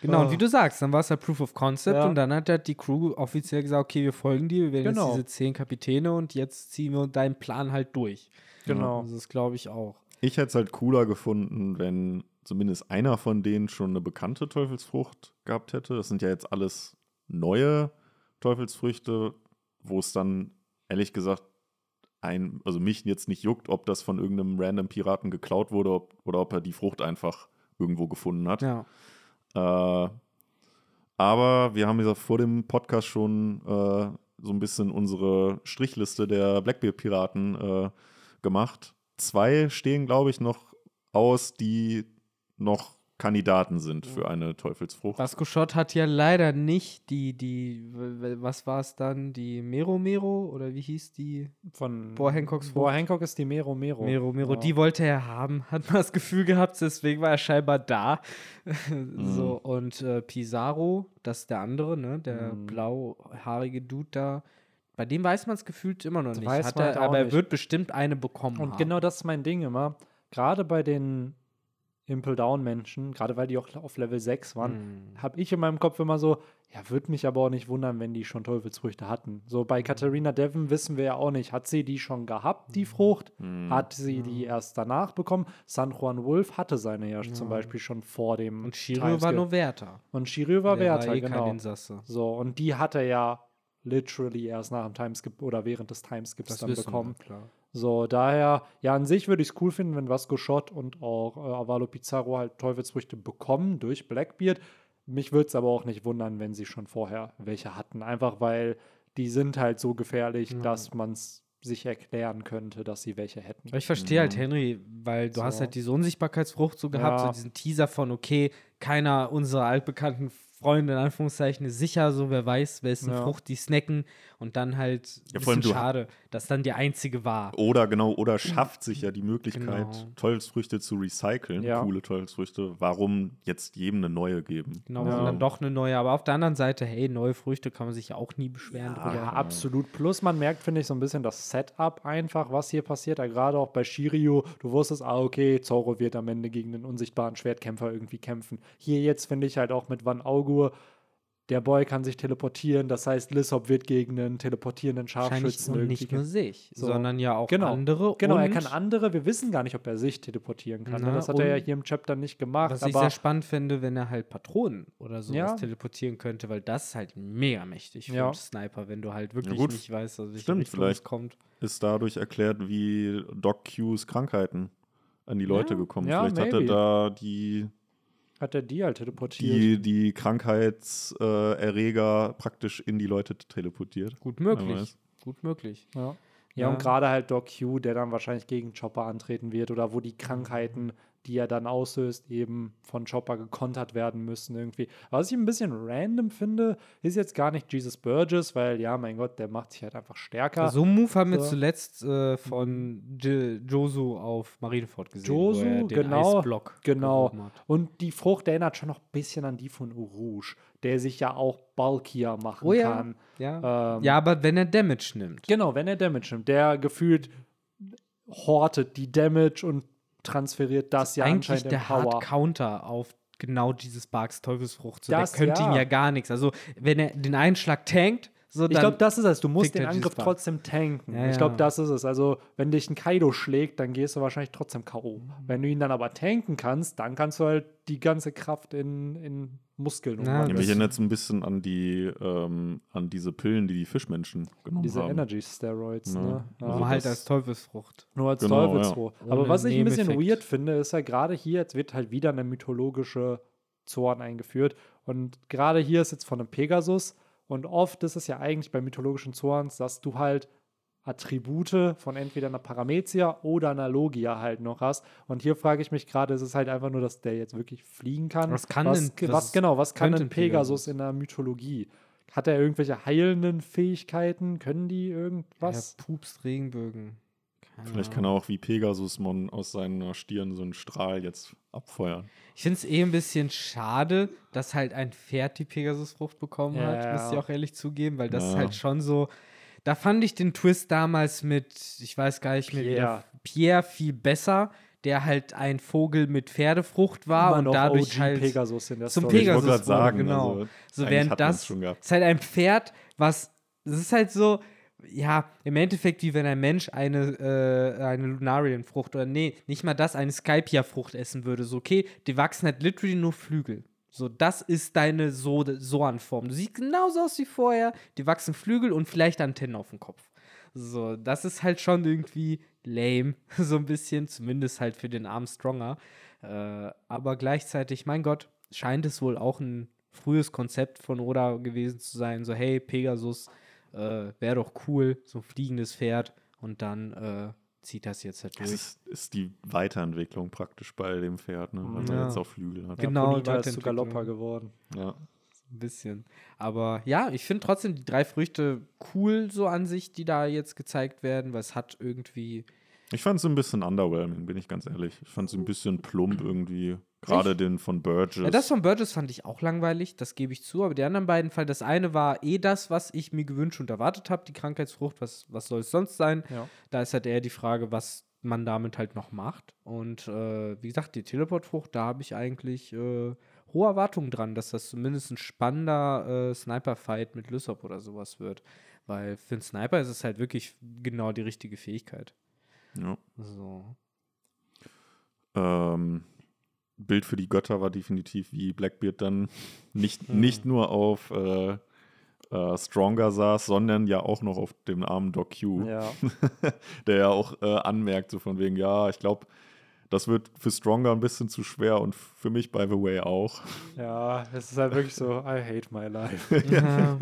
Genau, und Ah. wie du sagst, dann war es halt Proof of Concept Ja. und dann hat halt die Crew offiziell gesagt, okay, wir folgen dir, wir werden Genau. jetzt diese zehn Kapitäne und jetzt ziehen wir deinen Plan halt durch. Genau. Das ist, glaube ich, auch. Ich hätte es halt cooler gefunden, wenn zumindest einer von denen schon eine bekannte Teufelsfrucht gehabt hätte. Das sind ja jetzt alles neue Teufelsfrüchte, wo es dann ehrlich gesagt ein, also mich jetzt nicht juckt, ob das von irgendeinem random Piraten geklaut wurde ob, oder ob er die Frucht einfach irgendwo gefunden hat. Ja. Äh, aber wir haben ja vor dem Podcast schon äh, so ein bisschen unsere Strichliste der Blackbeard-Piraten äh, gemacht. Zwei stehen, glaube ich, noch aus, die noch Kandidaten sind für eine Teufelsfrucht. Vasco Schott hat ja leider nicht die, die, was war es dann, die Mero Mero oder wie hieß die? Von Boah, Hancocks Frucht. Boah, Hancock ist die Mero Mero. Mero Mero, Ja. die wollte er haben, hat man das Gefühl gehabt, deswegen war er scheinbar da. so, und äh, Pizarro, das ist der andere, ne, der Mhm. blauhaarige Dude da. Bei dem weiß man es gefühlt immer noch Das nicht. weiß Hat man er, halt auch aber er nicht. wird bestimmt eine bekommen Und haben. genau das ist mein Ding immer. Gerade bei den Impel Down Menschen, gerade weil die auch auf Level 6 waren, Mhm. habe ich in meinem Kopf immer so, ja, würde mich aber auch nicht wundern, wenn die schon Teufelsfrüchte hatten. So Mhm. bei Katharina Devon wissen wir ja auch nicht, hat sie die schon gehabt, die Frucht? Hm. Hat sie die erst danach bekommen? San Juan Wolf hatte seine ja zum Beispiel schon vor dem Und Shiryu war nur Wärter. Und Shiryu war Der Wärter, eh genau. Insasse. So, und die hat er ja literally erst nach dem Timeskip oder während des Timeskips Das dann bekommen. wir, klar. So, daher, ja, an sich würde ich es cool finden, wenn Vasco Schott und auch äh, Avalo Pizarro halt Teufelsfrüchte bekommen durch Blackbeard. Mich würde es aber auch nicht wundern, wenn sie schon vorher welche hatten. Einfach weil die sind halt so gefährlich, Ja. dass man es sich erklären könnte, dass sie welche hätten. Ich verstehe halt Henry, weil du hast So. halt diese Unsichtbarkeitsfrucht so gehabt, Ja. so diesen Teaser von, okay, keiner unserer altbekannten Freunde, in Anführungszeichen, ist sicher, so wer weiß, wer ist eine Ja. Frucht, die snacken und dann halt Ja, bisschen schade, dass dann die einzige war. Oder genau, oder schafft sich ja die Möglichkeit, Genau. Teufelsfrüchte zu recyceln, Ja. coole Teufelsfrüchte. Warum jetzt jedem eine neue geben? Genau, Ja. dann doch eine neue, aber auf der anderen Seite, hey, neue Früchte kann man sich ja auch nie beschweren Ja. Ja, absolut. Plus man merkt, finde ich, so ein bisschen das Setup einfach, was hier passiert. Ja, gerade auch bei Shiryu, du wusstest, ah, okay, Zoro wird am Ende gegen den unsichtbaren Schwertkämpfer irgendwie kämpfen. Hier jetzt finde ich halt auch mit Van Augur, der Boy kann sich teleportieren, das heißt, Lissop wird gegen einen teleportierenden Scharfschützen und nicht nur sich, So. sondern ja auch Genau. andere. Genau, und er kann andere, wir wissen gar nicht, ob er sich teleportieren kann. ne? Na, das hat er ja hier im Chapter nicht gemacht. Was ich sehr spannend finde, wenn er halt Patronen oder sowas Ja. teleportieren könnte, weil das ist halt mega mächtig für Ja. einen Sniper, wenn du halt wirklich gut. nicht weißt, also welche Stimmt, vielleicht. es kommt. Ist dadurch erklärt, wie Doc Q's Krankheiten an die Leute Ja. gekommen. Ja, Vielleicht hat er maybe. da die, hat er die halt teleportiert. die, die Krankheitserreger Erreger praktisch in die Leute teleportiert. Gut möglich. Gut möglich. Ja. Ja, Ja. und gerade halt Doc Q, der dann wahrscheinlich gegen Chopper antreten wird oder wo die Krankheiten, die er dann auslöst, eben von Chopper gekontert werden müssen irgendwie. Was ich ein bisschen random finde, ist jetzt gar nicht Jesus Burgess, weil ja, mein Gott, der macht sich halt einfach stärker. So einen Move haben wir So. zuletzt äh, von J Josu auf Marineford gesehen. Josu, genau, Eisblock genau. Und die Frucht erinnert schon noch ein bisschen an die von Urouge, der sich ja auch bulkier machen Oh ja. kann. Ja. Ähm, ja, aber wenn er Damage nimmt. Genau, wenn er Damage nimmt. Der gefühlt hortet die Damage und transferiert das ja Eigentlich der Power. Hard-Counter auf genau dieses Barks Teufelsfrucht. So, Das, der könnte ja. ihm ja gar nichts. Also, wenn er den einen Schlag tankt, So, Ich dann- glaube, das ist es. Du musst den Angriff trotzdem tanken. Ja, ich glaube, das ist es. Also, wenn dich ein Kaido schlägt, dann gehst du wahrscheinlich trotzdem K.O. Mhm. Wenn du ihn dann aber tanken kannst, dann kannst du halt die ganze Kraft in, in Muskeln Ja, Ja, umwandeln. mich erinnert es ein bisschen an die, ähm, an diese Pillen, die die Fischmenschen genommen Diese haben. Energy Steroids, Ja. ne? Nur Also halt als Teufelsfrucht. Nur als Genau, Teufelsfrucht. ja. Aber was ich ein bisschen weird finde, ist ja gerade hier, jetzt wird halt wieder eine mythologische Zorn eingeführt. Und gerade hier ist jetzt von einem Pegasus. Und oft ist es ja eigentlich bei mythologischen Zorns, dass du halt Attribute von entweder einer Paramezia oder einer Logia halt noch hast. Und hier frage ich mich gerade, ist es halt einfach nur, dass der jetzt wirklich fliegen kann? Was kann was, denn- was, genau, was kann ein Pegasus Pegasus? in der Mythologie? Hat er irgendwelche heilenden Fähigkeiten? Können die irgendwas? Ja, Pups, Regenbögen. Keine Vielleicht kann er auch wie Pegasusmon aus seiner Stirn so einen Strahl jetzt abfeuern. Ich finde es eh ein bisschen schade, dass halt ein Pferd die Pegasusfrucht bekommen hat, Ja. muss ich auch ehrlich zugeben, weil das ist Ja. halt schon so. Da fand ich den Twist damals mit, ich weiß gar nicht der- Pierre. Pierre viel besser, der halt ein Vogel mit Pferdefrucht war und noch dadurch OG halt Pegasus in der zum Story. Ich Pegasus gerade sagen, genau. also, So während das ist halt ein Pferd, was das ist halt so, ja, im Endeffekt wie wenn ein Mensch eine, äh, eine Lunarian-Frucht oder nee, nicht mal das, eine Skypia-Frucht essen würde. So, okay, die wachsen halt literally nur Flügel. So, das ist deine so Soan-Form. Du siehst genauso aus wie vorher, die wachsen Flügel und vielleicht Antennen auf dem Kopf. So, das ist halt schon irgendwie lame, so ein bisschen, zumindest halt für den armen Stronger. Äh, aber gleichzeitig, mein Gott, scheint es wohl auch ein frühes Konzept von Oda gewesen zu sein. So, hey, Pegasus, äh, wäre doch cool, so ein fliegendes Pferd. Und dann äh, zieht das jetzt halt Das durch. ist, ist die Weiterentwicklung praktisch bei dem Pferd, ne? weil Ja. er jetzt auch Flügel hat. Ja, Genau, Ponita ist zu. Galopper geworden. Ja. Ein bisschen. Aber ja, ich finde trotzdem die drei Früchte cool, so an sich, die da jetzt gezeigt werden, weil es hat irgendwie. Ich fand es ein bisschen underwhelming, bin ich ganz ehrlich. Ich fand es ein bisschen plump irgendwie. Gerade den von Burgess. Ja, das von Burgess fand ich auch langweilig, das gebe ich zu. Aber die anderen beiden Fall, das eine war eh das, was ich mir gewünscht und erwartet habe, die Krankheitsfrucht. Was, was soll es sonst sein? Ja. Da ist halt eher die Frage, was man damit halt noch macht. Und äh, wie gesagt, die Teleportfrucht, da habe ich eigentlich äh, hohe Erwartungen dran, dass das zumindest ein spannender äh, Sniper-Fight mit Lysop oder sowas wird. Weil für einen Sniper ist es halt wirklich genau die richtige Fähigkeit. ja. So. Ähm, Bild für die Götter war definitiv, wie Blackbeard dann nicht, Hm. nicht nur auf äh, äh, Stronger saß, sondern ja auch noch auf dem armen Doc Q, Ja. der ja auch äh, anmerkt, so von wegen, ja, ich glaube, das wird für Stronger ein bisschen zu schwer und für mich, by the way, auch. ja, es ist halt wirklich so, I hate my life. Ja.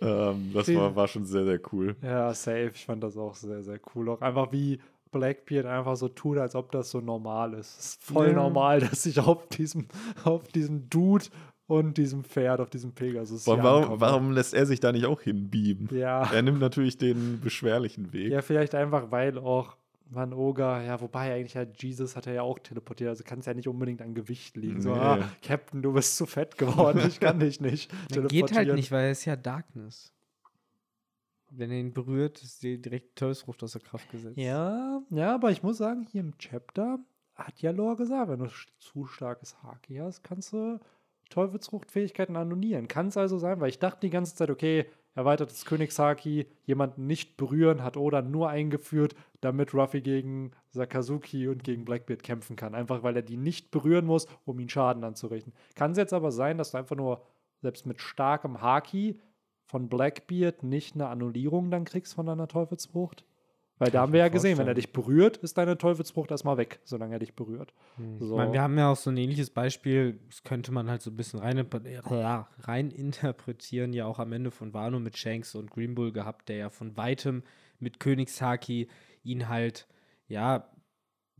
Ähm, das war, war schon sehr, sehr cool. Ja, safe. Ich fand das auch sehr, sehr cool. Auch einfach wie Blackbeard einfach so tut, als ob das so normal ist. Es ist voll Ja. normal, dass ich auf diesem, auf diesem Dude und diesem Pferd, auf diesem Pegasus Warum, hier warum, warum lässt er sich da nicht auch hinbeamen? Ja. Er nimmt natürlich den beschwerlichen Weg. Ja, vielleicht einfach, weil auch Van Oga, ja, wobei eigentlich halt Jesus hat er ja auch teleportiert, also kann es ja nicht unbedingt an Gewicht liegen. So, Nee. ah, Captain, du bist zu fett geworden, ich kann dich nicht Na, geht halt nicht, weil er ist ja Darkness. Wenn er ihn berührt, ist die direkte Teufelsfrucht aus der Kraft gesetzt. Ja, ja, aber ich muss sagen, hier im Chapter hat ja Lore gesagt, wenn du zu starkes Haki hast, kannst du Teufelsfruchtfähigkeiten annullieren. Kann es also sein, weil ich dachte die ganze Zeit, okay, erweitertes Königshaki, jemanden nicht berühren, hat Oda nur eingeführt, damit Ruffy gegen Sakazuki und gegen Blackbeard kämpfen kann. Einfach weil er die nicht berühren muss, um ihn Schaden anzurichten. Kann es jetzt aber sein, dass du einfach nur, selbst mit starkem Haki, von Blackbeard nicht eine Annullierung dann kriegst von deiner Teufelsfrucht? Weil da haben wir ja mir gesehen, wenn er vorstellen. dich berührt, ist deine Teufelsfrucht erstmal weg, solange er dich berührt. Hm. So. Ich meine, wir haben ja auch so ein ähnliches Beispiel, das könnte man halt so ein bisschen rein, ja, rein interpretieren, ja auch am Ende von Wano mit Shanks und Green Bull gehabt, der ja von weitem mit Königshaki ihn halt, ja,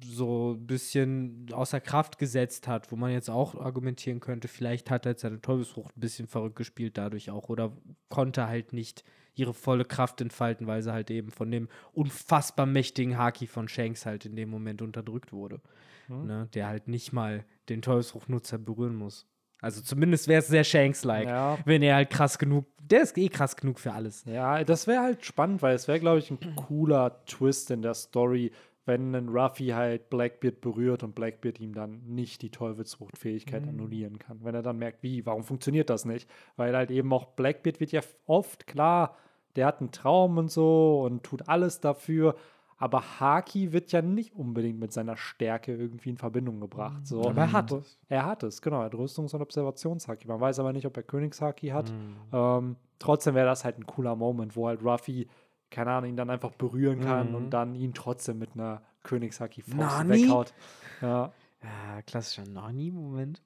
so ein bisschen außer Kraft gesetzt hat, wo man jetzt auch argumentieren könnte, vielleicht hat halt seine Teufelsfrucht ein bisschen verrückt gespielt dadurch auch oder konnte halt nicht ihre volle Kraft entfalten, weil sie halt eben von dem unfassbar mächtigen Haki von Shanks halt in dem Moment unterdrückt wurde. Hm. Ne? Der halt nicht mal den Teufelsfruchtnutzer berühren muss. Also zumindest wäre es sehr Shanks-like, Ja. wenn er halt krass genug, der ist eh krass genug für alles. Ja, das wäre halt spannend, weil es wäre, glaube ich, ein cooler Twist in der Story, wenn ein Ruffy halt Blackbeard berührt und Blackbeard ihm dann nicht die Teufelsfruchtfähigkeit Mhm. annullieren kann. Wenn er dann merkt, wie, warum funktioniert das nicht? Weil halt eben auch Blackbeard wird ja oft klar, der hat einen Traum und so und tut alles dafür. Aber Haki wird ja nicht unbedingt mit seiner Stärke irgendwie in Verbindung gebracht. So. Aber er hat es. Er hat es, genau. Er hat Rüstungs- und Observationshaki. Man weiß aber nicht, ob er Königshaki hat. Mhm. Ähm, trotzdem wäre das halt ein cooler Moment, wo halt Ruffy, keine Ahnung, ihn dann einfach berühren kann Mhm. und dann ihn trotzdem mit einer Königshaki-Faust weghaut. Ja. Ja, klassischer Nani-Moment.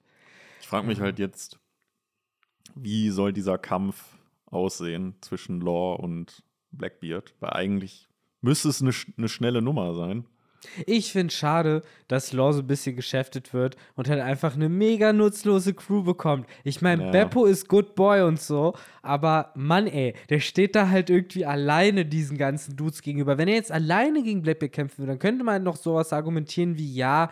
Ich frage mich halt jetzt, wie soll dieser Kampf aussehen zwischen Law und Blackbeard? Weil eigentlich müsste es eine, eine schnelle Nummer sein. Ich finde schade, dass Law so ein bisschen geschäftet wird und halt einfach eine mega nutzlose Crew bekommt. Ich meine, Ja. Beppo ist Good Boy und so, aber Mann, ey, der steht da halt irgendwie alleine diesen ganzen Dudes gegenüber. Wenn er jetzt alleine gegen Blackbeard kämpfen würde, dann könnte man noch sowas argumentieren wie, ja,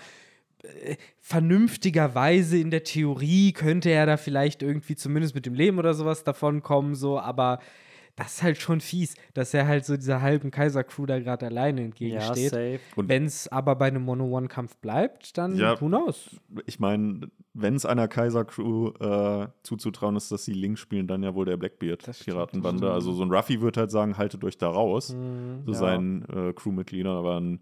äh, vernünftigerweise in der Theorie könnte er da vielleicht irgendwie zumindest mit dem Leben oder sowas davon kommen, so, aber das ist halt schon fies, dass er halt so dieser halben Kaiser-Crew da gerade alleine ja, entgegensteht. safe. Und Wenn es aber bei einem Mono-One-Kampf bleibt, dann Ja. who knows? ich meine, wenn es einer Kaiser-Crew äh, zuzutrauen ist, dass sie Link spielen, dann ja wohl der Blackbeard-Piratenbande. Also so ein Ruffy wird halt sagen, haltet euch da raus, so Ja. seinen äh, Crewmitgliedern, aber ein,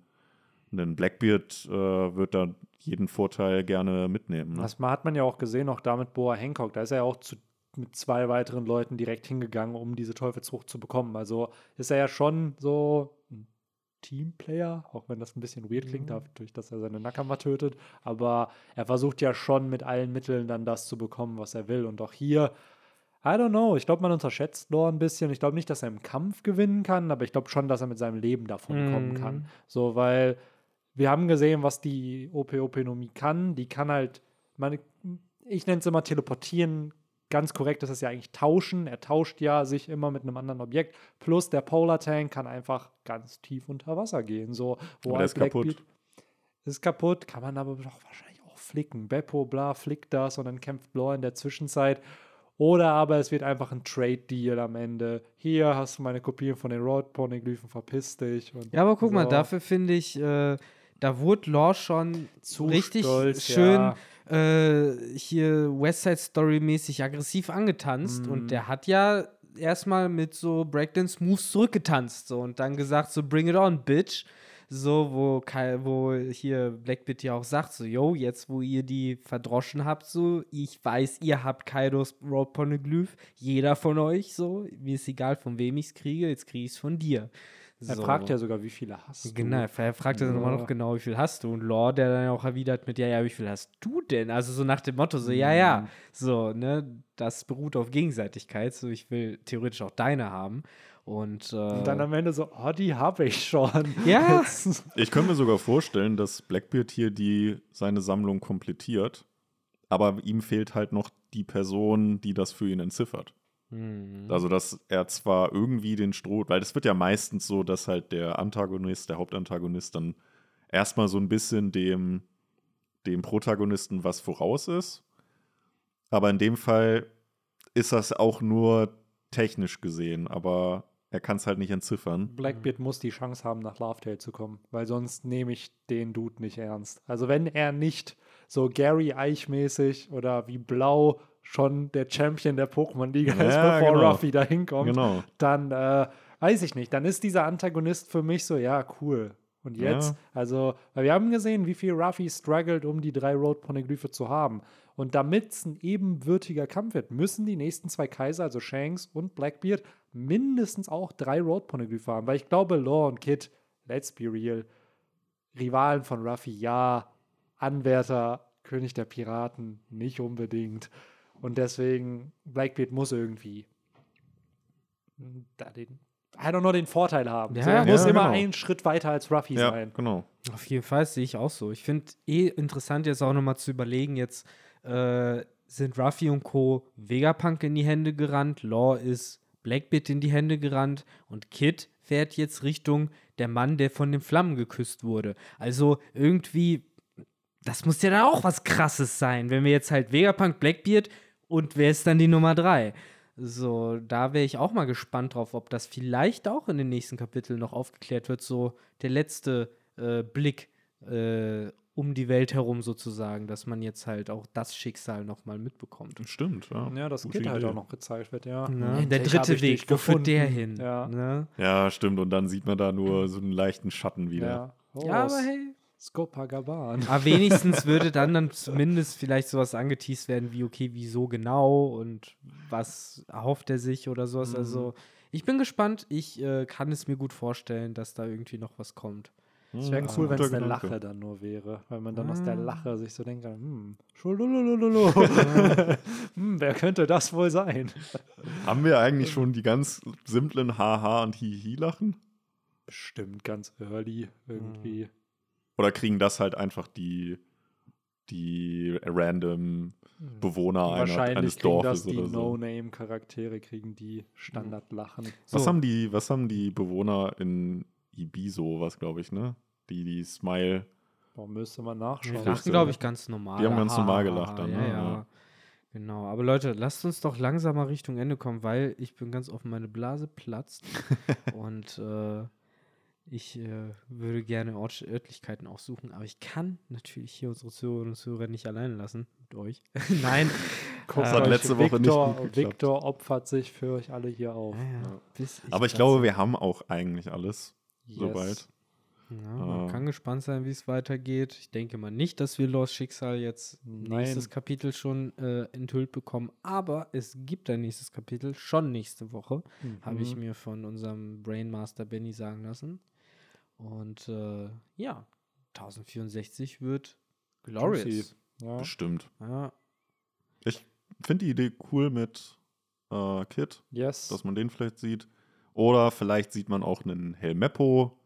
ein Blackbeard äh, wird da jeden Vorteil gerne mitnehmen. Ne? Das hat man ja auch gesehen, auch da mit Boa Hancock. Da ist er ja auch zu, mit zwei weiteren Leuten direkt hingegangen, um diese Teufelsfrucht zu bekommen. Also ist er ja schon so ein Teamplayer, auch wenn das ein bisschen weird klingt, dadurch, dass er seine Nakama tötet. Aber er versucht ja schon mit allen Mitteln dann das zu bekommen, was er will. Und auch hier, I don't know, ich glaube, man unterschätzt Lore ein bisschen. Ich glaube nicht, dass er im Kampf gewinnen kann, aber ich glaube schon, dass er mit seinem Leben davon kommen Mhm. kann. So, weil wir haben gesehen, was die OP-Openomie kann. Die kann halt, meine, ich nenne es immer teleportieren. Ganz korrekt ist es ja eigentlich tauschen. Er tauscht ja sich immer mit einem anderen Objekt. Plus der Polar Tank kann einfach ganz tief unter Wasser gehen. So, wo Aber der ist kaputt. Blackbeard- Ist kaputt, kann man aber doch wahrscheinlich auch flicken. Beppo, bla, flickt das und dann kämpft Law in der Zwischenzeit. Oder aber es wird einfach ein Trade-Deal am Ende. Hier hast du meine Kopien von den Road-Poneglyphen, verpiss dich. Und Ja, aber guck mal, so. dafür finde ich, äh, da wurde Law schon Zu richtig stolz, schön ja. äh, hier West Side Story mäßig aggressiv angetanzt. Mhm. und der hat ja erstmal mit so Breakdance Moves zurückgetanzt so. Und dann gesagt so bring it on bitch. So wo wo hier Blackbeard ja auch sagt so yo jetzt wo ihr die verdroschen habt so ich weiß ihr habt Kaidos Road Poneglyph. Jeder von euch so. Mir ist egal von wem ich es kriege jetzt kriege ich es von dir Er so. fragt ja sogar, wie viele hast Genau, du. er fragt dann immer Ja. noch genau, wie viel hast du? Und Lore, der dann auch erwidert mit, ja, ja, wie viel hast du denn? Also so nach dem Motto, so, ja, ja, Mhm. so, ne, das beruht auf Gegenseitigkeit, so, ich will theoretisch auch deine haben. Und, äh, Und dann am Ende so, oh, die habe ich schon. Ja. Jetzt- Ich könnte mir sogar vorstellen, dass Blackbeard hier die, seine Sammlung komplettiert, aber ihm fehlt halt noch die Person, die das für ihn entziffert. Hm, Also, dass er zwar irgendwie den Stroh, weil das wird ja meistens so, dass halt der Antagonist, der Hauptantagonist dann erstmal so ein bisschen dem, dem Protagonisten was voraus ist. Aber in dem Fall ist das auch nur technisch gesehen, aber er kann es halt nicht entziffern. Blackbeard muss die Chance haben, nach Laughtail zu kommen, weil sonst nehme ich den Dude nicht ernst. Also wenn er nicht so Gary Eich-mäßig oder wie Blau schon der Champion der Pokémon-Liga ist, Ja, bevor genau. Ruffy da hinkommt, Genau. dann äh, weiß ich nicht. Dann ist dieser Antagonist für mich so, ja, cool. Und jetzt, Ja. also, weil wir haben gesehen, wie viel Ruffy struggelt, um die drei Road-Poneglyphe zu haben. Und damit es ein ebenwürdiger Kampf wird, müssen die nächsten zwei Kaiser, also Shanks und Blackbeard, mindestens auch drei Road-Poneglyphe haben. Weil ich glaube, Law und Kid, let's be real, Rivalen von Ruffy, ja, Anwärter, König der Piraten, nicht unbedingt. Und deswegen, Blackbeard muss irgendwie da den, I don't know, den Vorteil haben. Ja, so, er ja, muss immer genau. einen Schritt weiter als Ruffy Ja, sein. genau. Auf jeden Fall sehe ich auch so. Ich finde eh interessant, jetzt auch nochmal zu überlegen, jetzt äh, sind Ruffy und Co. Vegapunk in die Hände gerannt, Law ist Blackbeard in die Hände gerannt und Kid fährt jetzt Richtung der Mann, der von den Flammen geküsst wurde. Also irgendwie, das muss ja dann auch was Krasses sein, wenn wir jetzt halt Vegapunk, Blackbeard und wer ist dann die Nummer drei? So, da wäre ich auch mal gespannt drauf, ob das vielleicht auch in den nächsten Kapiteln noch aufgeklärt wird. So der letzte äh, Blick äh, um die Welt herum sozusagen, dass man jetzt halt auch das Schicksal nochmal mitbekommt. Stimmt, ja. Ja, das Gute Kid halt Idee. auch noch gezeigt wird, ja. Ne? Endlich Der dritte Weg, wo führt der hin? Ja. Ne? Ja, stimmt. Und dann sieht man da nur so einen leichten Schatten wieder. Ja, oh, ja, aber hey. Skopagaban. Aber wenigstens würde dann dann zumindest vielleicht sowas angeteased werden wie, okay, wieso genau und was erhofft er sich oder sowas. Mhm. Also ich bin gespannt. Ich äh, kann es mir gut vorstellen, dass da irgendwie noch was kommt. Es wäre Hm, cool, wenn guter es eine Gedanke. Lache dann nur wäre, weil man dann aus der Ah. Lache sich so denkt, hm, schululululu. hm, wer könnte das wohl sein? Haben wir eigentlich schon die ganz simplen Haha und Hihi-Lachen? Bestimmt ganz early irgendwie. Oder kriegen das halt einfach die, die random Bewohner einer, Wahrscheinlich eines kriegen das Dorfes die oder so? No-Name-Charaktere, kriegen die Standardlachen. Was, So. haben die, was haben die Bewohner in Ibiso, was glaube ich, ne? Die, die Smile. Warum müsste man Die nachschauen? Richtig. lachen, glaube ich, ganz normal. Die haben ganz normal gelacht dann, Ja, ne? ja. Ja. Genau. Aber Leute, lasst uns doch langsam mal Richtung Ende kommen, weil ich bin ganz offen, meine Blase platzt. und äh, ich äh, würde gerne Ort Örtlichkeiten aussuchen, aber ich kann natürlich hier unsere Zuhörerinnen und Zuhörer nicht alleine lassen mit euch. Nein. Das hat letzte Woche nicht Victor, gut geklappt. Victor opfert sich für euch alle hier auf. Ja, ja, bis Aber ich glaube, wir haben auch eigentlich alles Yes. soweit. Ja, man Äh. kann gespannt sein, wie es weitergeht. Ich denke mal nicht, dass wir Los Schicksal jetzt Nein. nächstes Kapitel schon äh, enthüllt bekommen, aber es gibt ein nächstes Kapitel schon nächste Woche, habe ich Mhm. mir von unserem Brainmaster Benny sagen lassen. Und äh, ja, 1064 wird glorious. Ja. Bestimmt. Ja, Ich finde die Idee cool mit äh, Kit, Yes. dass man den vielleicht sieht. Oder vielleicht sieht man auch einen Helmeppo,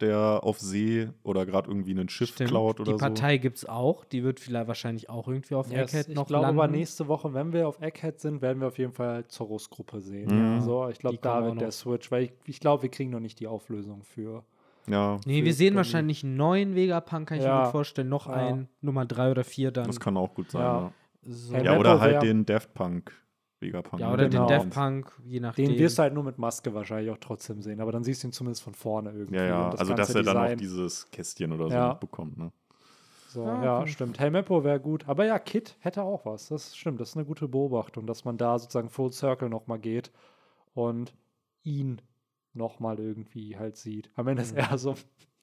der auf See oder gerade irgendwie ein Schiff stimmt. klaut oder Die so. Partei gibt es auch. Die wird vielleicht wahrscheinlich auch irgendwie auf Yes. Egghead ich noch glaube landen. aber nächste Woche, wenn wir auf Egghead sind, werden wir auf jeden Fall Zorros Gruppe sehen. Ja. So, ich glaube, Die da wird der. Switch, weil ich, ich glaube, wir kriegen noch nicht die Auflösung für. Ja, Nee, wir sehen wahrscheinlich einen neuen Vegapunk, kann ich mir Ja. gut vorstellen. Noch Ja. einen, Nummer drei oder vier dann. das kann auch gut sein. Ja. Ja, so. Ja oder halt den Daft Punk Vegapunk. Ja, oder Genau. den Daft Punk, je nachdem. Den wirst du halt nur mit Maske wahrscheinlich auch trotzdem sehen, aber dann siehst du ihn zumindest von vorne irgendwie. Ja, ja, Und also dass er dann auch Design- dieses Kästchen oder so Ja. mitbekommt. Ne? So, Ja, ja, stimmt. Helmeppo wäre gut. Aber ja, Kit hätte auch was. Das stimmt. Das ist eine gute Beobachtung, dass man da sozusagen Full Circle nochmal geht und ihn nochmal irgendwie halt sieht. Am Ende ist Mhm. er so,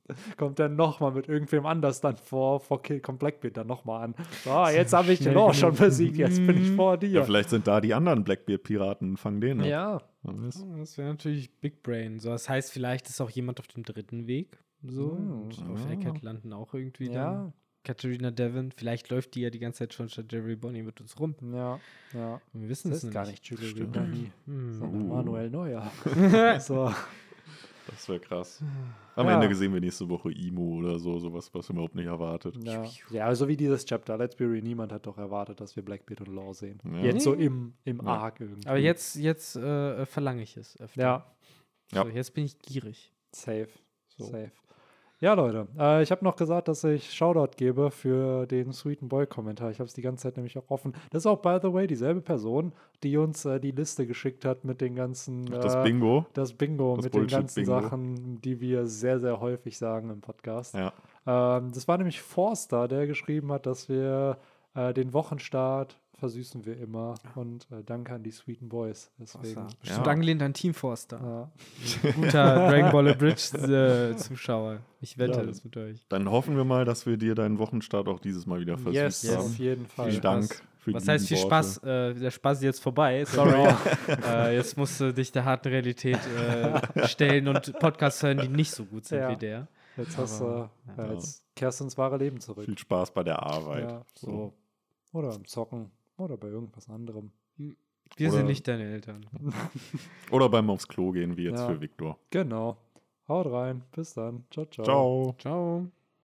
kommt er nochmal mit irgendwem anders dann vor, vor Kill, kommt Blackbeard dann nochmal an. So, ah, jetzt habe ich den auch schon besiegt, jetzt bin ich vor Ja, dir. vielleicht sind da die anderen Blackbeard-Piraten, fangen den. ab. Ja. Ja, Das wäre natürlich Big Brain. So, das heißt, vielleicht ist auch jemand auf dem dritten Weg. So. Hm, und auf ja. Egghead landen auch irgendwie dann ja, Katharina Devon. Vielleicht läuft die ja die ganze Zeit schon statt Jerry Bonnie mit uns rum. ja, ja. Wir wissen Das es gar nicht Julie Stimmt. Ridani, Hm. sondern Uh. Manuel Neuer. so. Das wäre krass. Am Ja. Ende sehen wir nächste Woche Imo oder so, sowas, was wir überhaupt nicht erwartet. Ja, ja also wie dieses Chapter. Let's Be Real, niemand hat doch erwartet, dass wir Blackbeard und Law sehen. Ja. Jetzt so im, im Ja. Arc irgendwie. Aber jetzt, jetzt äh, verlange ich es öfter. Ja, So, Ja. jetzt bin ich gierig. safe. So. Safe. Ja, Leute, äh, ich habe noch gesagt, dass ich Shoutout gebe für den Sweeten Boy-Kommentar. Ich habe es die ganze Zeit nämlich auch offen. Das ist auch, by the way, dieselbe Person, die uns äh, die Liste geschickt hat mit den ganzen. Ach, das äh, Bingo. Das Bingo Das mit den ganzen Bullshit-Bingo. Sachen, die wir sehr, sehr häufig sagen im Podcast. Ja. Ähm, das war nämlich Forster, der geschrieben hat, dass wir äh, den Wochenstart versüßen wir immer. Und äh, danke an die Sweeten Boys. Deswegen. Bestimmt Ja. angelehnt an Team Forster. Ja. Guter Dragon Ball Bridge äh, Zuschauer. Ich wette Ja. das mit euch. Dann hoffen wir mal, dass wir dir deinen Wochenstart auch dieses Mal wieder versüßt Yes, Yes. haben. auf jeden Fall. Vielen Viel Dank Was heißt viel Spaß? Äh, der Spaß ist jetzt vorbei. Sorry. äh, jetzt musst du dich der harten Realität äh, stellen und Podcasts hören, die nicht so gut sind Ja. wie der. Jetzt, hast, du, Aber, ja, jetzt kehrst du ins wahre Leben zurück. Viel Spaß bei der Arbeit. Ja, so. Oder im Zocken. Oder bei irgendwas anderem. Wir Oder- sind nicht deine Eltern. Oder beim aufs Klo gehen, wie jetzt Ja. für Viktor. Genau. Haut rein. Bis dann. Ciao, ciao. Ciao. Ciao.